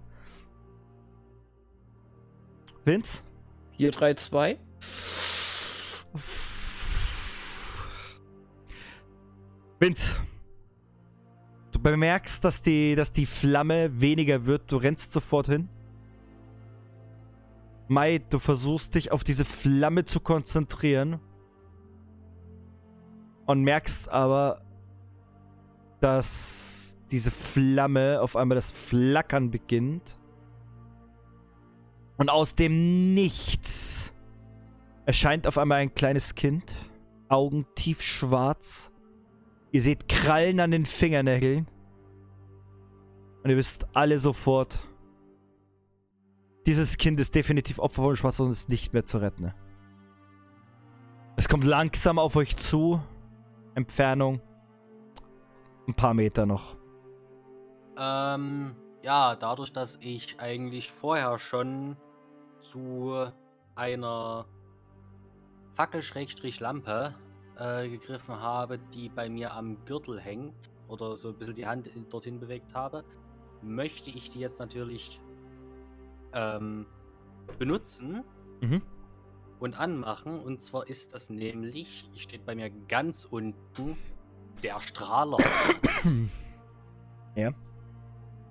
S1: Vince?
S3: Hier 3, 2.
S1: Vince, du bemerkst, dass die, dass die Flamme weniger wird. Du rennst sofort hin. Mai, du versuchst dich auf diese Flamme zu konzentrieren. Und merkst aber, dass diese Flamme auf einmal das Flackern beginnt. Und aus dem Nichts erscheint auf einmal ein kleines Kind. Augen tiefschwarz. Ihr seht Krallen an den Fingernägeln. Und ihr wisst alle sofort, dieses Kind ist definitiv Opfer von Schwarz und ist nicht mehr zu retten. Es kommt langsam auf euch zu. Entfernung. Ein paar Meter noch.
S4: Ähm, ja, dadurch, dass ich eigentlich vorher schon zu einer Fackel-Lampe äh, gegriffen habe, die bei mir am Gürtel hängt oder so ein bisschen die Hand dorthin bewegt habe, möchte ich die jetzt natürlich ähm, benutzen
S1: Mhm.
S4: und anmachen. Und zwar ist das nämlich, steht bei mir ganz unten, der Strahler.
S1: Ja.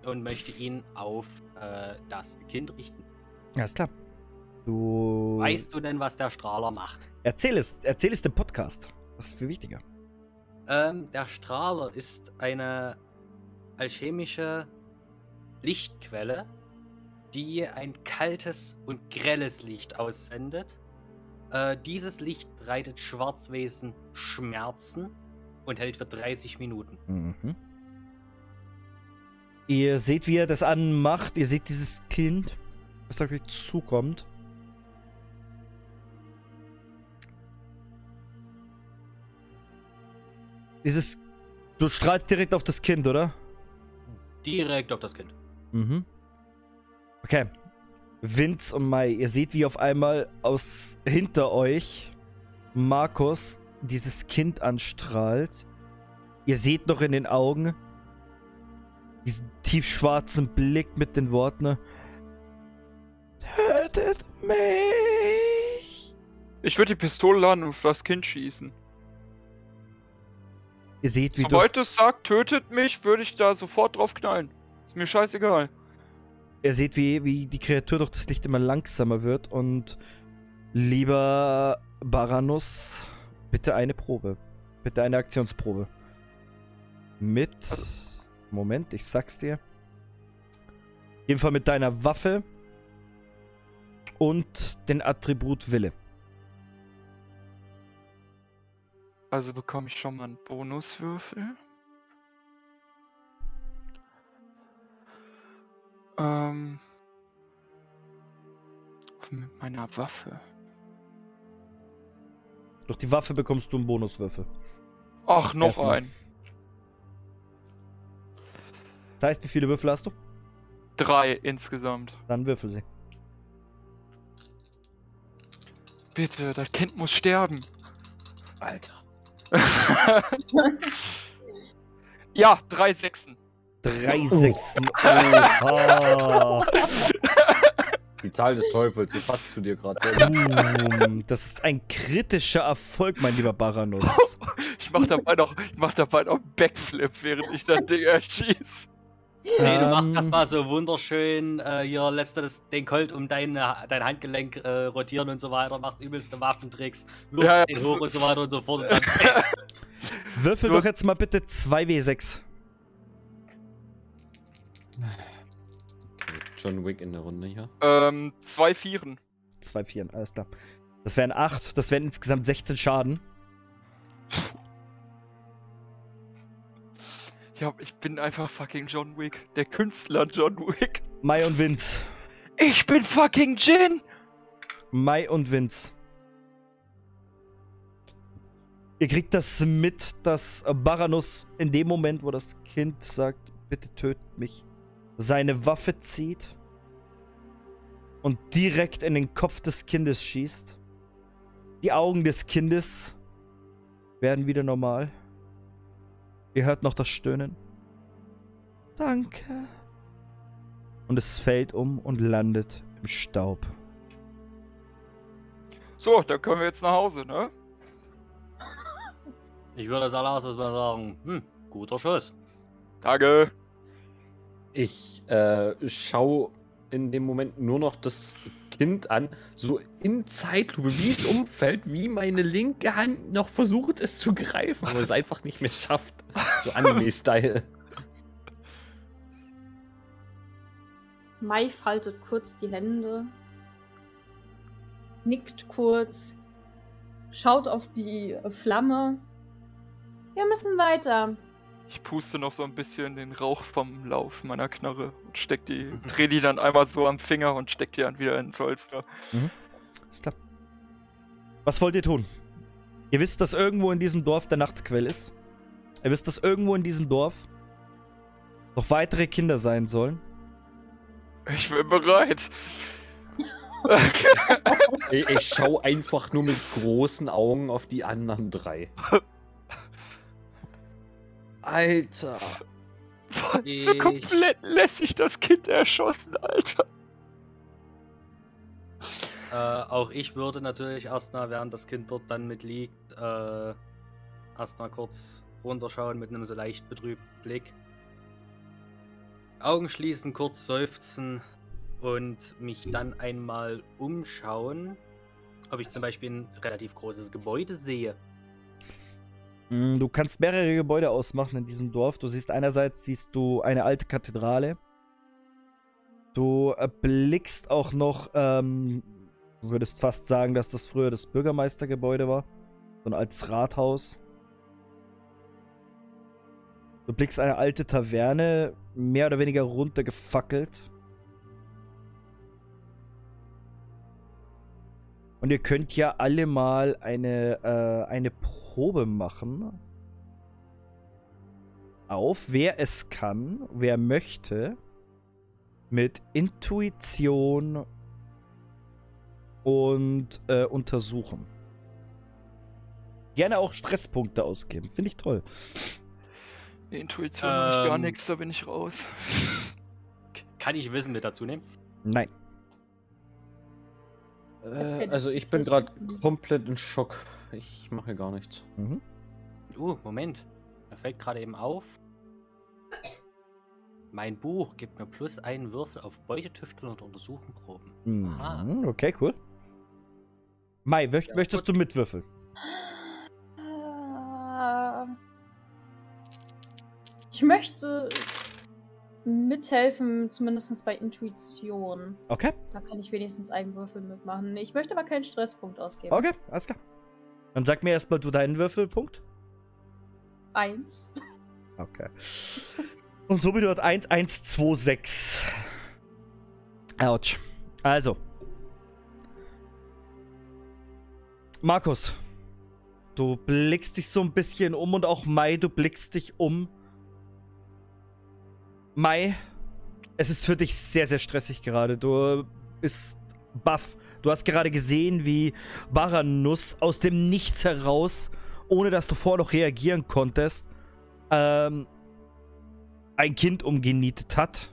S4: Und möchte ihn auf äh, das Kind richten.
S1: Ja, ist klar. Du.
S4: Weißt du denn, was der Strahler macht?
S1: Erzähl es, erzähl es dem Podcast. Das ist viel wichtiger.
S4: Ähm, der Strahler ist eine alchemische Lichtquelle, die ein kaltes und grelles Licht aussendet. Äh, dieses Licht bereitet Schwarzwesen Schmerzen und hält für 30 Minuten.
S1: Mhm. Ihr seht, wie er das anmacht. Ihr seht dieses Kind, das auf euch zukommt. Dieses. Du strahlst direkt auf das Kind, oder?
S4: Direkt auf das Kind.
S1: Mhm. Okay. Vince und Mai, ihr seht, wie auf einmal aus hinter euch Markus dieses Kind anstrahlt. Ihr seht noch in den Augen diesen tiefschwarzen Blick mit den Worten: Tötet mich!
S2: Ich würde die Pistole laden und auf das Kind schießen.
S1: Ihr seht, wie du.
S2: Sobald es sagt, tötet mich, würde ich da sofort drauf knallen. Ist mir scheißegal.
S1: Ihr seht, wie, wie die Kreatur durch das Licht immer langsamer wird und lieber Baranus, bitte eine Probe. Bitte eine Aktionsprobe. Mit. Moment, ich sag's dir. Auf jeden Fall mit deiner Waffe und den Attribut Wille.
S2: Also bekomme ich schon mal einen Bonuswürfel. Ähm. Mit meiner Waffe.
S1: Durch die Waffe bekommst du einen Bonuswürfel.
S2: Ach, noch
S1: Erstmal.
S2: ein.
S1: Das heißt, wie viele Würfel hast du?
S2: Drei insgesamt.
S1: Dann würfel sie.
S2: Bitte, das Kind muss sterben.
S3: Alter.
S2: ja, drei Sechsen.
S1: Drei Sechsen. Oha.
S3: Die Zahl des Teufels, die passt zu dir gerade.
S1: Das ist ein kritischer Erfolg, mein lieber Baranus.
S2: Ich mach dabei noch, ich mach dabei noch einen Backflip, während ich das Ding erschieß.
S4: Nee, du machst
S1: Ähm.
S4: erstmal so wunderschön, äh, hier lässt du das, den Colt um dein, dein Handgelenk äh, rotieren und so weiter, machst übelste Waffentricks, lupfst
S2: Ja, ja,
S4: den
S2: das
S4: hoch und so weiter und so fort. Und dann,
S1: Würfel
S2: So.
S1: doch jetzt mal bitte 2W6.
S3: Okay, John Wick in der Runde hier.
S2: Ähm, zwei Vieren.
S1: 2 Vieren, alles klar. Das wären 8, das wären insgesamt 16 Schaden.
S2: Ja, ich bin einfach fucking John Wick. Der Künstler John Wick.
S1: Mai und Vince.
S2: Ich bin fucking Jin!
S1: Mai und Vince. Ihr kriegt das mit, dass Baranus in dem Moment, wo das Kind sagt, bitte tötet mich, seine Waffe zieht und direkt in den Kopf des Kindes schießt. Die Augen des Kindes werden wieder normal. Ihr hört noch das Stöhnen. Danke. Und es fällt um und landet im Staub.
S2: So, dann können wir jetzt nach Hause, ne?
S4: ich würde als allererstes mal sagen, hm, guter Schuss.
S2: Danke.
S3: Ich äh, schaue in dem Moment nur noch das Kind an, so in Zeitlupe, wie es umfällt, wie meine linke Hand noch versucht, es zu greifen, aber es einfach nicht mehr schafft. So Anime-Style.
S5: Mai faltet kurz die Hände nickt kurz, schaut auf die Flamme. Wir müssen weiter.
S2: Ich puste noch so ein bisschen den Rauch vom Lauf meiner Knarre und steck die, dreh die dann einmal so am Finger und steck die dann wieder ins Holster.
S1: Ist klar. Was wollt ihr tun? Ihr wisst, dass irgendwo in diesem Dorf der Nachtquell ist. Ihr wisst, dass irgendwo in diesem Dorf noch weitere Kinder sein sollen.
S2: Ich bin bereit.
S3: Ich, ich schau einfach nur mit großen Augen auf die anderen drei. Alter.
S2: so
S4: Ich-
S2: komplett lässig das Kind erschossen, Alter.
S4: Äh, auch ich würde natürlich erstmal, während das Kind dort dann mit liegt, äh, erstmal kurz runterschauen mit einem so leicht betrübten Blick. Augen schließen, kurz seufzen und mich dann einmal umschauen, ob ich zum Beispiel ein relativ großes Gebäude sehe.
S1: Mm, Du kannst mehrere Gebäude ausmachen in diesem Dorf. Du siehst einerseits siehst du eine alte Kathedrale. Du erblickst auch noch, ähm, du würdest fast sagen, dass das früher das Bürgermeistergebäude war. So ein altes Rathaus. Du blickst eine alte Taverne, mehr oder weniger runtergefackelt. Und ihr könnt ja alle mal eine, äh, eine Probe machen. Auf, wer es kann, wer möchte, mit Intuition und äh, untersuchen. Gerne auch Stresspunkte ausgeben. Finde ich toll.
S2: Die Intuition mach ich gar
S4: Ähm.
S2: nichts, da bin ich raus.
S4: Kann ich Wissen mit dazu nehmen?
S1: Nein.
S3: Äh, also ich bin gerade komplett in Schock. Ich mache gar nichts.
S1: Mhm.
S4: Uh, Moment. Mir fällt gerade eben auf. Mein Buch gibt mir plus einen Würfel auf Beutetüfteln und Untersuchenproben. Aha.
S1: Mhm, okay, cool. Mai, möcht,
S4: Ja,
S1: möchtest du mitwürfeln?
S5: Äh, Ich möchte mithelfen, zumindest bei Intuition.
S1: Okay,
S5: Da kann ich wenigstens einen Würfel mitmachen. Ich möchte aber keinen Stresspunkt ausgeben.
S1: okay, alles klar. Dann sag mir erstmal du deinen Würfelpunkt.
S5: Eins.
S1: Okay. Und somit wird 1, 1, 2, 6. Autsch. Also. Markus, du blickst dich so ein bisschen um und auch Mai, du blickst dich um. Mai, es ist für dich sehr, sehr stressig gerade. Du bist baff. Du hast gerade gesehen, wie Baranus aus dem Nichts heraus, ohne dass du vorher noch reagieren konntest, ähm, ein Kind umgenietet hat.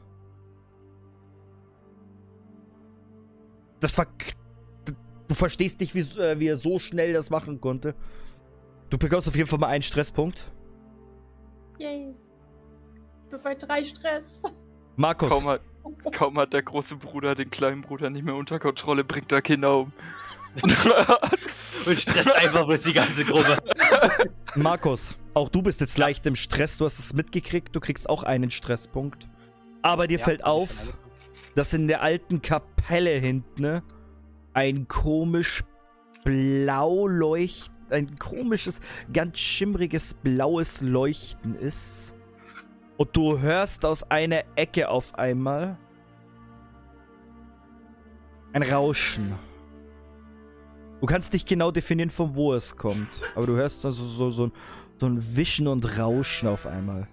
S1: Das war. Du verstehst nicht, wie, äh, wie er so schnell das machen konnte. Du bekommst auf jeden Fall mal einen Stresspunkt.
S5: Yay. Ich bin bei drei Stress.
S1: Markus,
S2: Kaum hat, kaum hat der große Bruder den kleinen Bruder nicht mehr unter Kontrolle, bringt er Kinder um.
S4: Und stresst einfach bloß die ganze Gruppe.
S1: Markus, auch du bist jetzt leicht im Stress. Du hast es mitgekriegt. Du kriegst auch einen Stresspunkt. Aber dir
S4: Ja,
S1: fällt auf, dass in der alten Kapelle hinten ne, ein komisch blau leucht, ein komisches, ganz schimmriges blaues Leuchten ist. Und du hörst aus einer Ecke auf einmal ein Rauschen. Du kannst nicht genau definieren, von wo es kommt. Aber du hörst also so, so, ein- so ein Wischen und Rauschen auf einmal.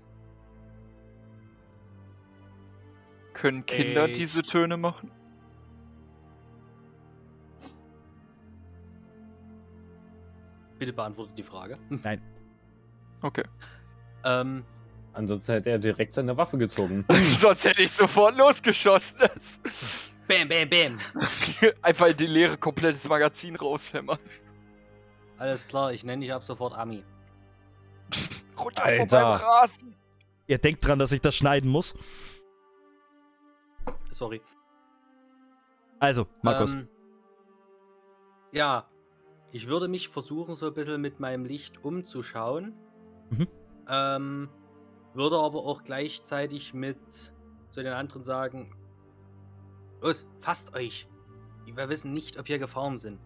S2: Können Kinder
S4: Echt?
S2: diese Töne machen?
S4: Bitte beantwortet die Frage.
S1: Nein.
S2: Okay.
S4: Ähm,
S3: Ansonsten hätte er direkt seine Waffe gezogen.
S2: Sonst hätte ich sofort losgeschossen.
S4: Bam, bam, bam.
S2: Einfach in die Leere komplettes Magazin raushämmern.
S4: Alles klar, ich nenne dich ab sofort Ami.
S2: Runter
S3: Alter.
S2: vom Rasen.
S1: Ihr denkt dran, dass ich das schneiden muss.
S4: Sorry.
S1: Also, Markus.
S4: Ähm, ja, ich würde mich versuchen, so ein bisschen mit meinem Licht umzuschauen.
S1: Mhm.
S4: Ähm, würde aber auch gleichzeitig mit zu den anderen sagen: Los, fasst euch! Wir wissen nicht, ob hier Gefahren sind.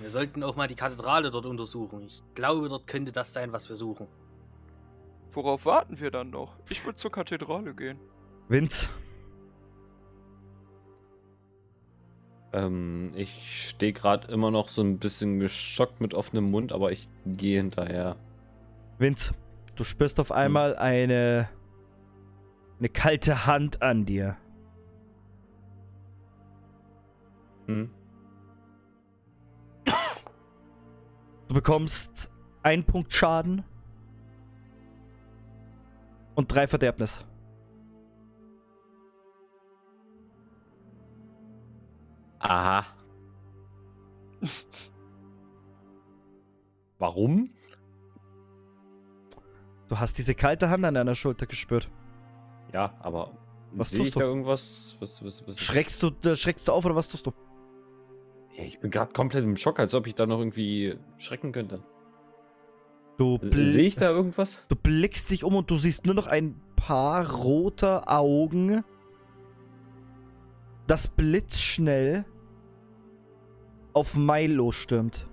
S4: Wir sollten auch mal die Kathedrale dort untersuchen. Ich glaube, dort könnte das sein, was wir suchen.
S2: Worauf warten wir dann noch? Ich würde zur Kathedrale gehen.
S1: Vince,
S3: Ähm, ich stehe gerade immer noch so ein bisschen geschockt mit offenem Mund, aber ich gehe hinterher.
S1: Vince, du spürst auf einmal eine. eine kalte Hand an dir.
S3: Hm?
S1: Du bekommst einen Punkt Schaden und drei Verderbnis.
S3: Aha. Warum?
S1: Du hast diese kalte Hand an deiner Schulter gespürt.
S3: Ja, aber
S1: Was
S3: sehe
S1: tust
S3: ich
S1: du?
S3: da irgendwas? Was, was, was
S1: Schreckst du, äh, schreckst du auf oder was tust du?
S3: Ja, ich bin gerade komplett im Schock, als ob ich da noch irgendwie schrecken könnte.
S1: Du,
S3: Sehe ich da irgendwas?
S1: du blickst dich um und du siehst nur noch ein paar rote Augen, das blitzschnell auf Milo stürmt.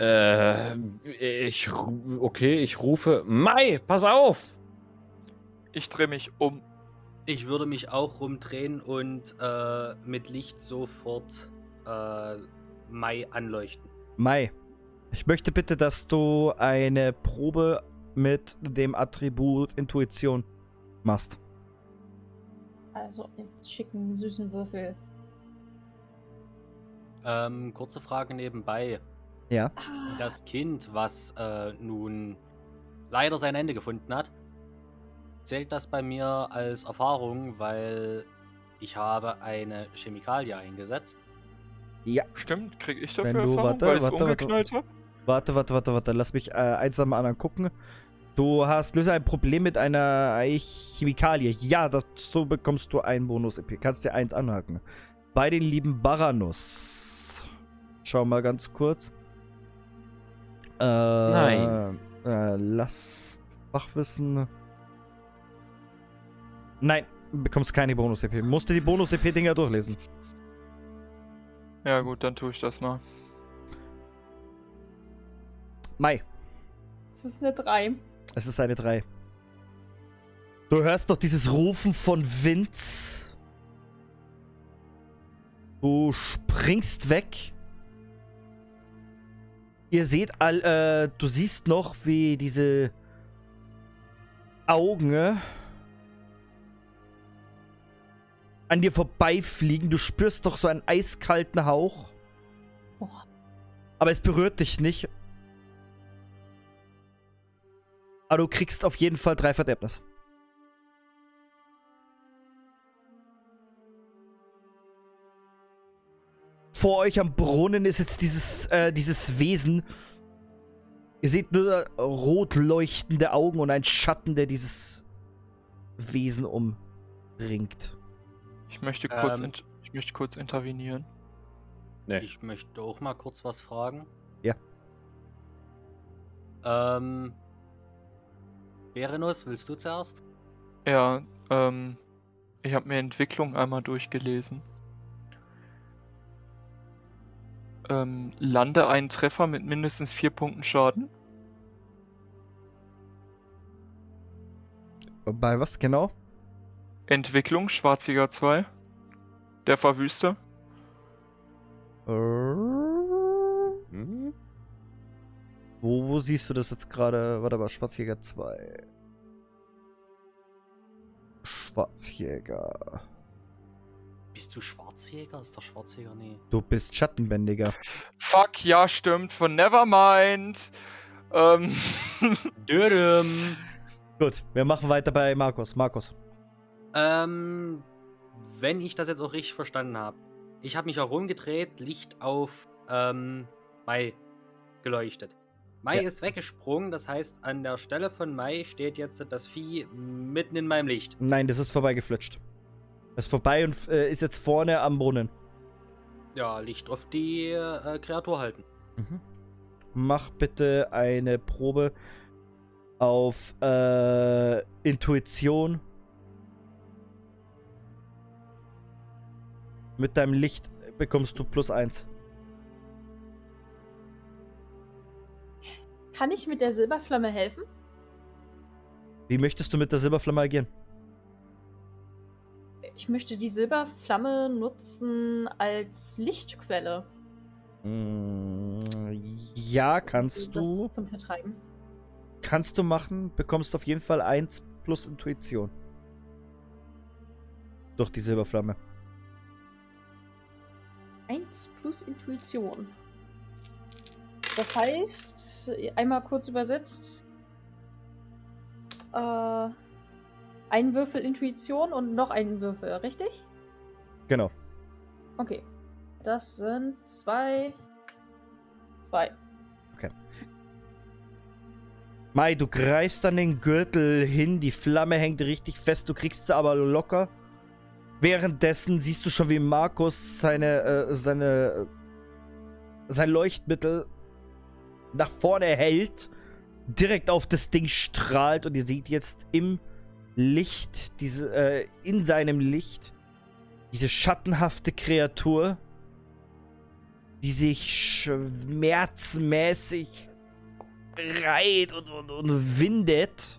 S3: Äh, ich, okay, ich rufe, Mai, pass auf!
S2: Ich drehe mich um.
S4: Ich würde mich auch rumdrehen und äh, mit Licht sofort äh, Mai anleuchten.
S1: Mai, ich möchte bitte, dass du eine Probe mit dem Attribut Intuition machst.
S5: Also einen schicken, süßen Würfel.
S4: Ähm, kurze Frage nebenbei.
S1: Ja.
S4: Das Kind, was äh, nun leider sein Ende gefunden hat, zählt das bei mir als Erfahrung, weil ich habe eine Chemikalie eingesetzt.
S1: Ja.
S2: Stimmt, krieg ich
S1: Wenn
S2: dafür
S1: du-
S2: Erfahrung,
S1: warte,
S2: weil ich
S1: warte, warte.
S2: umgeknallt habe?
S1: Warte, warte, warte, warte. Lass mich äh, eins nach dem anderen gucken. Du hast löse ein Problem mit einer Chemikalie. Ja, dazu bekommst du einen Bonus-EP. Kannst dir eins anhaken. Bei den lieben Baranus. Schau mal ganz kurz. Äh,
S3: Nein.
S1: Äh, Last Fachwissen. Nein, du bekommst keine Bonus-EP. Musst du die Bonus-EP-Dinger durchlesen.
S2: Ja gut, dann tue ich das mal.
S1: Mai.
S5: das ist eine 3.
S1: Es ist eine 3. Du hörst doch dieses Rufen von Vince. Du springst weg. Ihr seht all, äh, du siehst noch, wie diese Augen äh, an dir vorbeifliegen. Du spürst doch so einen eiskalten Hauch. Aber es berührt dich nicht. Aber du kriegst auf jeden Fall drei Verderbnis. Vor euch am Brunnen ist jetzt dieses, äh, dieses Wesen. Ihr seht nur rot leuchtende Augen und einen Schatten, der dieses Wesen umringt.
S2: Ich möchte kurz,
S4: Ähm.
S2: ich möchte kurz intervenieren.
S3: Nee.
S4: Ich möchte auch mal kurz was fragen.
S1: Ja.
S4: Ähm. Berenus, willst du zuerst?
S2: Ja, ähm, ich habe mir Entwicklung einmal durchgelesen. Ähm, lande einen Treffer mit mindestens vier Punkten Schaden.
S1: Bei was genau?
S2: Entwicklung, Schwarziger 2. Der Verwüster.
S1: Äh,
S3: Hm?
S1: Wo, wo siehst du das jetzt gerade? Warte mal, Schwarzjäger 2. Schwarzjäger.
S4: Bist du Schwarzjäger? Ist der Schwarzjäger? Nee.
S1: Du bist Schattenbändiger.
S2: Fuck, ja, stimmt, von Nevermind. Ähm,
S4: Dödem.
S1: Gut, wir machen weiter bei Markus. Markus.
S4: Ähm, wenn ich das jetzt auch richtig verstanden habe. Ich habe mich herumgedreht, Licht auf ähm, Mai geleuchtet. Mai
S1: Ja.
S4: ist weggesprungen, das heißt, an der Stelle von Mai steht jetzt das Vieh mitten in meinem Licht.
S1: Nein, das ist vorbeigeflutscht. Das ist vorbei und äh, ist jetzt vorne am Brunnen.
S4: Ja, Licht auf die äh, Kreatur halten.
S1: Mhm. Mach bitte eine Probe auf äh, Intuition. Mit deinem Licht bekommst du plus eins.
S5: Kann ich mit der Silberflamme helfen?
S1: Wie möchtest du mit der Silberflamme agieren?
S5: Ich möchte die Silberflamme nutzen als Lichtquelle.
S1: Mm, Ja, kannst du.
S5: Zum Vertreiben.
S1: Kannst du machen. Bekommst auf jeden Fall 1 plus Intuition. Durch die Silberflamme.
S5: 1 plus Intuition. Das heißt, einmal kurz übersetzt, äh, ein Würfel Intuition und noch einen Würfel, richtig?
S1: Genau.
S5: Okay. Das sind zwei. Zwei.
S1: Mai, du greifst an den Gürtel hin, die Flamme hängt richtig fest, du kriegst sie aber locker. Währenddessen siehst du schon, wie Markus seine, äh, seine, sein Leuchtmittel nach vorne hält, direkt auf das Ding strahlt und ihr seht jetzt im Licht, diese, äh, in seinem Licht, diese schattenhafte Kreatur, die sich schmerzmäßig reiht und, und, und windet.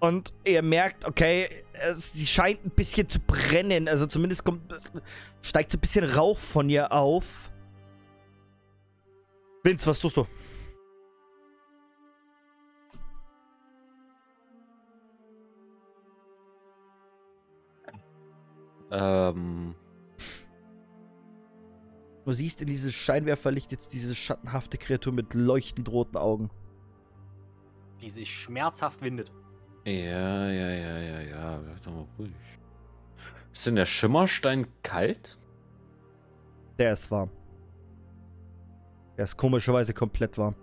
S1: Und ihr merkt, okay, sie scheint ein bisschen zu brennen. Also zumindest kommt, steigt so ein bisschen Rauch von ihr auf. Vince, was tust du?
S3: Ähm,
S1: Du siehst in dieses Scheinwerferlicht jetzt diese schattenhafte Kreatur mit leuchtend roten Augen.
S4: Die sich schmerzhaft windet.
S3: ja, ja, ja, ja, ja. Werd doch mal ruhig. Ist denn der Schimmerstein kalt?
S1: Der ist warm. Der ist komischerweise komplett warm.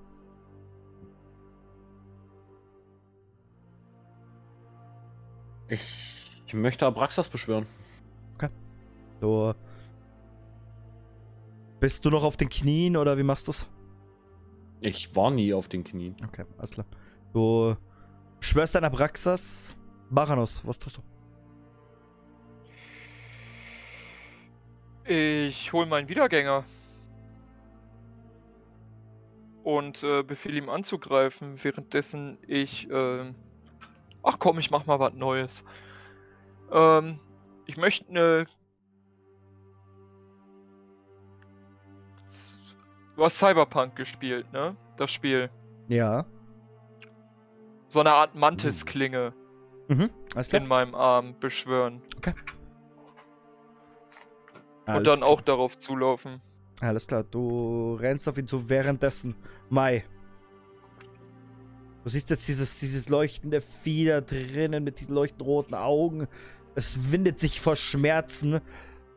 S3: Ich, ich möchte Abraxas beschwören.
S1: Du. Bist du noch auf den Knien oder wie machst du's?
S3: Ich war nie auf den Knien.
S1: Okay, alles klar. Du schwörst dein Abraxas. Baranos, was tust du?
S2: Ich hol meinen Wiedergänger. Und äh, befehle ihm anzugreifen, währenddessen ich. ähm, ach komm, ich mach mal was Neues. Ähm, ich möchte eine. Du hast Cyberpunk gespielt, ne? Das Spiel.
S1: Ja.
S2: So eine Art Mantis-Klinge
S1: Mhm, alles
S2: in meinem Arm beschwören.
S1: Alles
S2: und dann
S1: klar.
S2: auch darauf zulaufen.
S1: Alles klar, du rennst auf ihn zu währenddessen. Mai. Du siehst jetzt dieses, dieses leuchtende Vieh da drinnen mit diesen leuchtend roten Augen. Es windet sich vor Schmerzen.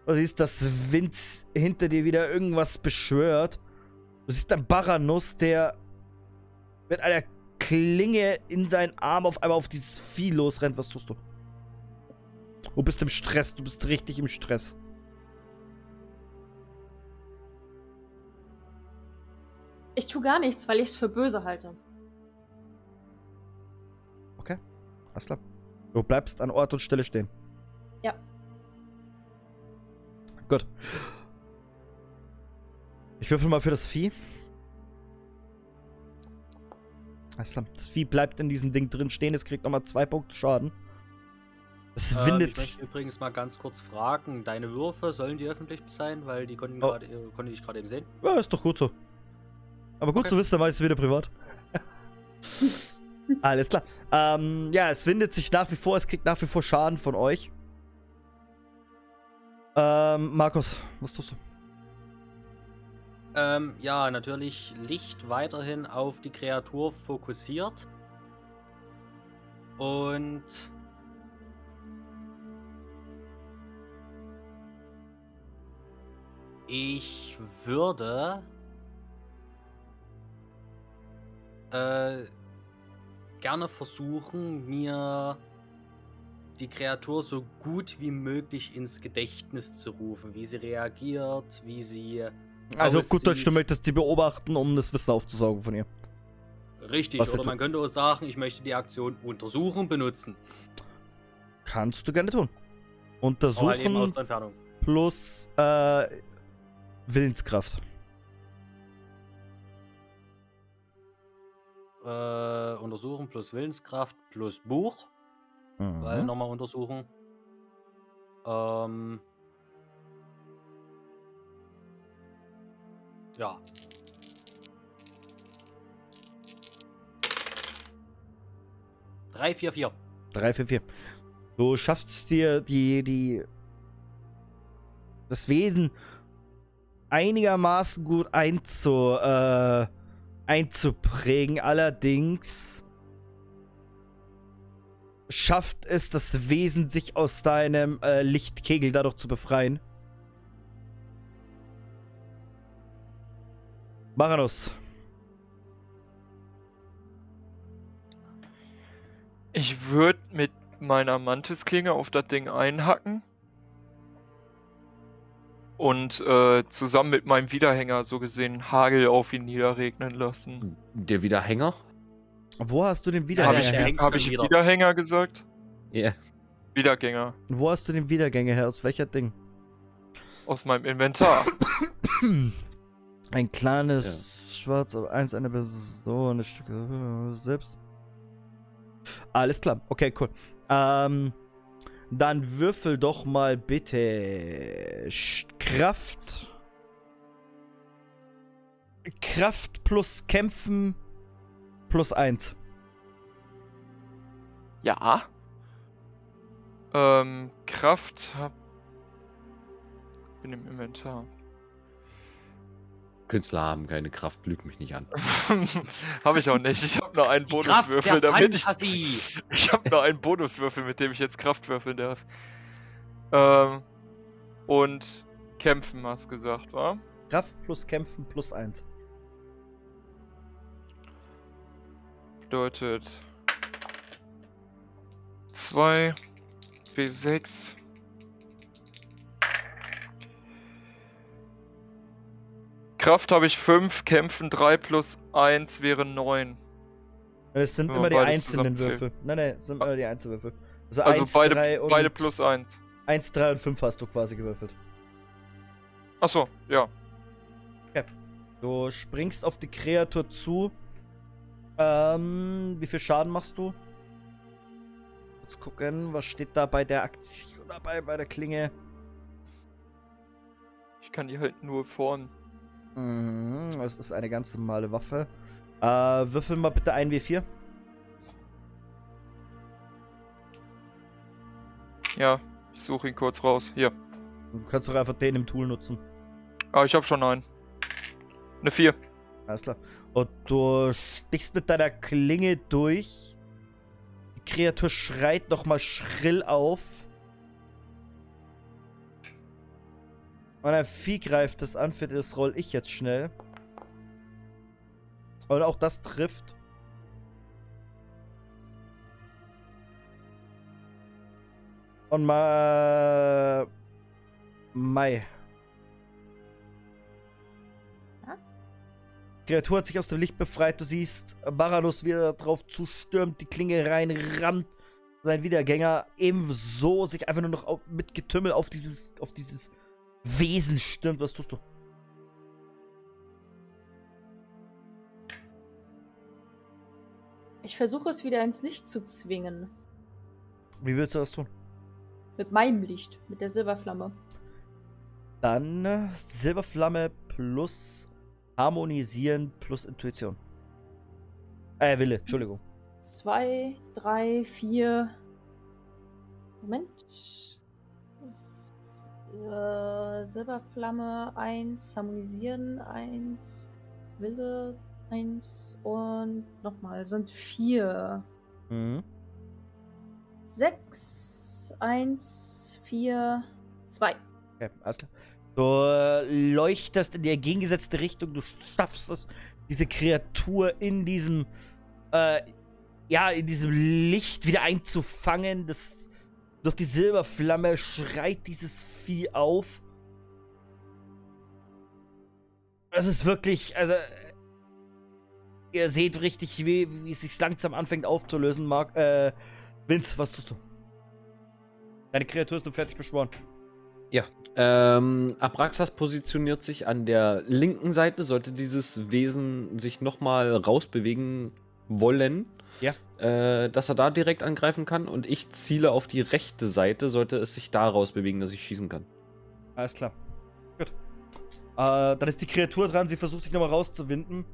S1: Du siehst, dass Vince hinter dir wieder irgendwas beschwört. Du siehst einen Baranus, der mit einer Klinge in seinen Arm auf einmal auf dieses Vieh losrennt. Was tust du? Du bist im Stress, du bist richtig im Stress.
S5: Ich tue gar nichts, weil ich es für böse halte.
S1: Alles klar. Du bleibst an Ort und Stelle stehen.
S5: Ja.
S1: Gut. Ich würfel mal für das Vieh. Alles klar. Das Vieh bleibt in diesem Ding drin stehen. Es kriegt nochmal zwei Punkte Schaden. Es
S4: Ähm,
S1: windet
S4: ich
S1: sich.
S4: möchte übrigens mal ganz kurz fragen, deine Würfe, sollen die öffentlich sein? Weil die konnten
S1: Oh.
S4: äh, konnte ich gerade eben sehen.
S1: Ja, ist doch gut so. Aber gut
S4: Okay.
S1: zu wissen, dann weiß ich es wieder privat. Alles klar. Ähm, ja, es windet sich nach wie vor. Es kriegt nach wie vor Schaden von euch. Ähm, Markus, was tust du?
S4: Ähm, ja, natürlich Licht weiterhin auf die Kreatur fokussiert. Und ich würde äh, gerne versuchen, mir die Kreatur so gut wie möglich ins Gedächtnis zu rufen, wie sie reagiert, wie sie
S1: Also auf gut Deutsch, du möchtest sie beobachten, um das Wissen aufzusaugen von ihr.
S4: Richtig,
S1: Was
S4: oder man könnte auch sagen, ich möchte die Aktion untersuchen benutzen.
S1: Kannst du gerne tun.
S4: Halt
S1: Untersuchen
S4: Entfernung.
S1: plus äh, Willenskraft.
S4: Äh, untersuchen plus Willenskraft plus Buch. Weil
S1: Mhm.
S4: nochmal untersuchen. Ähm. Ja. Drei, vier, vier.
S1: 3, 4, 4. Du schaffst dir die, die, das Wesen einigermaßen gut einzu, äh, einzuprägen. Allerdings schafft es das Wesen, sich aus deinem äh, Lichtkegel dadurch zu befreien. Maranus.
S2: Ich würde mit meiner Mantisklinge auf das Ding einhacken. Und äh, zusammen mit meinem Wiederhänger so gesehen Hagel auf ihn niederregnen lassen.
S3: Der Wiederhänger?
S1: Wo hast du den
S2: Habe
S1: Wiedergänger
S2: ich, hab ich
S4: wieder.
S2: Wiederhänger gesagt?
S3: Ja.
S2: Wiedergänger.
S1: Wo hast du den Wiedergänger her? Aus welcher Ding?
S2: Aus meinem Inventar.
S1: Ein kleines Schwarz, aber eins eine Person, ein Stück äh, selbst. Alles klar, okay, cool. Ähm, dann würfel doch mal bitte Kraft. Kraft plus Kämpfen plus eins.
S2: ja. Ähm, Kraft hab. Bin im Inventar.
S3: Künstler haben keine Kraft, lügt mich nicht an.
S2: habe ich auch nicht. Ich habe nur einen
S4: Die Kraft
S2: Bonuswürfel,
S4: der
S2: damit ich.
S4: Fantasie.
S2: Ich habe nur einen Bonuswürfel, mit dem ich jetzt Kraft würfeln darf. Ähm, und kämpfen, hast gesagt, wa?
S1: Kraft plus Kämpfen plus eins.
S2: Bedeutet 2 W6 Kraft habe ich 5, Kämpfen 3 plus 1 wäre 9.
S1: Es sind immer die einzelnen. Würfel. Nein, nein, es sind immer die Einzelwürfel. Also,
S2: Also
S1: 1,
S2: beide,
S1: 3 und
S2: beide plus 1.
S1: 1, 3 und 5 hast du quasi gewürfelt.
S2: Achso, ja.
S1: Du springst auf die Kreatur zu. Ähm, wie viel Schaden machst du? Kurz gucken, was steht da bei der Aktion dabei, bei der Klinge?
S2: Ich kann die halt nur vorn.
S1: Mhm, das ist eine ganz normale Waffe. Äh, würfel mal bitte ein W4.
S2: Ja, ich suche ihn kurz raus. Hier.
S1: Du kannst doch einfach den im Tool nutzen.
S2: Ah, ich habe schon einen. Eine 4.
S1: Alles klar. Und du stichst mit deiner Klinge durch. Die Kreatur schreit nochmal schrill auf. Und ein Vieh greift es an, für das roll ich jetzt schnell. Und auch das trifft. Und mal. Mai.
S5: Ja?
S1: Kreatur hat sich aus dem Licht befreit. Du siehst Baranus, wie er drauf zustürmt, die Klinge reinrammt. Sein Wiedergänger ebenso sich einfach nur noch auf, mit Getümmel auf dieses, auf dieses Wesen stürmt. Was tust du?
S5: Ich versuche es wieder ins Licht zu zwingen.
S1: Wie willst du das tun?
S5: Mit meinem Licht, mit der Silberflamme.
S1: Dann äh, Silberflamme plus Harmonisieren plus Intuition. Äh, Wille, Entschuldigung.
S5: Zwei, drei, vier. Moment. Äh, Silberflamme 1, Harmonisieren 1, Wille 1 und nochmal sind vier.
S1: Mhm.
S5: Sechs, eins, vier, zwei.
S1: Okay, alles klar. Du äh, leuchtest in die entgegengesetzte Richtung, du schaffst es, diese Kreatur in diesem, äh, ja, in diesem Licht wieder einzufangen. Das, durch die Silberflamme schreit dieses Vieh auf. Es ist wirklich, also, ihr seht richtig, wie, wie es sich langsam anfängt aufzulösen, Mark. Äh, Vince, was tust du? Deine Kreatur ist nur fertig beschworen.
S3: Ähm, Abraxas positioniert sich an der linken Seite, sollte dieses Wesen sich nochmal rausbewegen wollen.
S1: Ja.
S3: Äh, dass er da direkt angreifen kann und ich ziele auf die rechte Seite, sollte es sich da rausbewegen, dass ich schießen kann.
S1: Alles klar. Gut. Äh, dann ist die Kreatur dran, sie versucht sich nochmal rauszuwinden.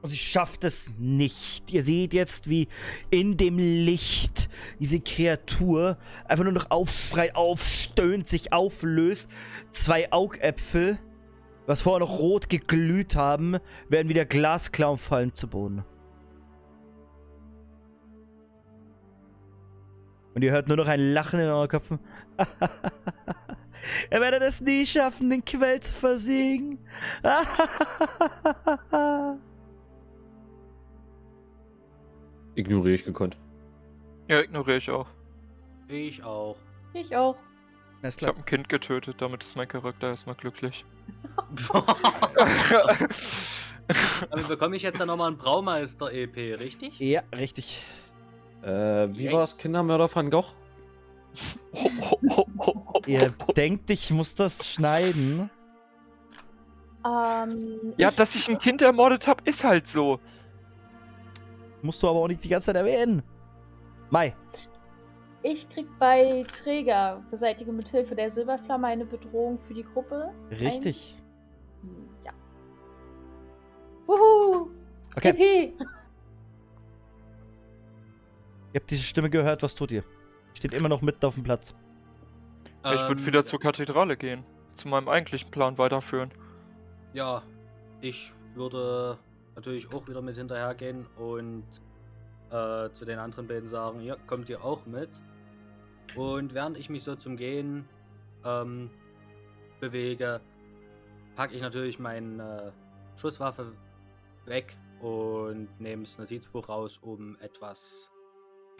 S1: Und sie schafft es nicht. Ihr seht jetzt, wie in dem Licht diese Kreatur einfach nur noch aufschreit, aufstöhnt, sich auflöst. Zwei Augäpfel, was vorher noch rot geglüht haben, werden wieder glasklar und fallen zu Boden. Und ihr hört nur noch ein Lachen in euren Köpfen. er werde es nie schaffen, den Quell zu versiegen.
S3: Ignoriere ich gekonnt.
S2: Ja, ignoriere ich auch.
S4: Ich auch.
S5: Ich auch.
S2: Ich habe ein Kind getötet, damit ist mein Charakter erstmal glücklich.
S4: Damit bekomme ich jetzt ja nochmal ein Braumeister-EP, richtig?
S1: Ja, richtig.
S3: Äh, wie war es, Kindermörder van Gogh?
S1: Ihr denkt, ich muss das schneiden.
S5: Ähm,
S2: ja,
S5: ich,
S2: dass ich ein Kind ermordet habe, ist halt so.
S1: Musst du aber auch nicht die ganze Zeit erwähnen. Mai.
S5: Ich krieg bei Träger beseitige mit Hilfe der Silberflamme eine Bedrohung für die Gruppe.
S1: Richtig.
S5: Hm, Ja. Wuhu!
S1: Okay.
S5: PP!
S1: Ihr habt diese Stimme gehört, was tut ihr? Steht immer noch mitten auf dem Platz.
S2: ich würde
S4: Ähm,
S2: wieder zur Kathedrale gehen. Zu meinem eigentlichen Plan weiterführen.
S4: Ja, ich würde natürlich auch wieder mit hinterhergehen und äh, zu den anderen beiden sagen, ja, kommt ihr auch mit. Und während ich mich so zum Gehen ähm, bewege, packe ich natürlich meine Schusswaffe weg und nehme das Notizbuch raus, um etwas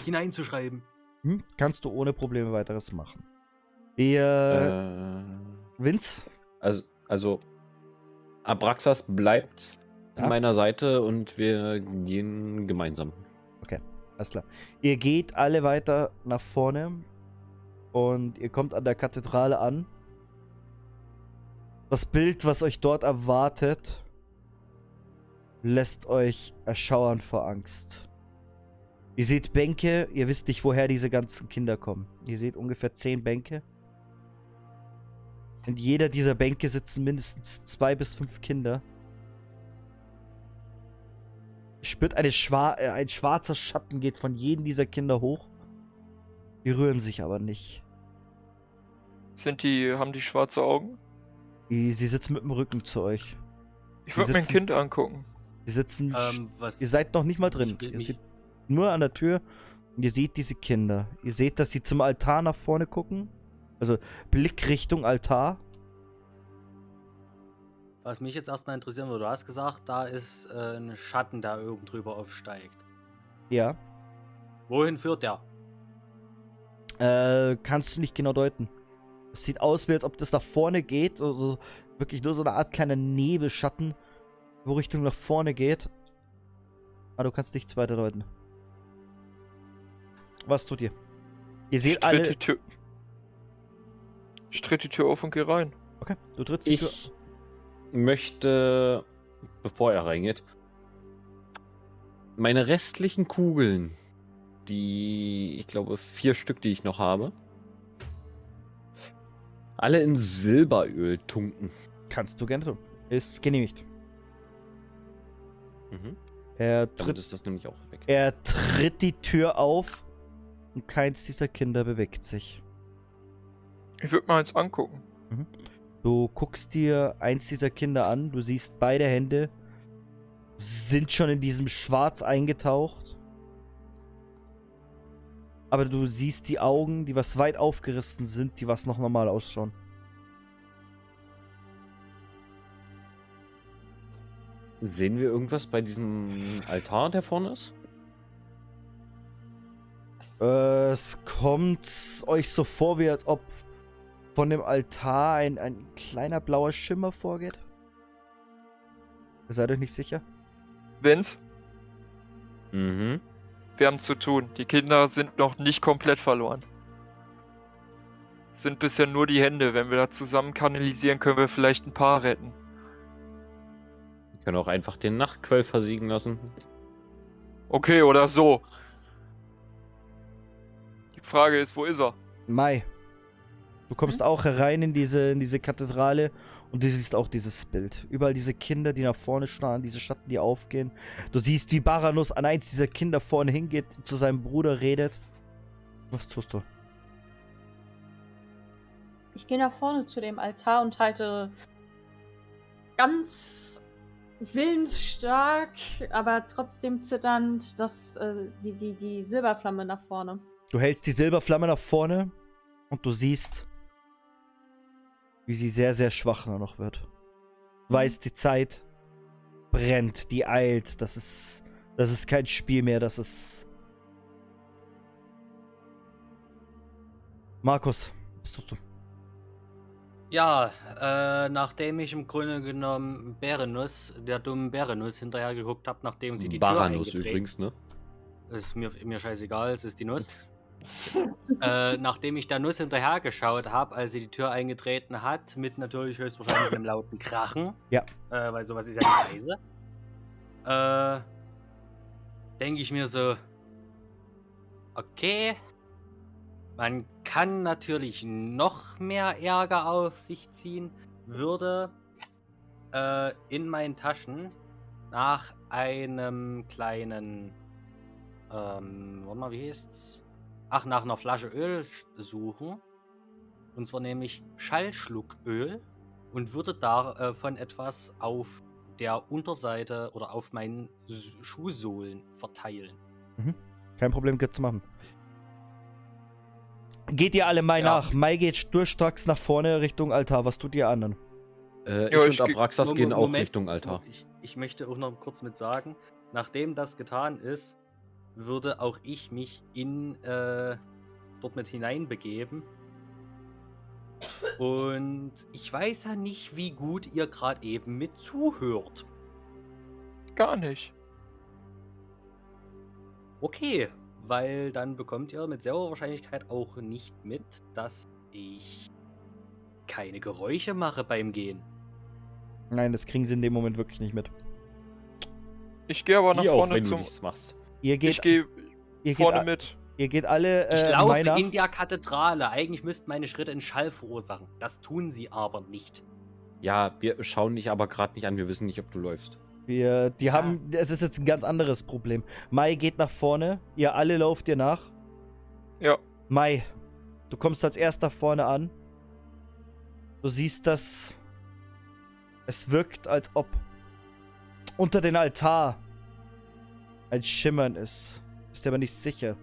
S4: hineinzuschreiben.
S1: Hm? Kannst du ohne Probleme weiteres machen. Ihr.
S3: Äh,
S1: Vince?
S3: also, also, Abraxas bleibt
S1: Ja.
S3: an meiner Seite und wir gehen gemeinsam.
S1: Alles klar. Ihr geht alle weiter nach vorne und ihr kommt an der Kathedrale an. Das Bild, was euch dort erwartet, lässt euch erschauern vor Angst. Ihr seht Bänke, ihr wisst nicht, woher diese ganzen Kinder kommen. Ihr seht ungefähr zehn Bänke. In jeder dieser Bänke sitzen mindestens zwei bis fünf Kinder. Ihr spürt eine schwa äh, ein schwarzer Schatten geht von jedem dieser Kinder hoch. Die rühren sich aber nicht.
S2: Sind die, haben die schwarze Augen?
S1: Die, sie sitzen mit dem Rücken zu euch.
S2: Ich würde mir ein
S1: sitzen-
S2: Kind angucken.
S1: Sie sitzen.
S4: Ähm, was
S1: ihr seid noch nicht mal drin. Ihr seht nur an der Tür und ihr seht diese Kinder. Ihr seht, dass sie zum Altar nach vorne gucken. Also Blick Richtung Altar.
S4: Was mich jetzt erstmal interessieren würde, du hast gesagt, da ist äh, ein Schatten, der oben drüber aufsteigt.
S1: Ja.
S4: Wohin führt der?
S1: Äh, kannst du nicht genau deuten. Sieht aus, wie als ob das nach vorne geht. Also wirklich nur so eine Art kleiner Nebelschatten, wo Richtung nach vorne geht. Aber du kannst nichts weiter deuten. Was tut ihr? Ihr
S2: Ich
S1: seht
S2: tritt
S1: alle.
S2: die Tür. Ich tritt die Tür auf und geh rein.
S1: Okay, du trittst die Tür.
S3: Ich möchte, bevor er reingeht, meine restlichen Kugeln, die, ich glaube, vier Stück, die ich noch habe, alle in Silberöl tunken.
S1: Kannst du gerne tun. Ist genehmigt.
S3: Mhm.
S1: Er
S3: Damit
S1: tritt,
S3: ist das nämlich auch weg.
S1: er tritt die Tür auf und keins dieser Kinder bewegt sich.
S2: Ich würde mal eins angucken.
S1: Du guckst dir eins dieser Kinder an, du siehst beide Hände sind schon in diesem Schwarz eingetaucht. Aber du siehst die Augen, die was weit aufgerissen sind, die was noch normal ausschauen.
S3: Sehen wir irgendwas bei diesem Altar, der vorne ist?
S1: Äh, es kommt euch so vor, wie als ob von dem Altar ein, ein kleiner blauer Schimmer vorgeht. Ihr seid euch nicht sicher?
S2: Vince,
S3: Mhm.
S2: Wir haben zu tun. Die Kinder sind noch nicht komplett verloren. Es sind bisher nur die Hände. Wenn wir da zusammen kanalisieren, können wir vielleicht ein paar retten.
S3: Wir können auch einfach den Nachtquell versiegen lassen.
S2: Okay, oder so. Die Frage ist, wo ist er?
S1: Mai. Du kommst auch herein in diese, in diese Kathedrale und du siehst auch dieses Bild. Überall diese Kinder, die nach vorne starren, diese Schatten, die aufgehen. Du siehst, wie Baranus an eins dieser Kinder vorne hingeht, zu seinem Bruder redet. Was tust du?
S5: Ich gehe nach vorne zu dem Altar und halte ganz willensstark, aber trotzdem zitternd das, äh, die, die, die Silberflamme nach vorne.
S1: Du hältst die Silberflamme nach vorne und du siehst, wie sie sehr, sehr schwach nur noch wird. Du weißt, die Zeit brennt, die eilt. Das ist, das ist kein Spiel mehr, das ist. Markus, was tust du?
S4: Ja, äh, nachdem ich im Grunde genommen Berenus, der dummen Berenus hinterher geguckt habe, nachdem sie die Tür
S3: Baranus
S4: eingetreten
S3: übrigens, ne?
S4: Ist mir, mir scheißegal, es ist die Nuss. äh, nachdem ich der Nuss hinterher geschaut habe, als sie die Tür eingetreten hat, mit natürlich höchstwahrscheinlich einem lauten Krachen.
S1: Ja.
S4: Äh, weil sowas ist ja nicht leise. Äh, denke ich mir so, okay, man kann natürlich noch mehr Ärger auf sich ziehen, würde äh, in meinen Taschen nach einem kleinen, ähm, warte mal, wie heißt's? Ach, nach einer Flasche Öl suchen. Und zwar nämlich Schallschlucköl und würde davon etwas auf der Unterseite oder auf meinen Schuhsohlen verteilen.
S1: Kein Problem, geht zu machen. Geht ihr alle Mai
S4: Ja.
S1: nach? Mai geht durchstracks nach vorne Richtung Altar. Was tut ihr anderen?
S3: Äh,
S2: Ja,
S3: ich
S2: ich
S3: und Abraxas gehen auch
S4: Moment.
S3: Richtung Altar.
S4: Ich, ich möchte auch noch kurz mit sagen, nachdem das getan ist, würde auch ich mich in äh, dort mit hineinbegeben. Und ich weiß ja nicht, wie gut ihr gerade eben mit zuhört.
S2: Gar nicht.
S4: Okay, weil dann bekommt ihr mit sehr hoher Wahrscheinlichkeit auch nicht mit, dass ich keine Geräusche mache beim Gehen.
S1: Nein, das kriegen sie in dem Moment wirklich nicht mit.
S2: Ich gehe aber nach
S3: Wie auch,
S2: vorne
S3: wenn du
S2: zum.
S3: nichts machst.
S1: Ihr
S2: Ich
S1: geht,
S2: gehe
S1: ihr geht,
S2: vorne
S1: a-
S2: mit.
S1: ihr geht alle
S4: Ich
S1: äh,
S4: laufe
S1: Mai nach.
S4: in der Kathedrale. Eigentlich müssten meine Schritte einen Schall verursachen. Das tun sie aber nicht.
S3: Ja, wir schauen dich aber gerade nicht an. Wir wissen nicht, ob du läufst.
S1: Wir, die haben, es ist jetzt ein ganz anderes Problem. Mai geht nach vorne, ihr alle lauft ihr nach.
S2: Ja.
S1: Mai, du kommst als erster vorne an. Du siehst, dass es wirkt, als ob unter den Altar ein Schimmern ist. Bist dir aber nicht sicher.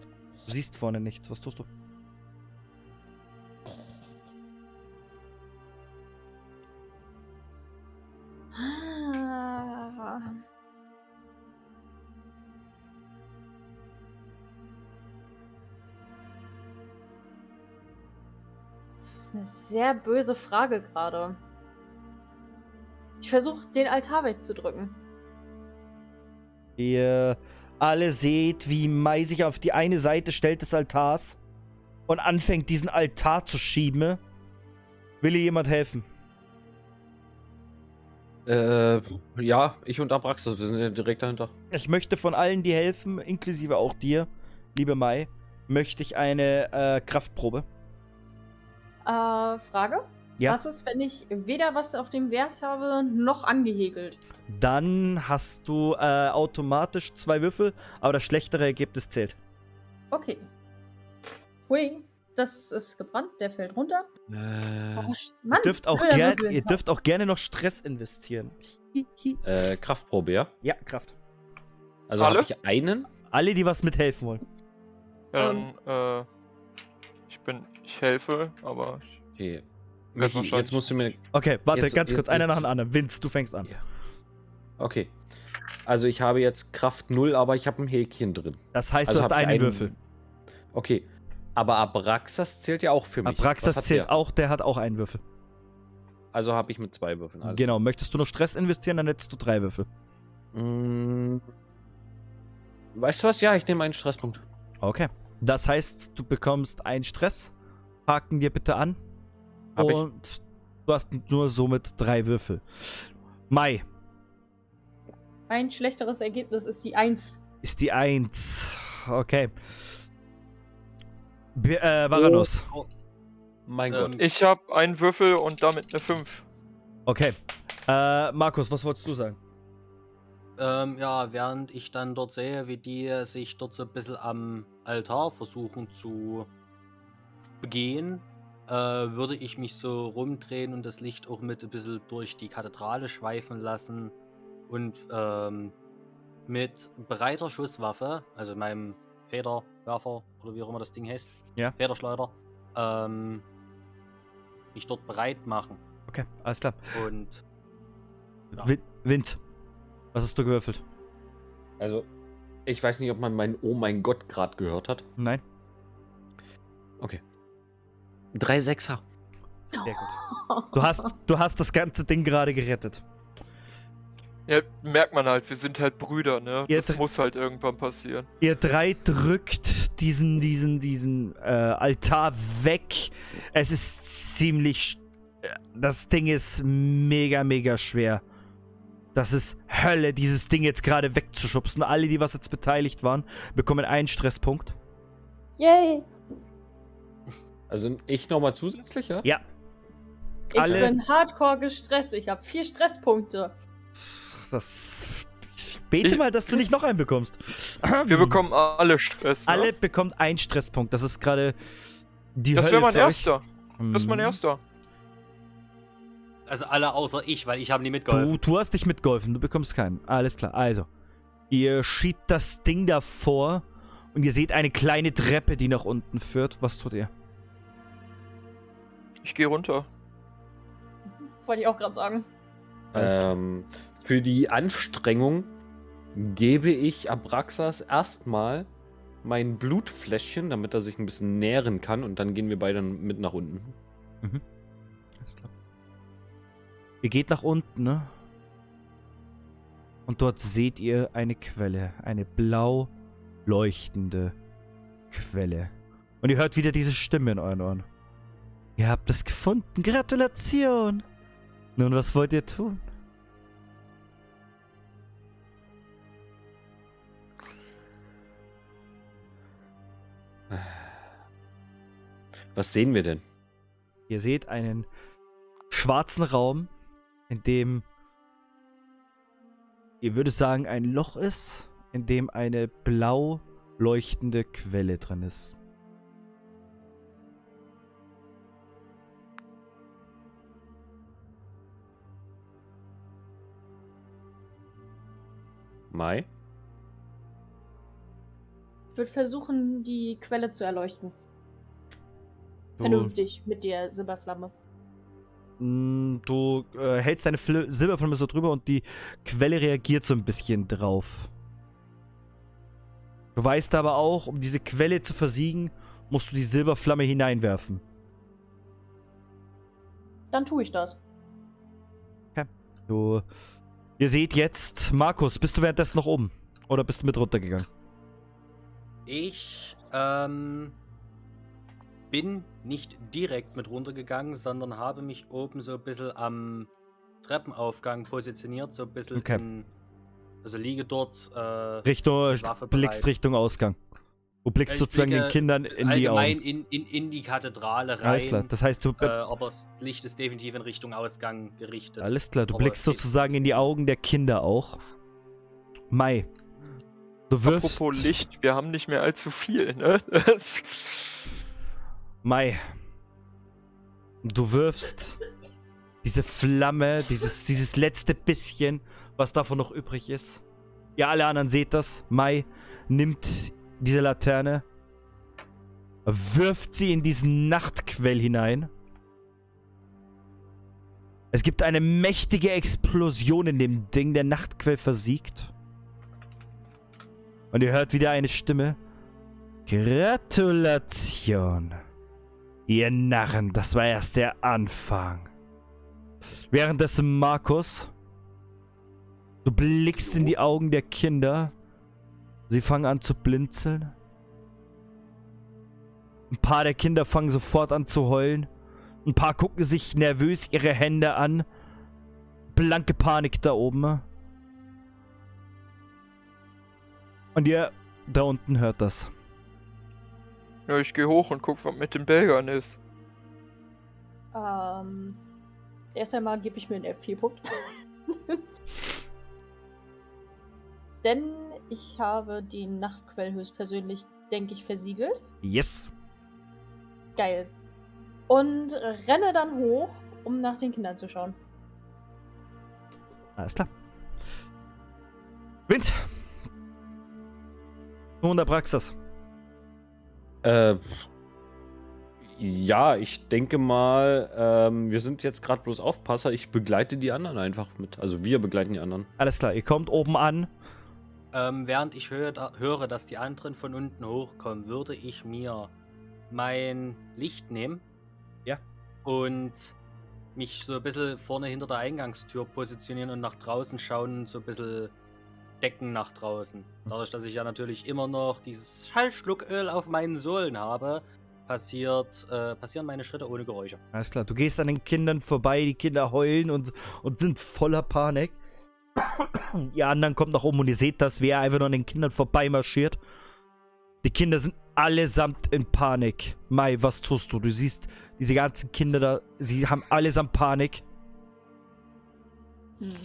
S1: Du siehst vorne nichts. Was tust du?
S5: Ah. Das ist eine sehr böse Frage gerade. Ich versuche, den Altar wegzudrücken.
S1: Ihr alle seht, wie Mai sich auf die eine Seite stellt des Altars und anfängt, diesen Altar zu schieben. Will ihr jemand helfen?
S3: Äh, ja, ich und Abraxas, wir sind ja direkt dahinter.
S1: Ich möchte von allen, die helfen, inklusive auch dir, liebe Mai, möchte ich eine äh, Kraftprobe.
S5: Äh, Frage?
S1: Ja.
S5: Was ist, wenn ich weder was auf dem Wert habe, noch angehegelt?
S1: Dann hast du äh, automatisch zwei Würfel, aber das schlechtere Ergebnis zählt.
S5: Okay. Hui, das ist gebrannt, der fällt runter.
S3: Äh,
S5: Oh, Mann,
S1: Ihr dürft, auch gern, ihr dürft auch gerne noch Stress investieren.
S3: Äh, Kraftprobe, ja?
S1: Ja, Kraft.
S3: Also
S2: Alle?
S3: habe ich einen.
S1: Alle, die was mithelfen wollen.
S2: Ja,
S5: Ähm.
S2: dann, äh, ich bin, ich helfe, aber ich,
S3: Okay. Michi, jetzt musst du mir.
S1: Okay, warte,
S3: Jetzt-
S1: ganz kurz,
S3: jetzt-
S1: einer nach dem anderen. Vince, du fängst an.
S3: Ja. Okay. Also ich habe jetzt Kraft 0, aber ich habe ein Häkchen drin.
S1: Das heißt,
S3: Also
S1: du hast
S3: ich
S1: einen Würfel.
S3: Okay. Aber Abraxas zählt ja auch für mich.
S1: Abraxas zählt
S3: der?
S1: auch, der hat auch einen Würfel.
S3: also habe ich mit zwei Würfeln. Alles
S1: Genau, möchtest du noch Stress investieren, dann hättest du drei Würfel.
S3: Mm, Weißt du was? Ja, ich nehme einen Stresspunkt.
S1: Okay. Das heißt, du bekommst einen Stress. Haken dir bitte an.
S3: Hab ich.
S1: und du hast nur somit drei Würfel. Mai
S5: Ein schlechteres Ergebnis ist die 1.
S1: ist die Eins. Okay. B äh, Varanus.
S4: Oh,
S3: Mein
S4: Ähm,
S3: Gott.
S2: Ich habe einen Würfel und damit eine 5.
S1: Okay. Äh, Markus, was wolltest du sagen?
S4: Ähm, ja, während ich dann dort sehe, wie die sich dort so ein bisschen am Altar versuchen zu begehen, äh, würde ich mich so rumdrehen und das Licht auch mit ein bisschen durch die Kathedrale schweifen lassen und ähm, mit breiter Schusswaffe, also meinem Federwerfer oder wie auch immer das Ding heißt,
S1: Ja.
S4: Federschleuder, ähm, mich dort bereit machen.
S1: Okay, alles klar.
S4: Und Ja.
S1: Win Wind. Was hast du gewürfelt?
S3: Also, ich weiß nicht, ob man meinen Oh mein Gott gerade gehört hat.
S1: Nein?
S3: Drei Sechser.
S1: Sehr gut. Du hast, du hast das ganze Ding gerade gerettet.
S2: Ja, merkt man halt, wir sind halt Brüder, ne?
S1: Ihr
S2: Das muss halt irgendwann passieren.
S1: Ihr drei drückt diesen, diesen, diesen äh, Altar weg. Es ist ziemlich. äh, Das Ding ist mega, mega schwer. Das ist Hölle, dieses Ding jetzt gerade wegzuschubsen. Alle, die was jetzt beteiligt waren, bekommen einen Stresspunkt.
S5: Yay!
S3: Also ich nochmal zusätzlich, ja?
S1: Ja.
S5: Ich
S1: Alle-
S5: bin hardcore gestresst. Ich habe vier Stresspunkte.
S1: Das. Ich bete
S2: Ich-
S1: mal, dass du nicht noch einen bekommst.
S2: Wir bekommen alle Stress. Ne?
S1: Alle bekommt einen Stresspunkt. Das ist gerade die
S2: Das wäre mein erster. Das ist mein
S1: Mhm.
S2: erster.
S4: also alle außer ich, weil ich habe nie mitgeholfen.
S1: Du, du hast nicht mitgeholfen, du bekommst keinen. Alles klar. Also, ihr schiebt das Ding davor und ihr seht eine kleine Treppe, die nach unten führt. Was tut ihr?
S2: Ich gehe runter.
S5: Wollte ich auch gerade sagen.
S3: Ähm, für die Anstrengung gebe ich Abraxas erstmal mein Blutfläschchen, damit er sich ein bisschen nähren kann und dann gehen wir beide mit nach unten.
S1: Alles klar. Ihr geht nach unten, ne? Und dort seht ihr eine Quelle. Eine blau leuchtende Quelle. Und ihr hört wieder diese Stimme in euren Ohren. Ihr habt es gefunden. Gratulation. Nun, was wollt ihr tun?
S3: Was sehen wir denn?
S1: Ihr seht einen schwarzen Raum, in dem ihr würdet sagen ein Loch ist, in dem eine blau leuchtende Quelle drin ist.
S3: Mai?
S5: Ich würde versuchen, die Quelle zu erleuchten.
S1: Du,
S5: Vernünftig mit der Silberflamme.
S1: Mm, Du äh, hältst deine Fl Silberflamme so drüber und die Quelle reagiert so ein bisschen drauf. Du weißt aber auch, um diese Quelle zu versiegen, musst du die Silberflamme hineinwerfen.
S5: Dann tue ich das.
S1: Du, ihr seht jetzt, Markus, bist du währenddessen noch oben? Oder bist du mit runtergegangen?
S4: Ich ähm, bin nicht direkt mit runtergegangen, sondern habe mich oben so ein bisschen am Treppenaufgang positioniert, so ein bisschen
S1: Okay.
S4: in, also liege dort äh,
S1: Richtung, blickst. Richtung Ausgang. Du blickst
S4: Ich
S1: sozusagen den Kindern in die
S4: allgemein
S1: Augen.
S4: in, in, in die Kathedrale rein.
S1: Alles klar, das heißt, du,
S4: äh, aber das Licht ist definitiv in Richtung Ausgang gerichtet.
S1: alles klar, du
S4: aber
S1: blickst sozusagen in die Augen der Kinder auch. Mai, du wirfst...
S2: Apropos Licht, wir haben nicht mehr allzu viel, ne?
S1: Mai, du wirfst diese Flamme, dieses, dieses letzte bisschen, was davon noch übrig ist. Ihr alle anderen seht das. Mai nimmt diese Laterne, wirft sie in diesen Nachtquell hinein. Es gibt eine mächtige Explosion in dem Ding, der Nachtquell versiegt. Und ihr hört wieder eine Stimme. Gratulation. Ihr Narren, das war erst der Anfang. Währenddessen Markus, du blickst in die Augen der Kinder. Sie fangen an zu blinzeln. Ein paar der Kinder fangen sofort an zu heulen. Ein paar gucken sich nervös ihre Hände an. Blanke Panik da oben. Und ihr da unten hört das.
S2: Ja, ich gehe hoch und guck, was mit den Belgern ist.
S5: Ähm, erst einmal gebe ich mir einen FP-Punkt. Denn ich habe die Nachtquell höchstpersönlich, denke ich, versiegelt.
S1: Yes.
S5: Geil. Und renne dann hoch, um nach den Kindern zu schauen.
S1: Alles klar. Wind. Nun der Praxis.
S3: Äh, ja, ich denke mal, ähm, wir sind jetzt gerade bloß Aufpasser. Ich begleite die anderen einfach mit. Also wir begleiten die anderen.
S1: Alles klar, ihr kommt oben an.
S4: Ähm, während ich höre, höre, dass die anderen von unten hochkommen, würde ich mir mein Licht nehmen.
S1: Ja.
S4: Und mich so ein bisschen vorne hinter der Eingangstür positionieren und nach draußen schauen und so ein bisschen decken nach draußen. Dadurch, dass ich ja natürlich immer noch dieses Schallschlucköl auf meinen Sohlen habe, passiert, äh, passieren meine Schritte ohne Geräusche.
S1: Alles klar, du gehst an den Kindern vorbei, die Kinder heulen und, und sind voller Panik. Ihr anderen kommt nach oben und ihr seht das, wer einfach nur an den Kindern vorbeimarschiert. Die Kinder sind allesamt in Panik. Mai, was tust du? Du siehst diese ganzen Kinder da, sie haben allesamt Panik.
S5: Hm.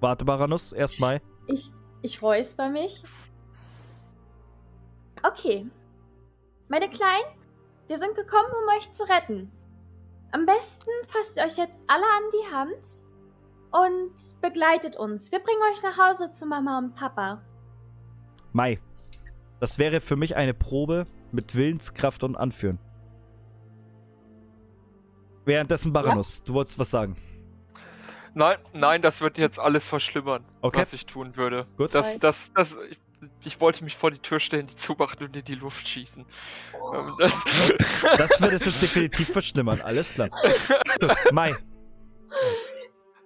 S1: Warte, Baranus, erstmal.
S5: Ich, ich räusper mich. Okay. Meine Kleinen, wir sind gekommen, um euch zu retten. Am besten fasst ihr euch jetzt alle an die Hand und begleitet uns. Wir bringen euch nach Hause zu Mama und Papa.
S1: Mai, das wäre für mich eine Probe mit Willenskraft und Anführen. Währenddessen Baranus, du wolltest was sagen.
S2: Nein, nein, das wird jetzt alles verschlimmern,
S1: Okay.
S2: was ich tun würde.
S1: Gut.
S2: Das, das, das, ich, ich wollte mich vor die Tür stellen, die zumachen und in die Luft schießen. Ähm, das,
S1: Das wird es jetzt definitiv verschlimmern, alles klar. Gut, Mai.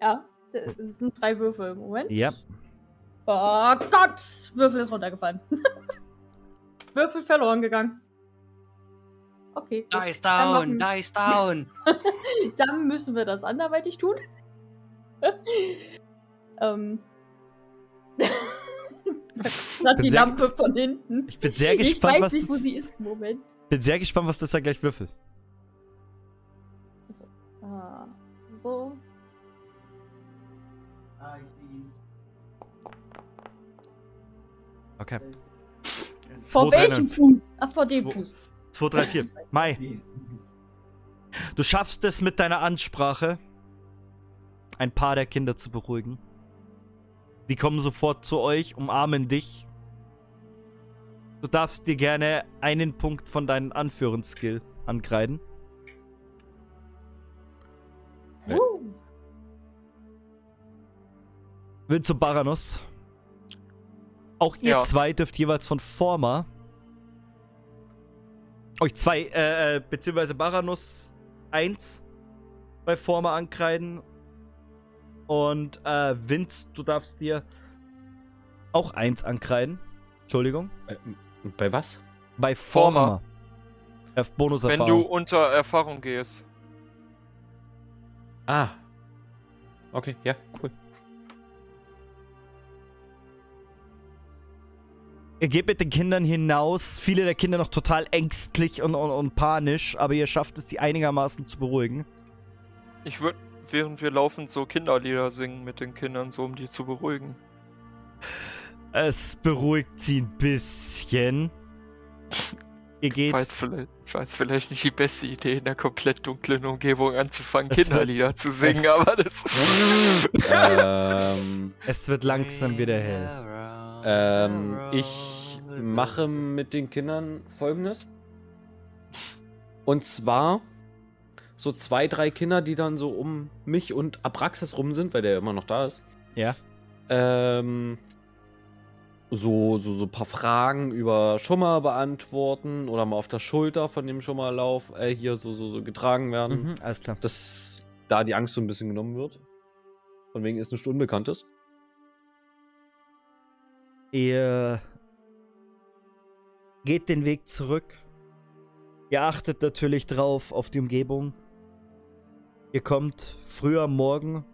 S5: Ja, das sind drei Würfel im Moment.
S1: Ja.
S5: Oh Gott! Würfel ist runtergefallen. Würfel verloren gegangen. Okay. gut.
S4: Dice
S5: Dann
S4: down,
S5: machen-
S4: dice down.
S5: Dann müssen wir das anderweitig tun. ähm. da hat die
S1: sehr
S5: Lampe von hinten.
S1: Ich bin sehr
S5: Ich
S1: gespannt,
S5: weiß
S1: was
S5: nicht, wo sie ist im Moment.
S1: bin sehr gespannt, was das da gleich würfelt.
S5: Ah, so.
S1: Okay.
S5: Vor
S1: Zwei, drei,
S5: welchem
S1: neun.
S5: Fuß? Ach, vor dem
S1: Zwei-
S5: Fuß.
S1: 2, 3, 4. Mai. Du schaffst es mit deiner Ansprache, ein paar der Kinder zu beruhigen. Die kommen sofort zu euch, umarmen dich. Du darfst dir gerne einen Punkt von deinem Anführungsskill ankreiden.
S3: Ja.
S5: Uh,
S1: Will zu Baranus. Auch ihr
S2: Ja.
S1: zwei dürft jeweils von Forma euch zwei, äh, äh, beziehungsweise Baranus 1 bei Forma ankreiden. Und äh, Vince, du darfst dir auch 1 ankreiden. Entschuldigung.
S3: Äh, bei was?
S1: Bei Forma.
S2: Forma.
S1: F
S2: wenn du unter Erfahrung gehst.
S3: Ah. Okay, ja, cool.
S1: Ihr geht mit den Kindern hinaus. Viele der Kinder noch total ängstlich und, und, und panisch, aber ihr schafft es, sie einigermaßen zu beruhigen.
S2: Ich würde, während wir laufen, so Kinderlieder singen mit den Kindern, so um die zu beruhigen.
S1: Es beruhigt sie ein bisschen. Ihr geht.
S2: War jetzt vielleicht, war jetzt vielleicht nicht die beste Idee, in einer komplett dunklen Umgebung anzufangen,
S1: Es wird-
S2: Kinderlieder zu singen,
S1: es-
S2: aber das.
S3: ähm,
S1: Es wird langsam wieder hell.
S3: Ähm, ich mache mit den Kindern folgendes. Und zwar so zwei, drei Kinder, die dann so um mich und Abraxas rum sind, weil der immer noch da ist.
S1: Ja.
S3: Ähm, so, so, so ein paar Fragen über Schummer beantworten oder mal auf der Schulter von dem Schummerlauf äh, hier so, so, so getragen werden.
S1: Mhm, alles klar.
S3: Dass da die Angst so ein bisschen genommen wird. Von wegen ist nichts Unbekanntes.
S1: Ihr geht den Weg zurück. Ihr achtet natürlich drauf auf die Umgebung. Ihr kommt früh am Morgen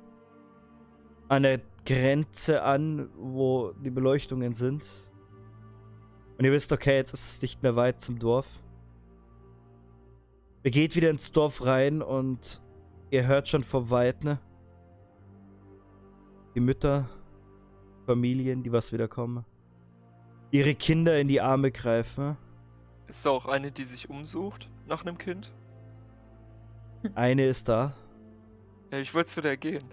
S1: an der Grenze an, wo die Beleuchtungen sind. Und ihr wisst, okay, jetzt ist es nicht mehr weit zum Dorf. Ihr geht wieder ins Dorf rein und ihr hört schon vor Weitem die Mütter, Familien, die was wieder kommen. Ihre Kinder in die Arme greifen.
S2: Ist da auch eine, die sich umsucht nach einem Kind?
S1: Eine ist da.
S2: Ja, ich wollte zu der gehen.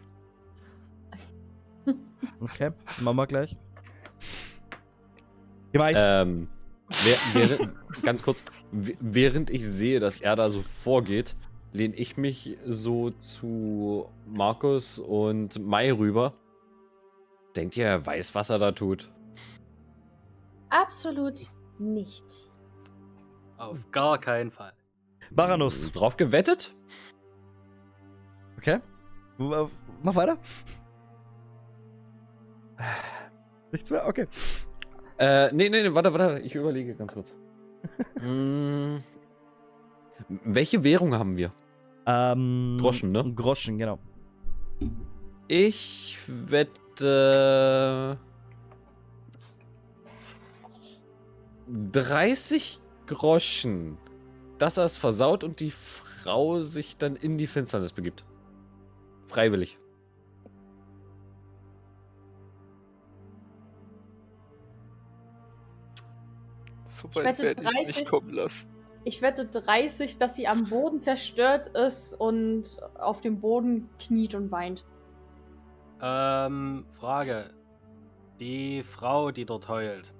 S1: Okay, machen wir gleich. Die meisten.
S3: Ähm, wer, während, ganz kurz, während ich sehe, dass er da so vorgeht, lehne ich mich so zu Markus und Mai rüber. Denkt ihr, er weiß, was er da tut?
S5: Absolut nicht.
S4: Auf gar keinen Fall.
S1: Baranus.
S3: Drauf gewettet?
S1: Okay. Mach weiter. Nichts mehr? Okay.
S3: Äh, nee, nee, nee, warte, warte, ich überlege ganz kurz. Hm, welche Währung haben wir?
S1: Ähm,
S3: Groschen, ne?
S1: Groschen, genau.
S3: Ich wette. 30 Groschen, dass er es versaut und die Frau sich dann in die Finsternis begibt. Freiwillig.
S2: So
S5: Ich wette
S2: werde ich
S5: 30.
S2: nicht kommen lassen.
S5: Ich wette 30, dass sie am Boden zerstört ist und auf dem Boden kniet und weint.
S4: Ähm, Frage. Die Frau, die dort heult.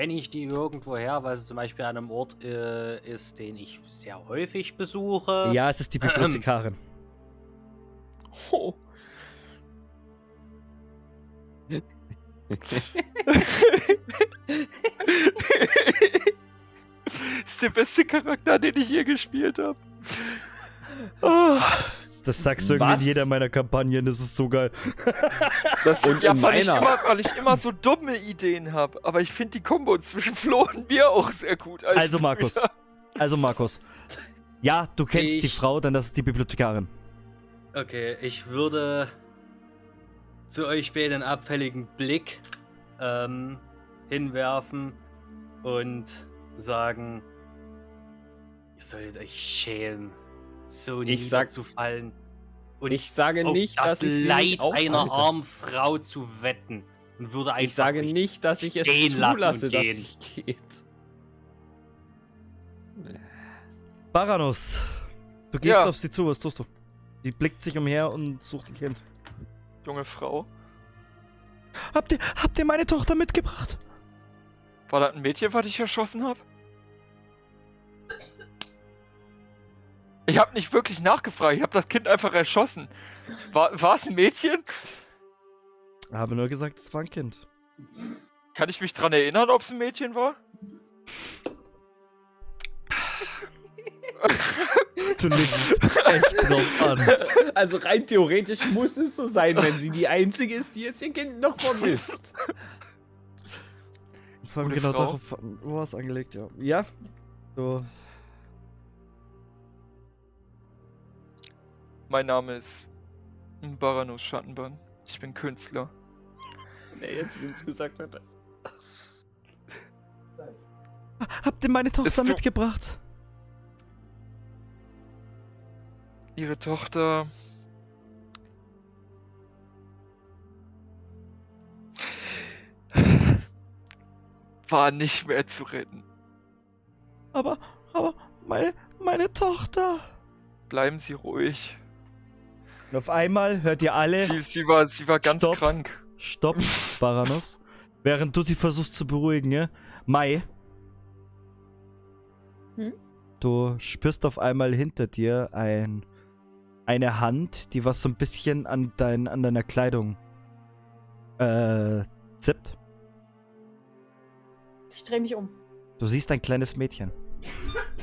S4: Kenne ich die irgendwo her, weil sie zum Beispiel an einem Ort äh, ist, den ich sehr häufig besuche?
S1: Ja, es ist die Bibliothekarin.
S2: Oh. ist der beste Charakter, den ich je gespielt habe. Oh,
S1: Das, das sagst du irgendwie in jeder meiner Kampagnen, das ist so geil.
S2: das
S3: Und
S2: ja, weil, ich
S3: meiner.
S2: immer, weil ich immer so dumme Ideen habe. Aber ich finde die Kombo zwischen Flo und mir auch sehr gut. als
S1: Also, Markus. Also, Markus. Ja, du kennst die
S4: Ich-
S1: Frau, dann das ist die Bibliothekarin.
S4: Okay, ich würde zu euch beiden einen abfälligen Blick ähm, hinwerfen und sagen, ihr solltet euch schämen, so
S3: Ich sag-
S4: niederzufallen und
S3: Ich sage
S4: auf
S3: nicht,
S4: das
S3: dass ich sie
S4: Leid
S3: nicht
S4: einer armen Frau zu wetten und würde einfach
S3: Ich sage nicht, dass ich es zulasse, dass
S4: gehen.
S3: ich geht.
S1: Baranus, du gehst
S2: Ja.
S1: auf sie zu, was tust du? Sie blickt sich umher und sucht ein Kind.
S2: Junge Frau.
S1: Habt ihr, habt ihr meine Tochter mitgebracht?
S2: War das ein Mädchen, was ich erschossen habe? Ich habe nicht wirklich nachgefragt. Ich habe das Kind einfach erschossen. War, war es ein Mädchen?
S1: Habe nur gesagt, es war ein Kind.
S2: Kann ich mich dran erinnern, ob es ein Mädchen war?
S1: Du legst es echt drauf an.
S3: Also rein theoretisch muss es so sein, wenn sie die Einzige ist, die jetzt ihr Kind noch vermisst.
S1: Vor allem
S2: Gute
S1: genau
S2: Frau.
S1: darauf war es angelegt, ja. Ja, so.
S2: Mein Name ist Baranus Schattenbann. Ich bin Künstler.
S3: Nee, jetzt, wenn es gesagt hat.
S1: Habt ihr meine Tochter mitgebracht?
S2: Ihre Tochter. War nicht mehr zu retten.
S1: Aber, aber, meine, meine Tochter.
S2: Bleiben Sie ruhig.
S1: Und auf einmal hört ihr alle.
S2: Sie, sie, war, sie war ganz
S1: Stopp.
S2: krank.
S1: Stopp, Baranus. Während du sie versuchst zu beruhigen, ja? Mai.
S5: Hm?
S1: Du spürst auf einmal hinter dir ein, eine Hand, die was so ein bisschen an, dein, an deiner Kleidung äh, zippt.
S5: Ich drehe mich um.
S1: Du siehst ein kleines Mädchen.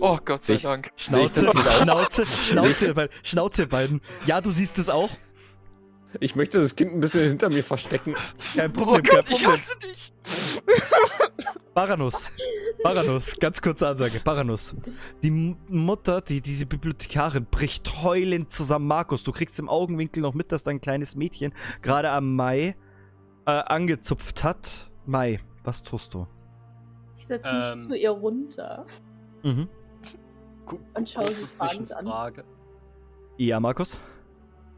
S2: Oh Gott sei
S3: Ich-
S2: Dank.
S3: Ich
S1: Schnauze,
S3: auch?
S1: Schnauze, Schnauze, beiden. Schnauze, ihr beiden. Ja, du siehst es auch.
S3: Ich möchte das Kind ein bisschen hinter mir verstecken.
S1: Kein
S2: Oh
S1: Problem, kein
S2: Gott, ich
S1: Problem.
S2: hasse dich.
S1: Baranus. Baranus, ganz kurze Ansage. Baranus. Die Mutter, die, diese Bibliothekarin, bricht heulend zusammen. Markus, du kriegst im Augenwinkel noch mit, dass dein kleines Mädchen gerade am Mai äh, angezupft hat. Mai, was tust du?
S5: Ich setze
S4: Ähm.
S5: mich zu ihr runter.
S1: Mhm.
S5: Und schau
S4: kurze
S5: sie fragend an.
S4: Zwischenfrage.
S1: Ja, Markus?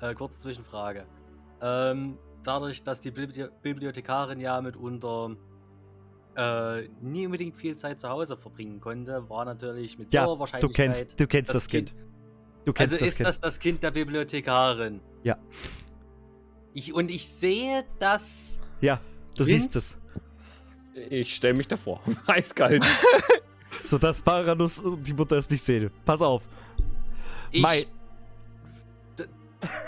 S4: Äh, kurze Zwischenfrage. Ähm, dadurch, dass die Bibli Bibliothekarin ja mitunter äh, nie unbedingt viel Zeit zu Hause verbringen konnte, war natürlich mit
S1: Ja,
S4: hoher
S1: Du
S4: Wahrscheinlichkeit
S1: kennst, du kennst das, Kind. Du kennst
S4: Also
S1: das
S4: ist
S1: Kind.
S4: das das Kind der Bibliothekarin?
S1: Ja.
S4: Ich, und ich sehe, dass
S1: ja, du
S4: Vince?
S1: siehst es.
S3: Ich stelle mich davor. Eiskalt.
S1: Sodass Baranus und die Mutter es nicht sehen. Pass auf.
S4: ich...
S1: Mai.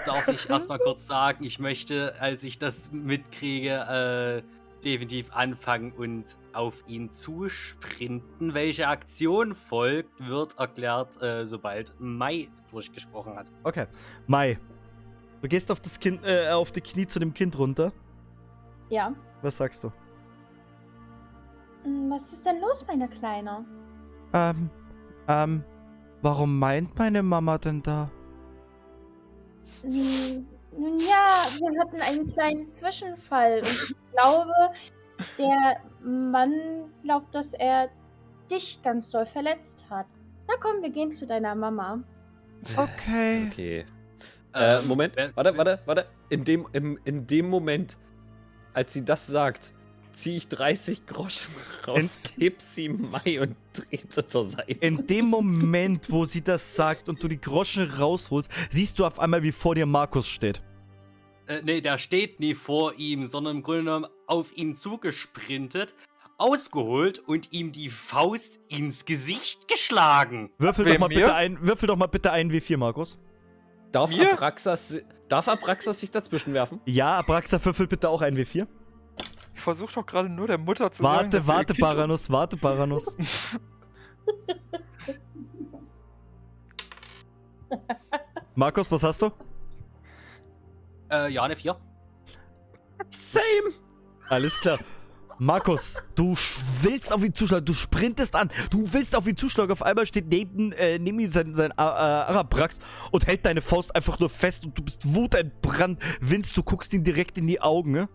S4: Darf ich erstmal kurz sagen, ich möchte, als ich das mitkriege, äh, definitiv anfangen und auf ihn zusprinten. Welche Aktion folgt, wird erklärt, äh, sobald Mai durchgesprochen hat.
S1: Okay. Mai. Du gehst auf das Kind, äh, auf die Knie zu dem Kind runter.
S5: Ja.
S1: Was sagst du?
S5: Hm, Was ist denn los, meine Kleine?
S1: Ähm, ähm, warum meint meine Mama denn da?
S5: Hm, Nun ja, wir hatten einen kleinen Zwischenfall und ich glaube, der Mann glaubt, dass er dich ganz doll verletzt hat. Na komm, wir gehen zu deiner Mama.
S1: Okay.
S3: Okay. Äh,
S4: Ähm,
S3: Moment,
S4: wer-
S3: warte, warte, warte. In dem, im, in dem Moment, als sie das sagt, ziehe ich 30 Groschen raus, geb sie Mai und drehe sie zur Seite.
S1: In dem Moment, wo sie das sagt und du die Groschen rausholst, siehst du auf einmal, wie vor dir Markus steht.
S4: Äh, nee, der steht nie vor ihm, sondern im Grunde genommen auf ihn zugesprintet, ausgeholt und ihm die Faust ins Gesicht geschlagen.
S1: Würfel
S2: Wem,
S1: doch mal
S2: mir?
S1: bitte ein, würfel doch mal bitte ein W4, Markus.
S3: Darf? Abraxas, darf Abraxas sich dazwischen werfen?
S1: Ja, Abraxa, würfel bitte auch ein W4.
S2: Ich versuche doch gerade nur der Mutter zu sagen.
S1: Warte,
S2: sie
S1: warte,
S2: schon-
S1: Baranus, warte, Baranus. Markus, was hast du?
S4: Äh, ja, eine 4.
S3: Same!
S1: Alles klar. Markus, du willst auf ihn zuschlagen, du sprintest an, du willst auf ihn zuschlagen, auf einmal steht neben, äh, neben ihm sein, sein äh, Arabrax und hält deine Faust einfach nur fest und du bist wutentbrannt. Vince, du guckst ihn direkt in die Augen, ne?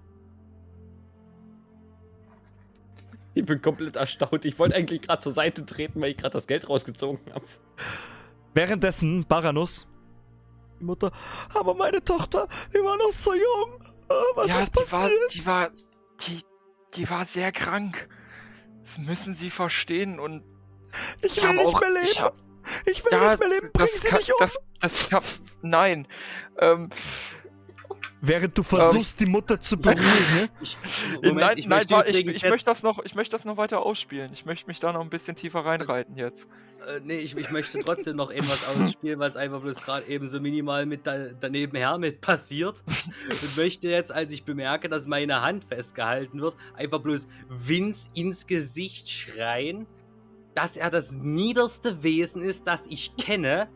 S3: Ich bin komplett erstaunt. Ich wollte eigentlich gerade zur Seite treten, weil ich gerade das Geld rausgezogen habe.
S1: Währenddessen, Baranus, die Mutter, aber meine Tochter, die war noch so jung. Äh, was
S2: ja,
S1: ist
S2: die war,
S1: passiert?
S2: die war, die, die war sehr krank. Das müssen Sie verstehen und
S1: ich
S2: ich
S1: will nicht
S2: auch,
S1: mehr leben.
S2: ich hab,
S1: Ich will
S2: ja,
S1: nicht mehr leben. Bring
S2: das
S1: sie
S2: kann,
S1: nicht um.
S2: das, das kann, nein. Ähm,
S1: Während du versuchst, die Mutter zu beruhigen, ne?
S4: Ich,
S2: nein, nein,
S4: ich
S2: nein,
S4: möchte
S2: war, ich, ich möchte das noch, ich möchte das noch weiter ausspielen. Ich möchte mich da noch ein bisschen tiefer reinreiten jetzt.
S4: Äh, nee, ich, ich möchte trotzdem noch etwas ausspielen, was einfach bloß gerade eben so minimal mit da, daneben her mit passiert. Und möchte jetzt, als ich bemerke, dass meine Hand festgehalten wird, einfach bloß Vince ins Gesicht schreien, dass er das niederste Wesen ist, das ich kenne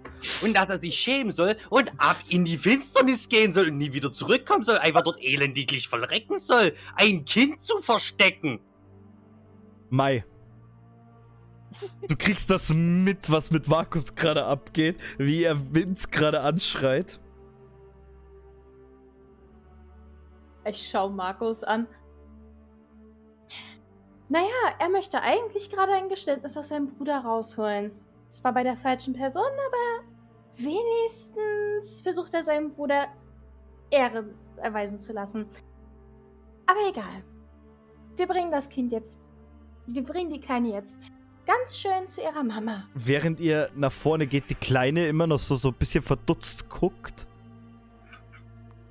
S4: und dass er sich schämen soll und ab in die Finsternis gehen soll und nie wieder zurückkommen soll, einfach dort elendiglich verrecken soll, ein Kind zu verstecken.
S1: Mai. Du kriegst das mit, was mit Markus gerade abgeht, wie er Vince gerade anschreit.
S5: Ich schau Markus an. Naja, er möchte eigentlich gerade ein Geständnis aus seinem Bruder rausholen. Zwar bei der falschen Person, aber wenigstens versucht er seinem Bruder Ehre erweisen zu lassen. Aber egal. Wir bringen das Kind jetzt. Wir bringen die Kleine jetzt ganz schön zu ihrer Mama.
S1: Während ihr nach vorne geht, die Kleine immer noch so, so ein bisschen verdutzt guckt,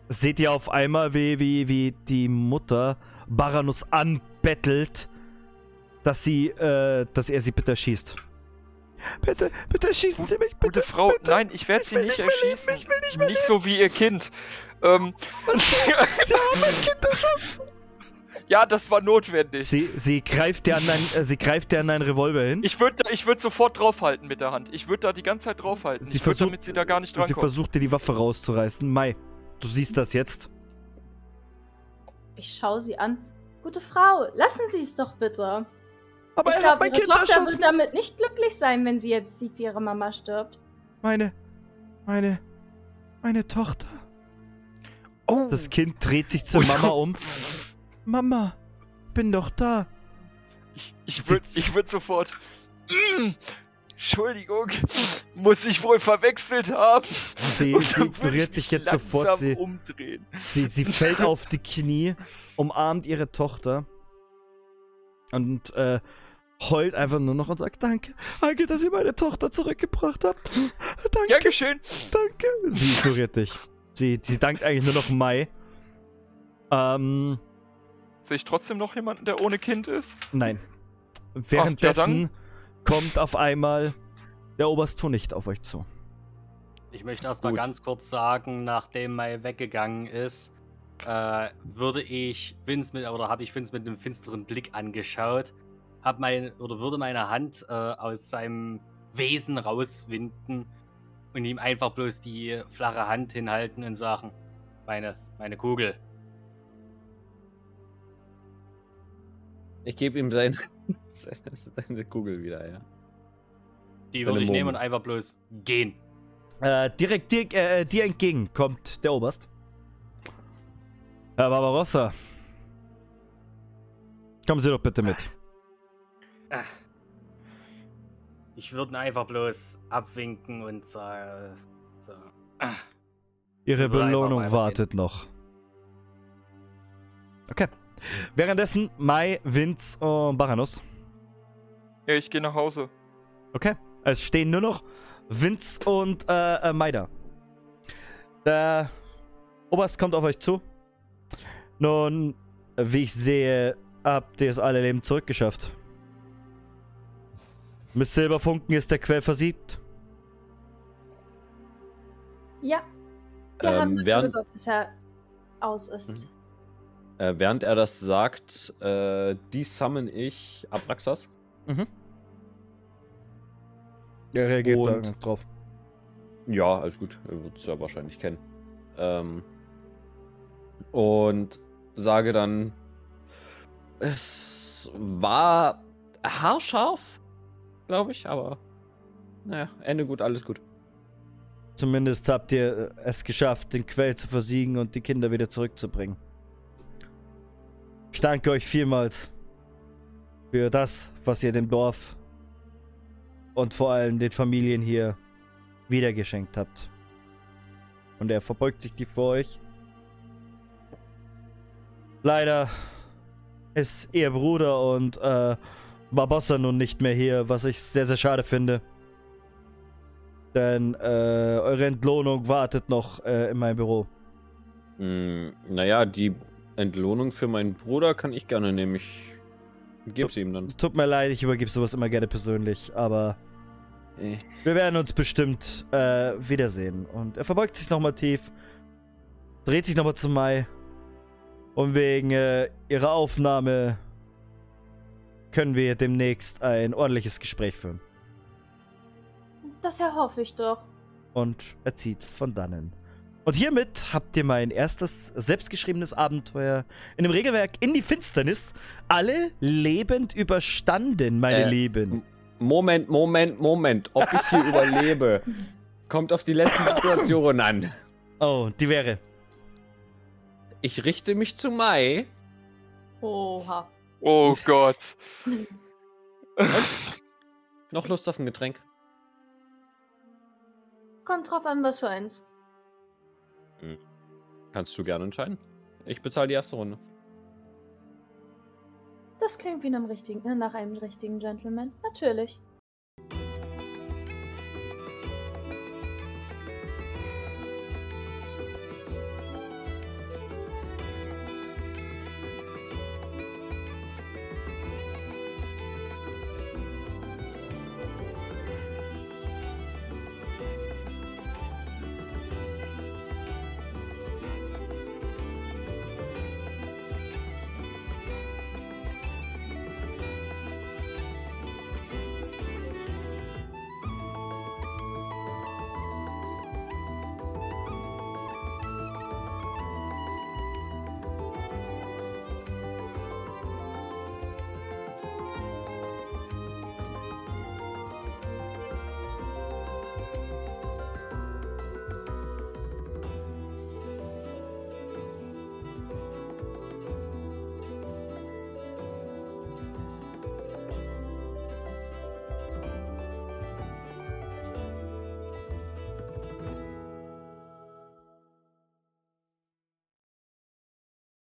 S1: seht ihr auf einmal, wie, wie, wie die Mutter Baranus anbettelt, dass sie, äh, dass er sie bitte erschießt. Bitte, bitte schießen Sie mich,
S2: Gute
S1: bitte.
S2: Frau,
S1: bitte.
S2: nein, ich werde Sie nicht
S1: nicht leben,
S2: erschießen.
S1: ich will nicht mehr
S2: nicht so wie Ihr Kind. Ähm,
S1: Was? Sie haben mein Kind erschossen.
S2: Ja, das war notwendig.
S1: Sie, sie greift dir an dein, äh, sie greift dir an deinen Revolver hin.
S2: Ich würde ich würd sofort draufhalten mit der Hand. Ich würde da die ganze Zeit draufhalten.
S1: Sie
S2: ich würd,
S1: versucht-
S2: damit sie da gar nicht
S1: sie
S2: drankommt.
S1: versucht dir die Waffe rauszureißen. Mai, du siehst das jetzt.
S5: Ich schaue sie an. Gute Frau, lassen Sie es doch bitte.
S1: Aber
S5: ich
S1: er hat
S5: glaube,
S1: mein
S5: Ihre
S1: Kind
S5: Tochter
S1: erschossen.
S5: wird damit nicht glücklich sein, wenn sie jetzt sieht, wie ihre Mama stirbt.
S1: Meine, meine, meine Tochter.
S2: Oh,
S1: Das Kind dreht sich zur
S2: Oh.
S1: Mama um. Mama, bin doch da.
S2: ich, ich würde ich würd sofort. Mm, Entschuldigung, muss ich wohl verwechselt haben.
S1: Sie, sie
S2: mich
S1: dich jetzt sofort. Sie,
S2: umdrehen.
S1: sie, sie fällt auf die Knie, umarmt ihre Tochter und äh, heult einfach nur noch und sagt, danke, danke, dass ihr meine Tochter zurückgebracht habt. Danke,
S2: geschehen.
S1: danke. Sie ignoriert dich. Sie, sie dankt eigentlich nur noch Mai. Ähm,
S2: Sehe ich trotzdem noch jemanden, der ohne Kind ist?
S1: nein. Währenddessen kommt auf einmal der Oberst nicht auf euch zu.
S4: Ich möchte erstmal ganz kurz sagen, nachdem Mai weggegangen ist, äh, würde ich Vince mit, oder habe ich Vince mit einem finsteren Blick angeschaut, hab mein, oder würde meine Hand äh, aus seinem Wesen rauswinden und ihm einfach bloß die flache Hand hinhalten und sagen, meine, meine Kugel.
S3: Ich gebe ihm sein, seine, seine Kugel wieder, ja.
S4: Die würde ich nehmen und einfach bloß gehen.
S1: Äh, direkt dir, äh, dir entgegen kommt der Oberst. Herr Barbarossa. Kommen Sie doch bitte mit.
S4: Ah. Ich würde einfach bloß abwinken und sagen, so. Ah.
S1: Ihre Belohnung wartet noch. Okay. Währenddessen Mai, Vince und Baranus.
S2: Ja, ich gehe nach Hause.
S1: Okay. Es stehen nur noch Vince und äh, äh, Mai da. Der Oberst kommt auf euch zu. Nun, wie ich sehe, habt ihr es alle Leben zurückgeschafft. Mit Silberfunken ist der Quell versiebt.
S5: Ja. Wir
S3: Ähm,
S5: haben dafür
S3: während-
S5: gesorgt, dass er aus ist.
S3: Äh, während er das sagt, äh, desummon ich Abraxas.
S1: Mhm. Er reagiert
S3: Und-
S1: da drauf.
S3: Ja, alles gut. Er wird es ja wahrscheinlich kennen. Ähm, und sage dann, es war haarscharf, glaube ich, aber naja, Ende gut, alles gut.
S1: Zumindest habt ihr äh, es geschafft, den Quell zu versiegen und die Kinder wieder zurückzubringen. Ich danke euch vielmals für das, was ihr dem Dorf und vor allem den Familien hier wiedergeschenkt habt. Und er verbeugt sich tief vor euch. Leider ist ihr Bruder und äh, Barbossa nun nicht mehr hier, was ich sehr, sehr schade finde. Denn äh, eure Entlohnung wartet noch äh, in meinem Büro.
S3: Mm, naja, die Entlohnung für meinen Bruder kann ich gerne nehmen. Ich gebe sie ihm dann.
S1: Es tut mir leid, ich übergebe sowas immer gerne persönlich, aber
S3: Äh,
S1: wir werden uns bestimmt äh, wiedersehen. Und er verbeugt sich nochmal tief, dreht sich nochmal zu Mai. Und wegen äh, ihrer Aufnahme können wir demnächst ein ordentliches Gespräch führen.
S5: Das erhoffe ich doch.
S1: Und er zieht von dannen. Und hiermit habt ihr mein erstes selbstgeschriebenes Abenteuer in dem Regelwerk in die Finsternis alle lebend überstanden, meine
S3: Äh,
S1: Lieben.
S3: Moment, Moment, Moment. Ob ich hier überlebe, kommt auf die letzte Situation an.
S1: Oh, die wäre.
S3: Ich richte mich zu Mai.
S5: Oha.
S2: Oh Gott.
S3: Noch Lust auf ein Getränk?
S5: Kommt drauf an, was für eins.
S3: Kannst du gerne entscheiden. Ich bezahle die erste Runde.
S5: Das klingt wie einem richtigen, nach einem richtigen Gentleman. Natürlich.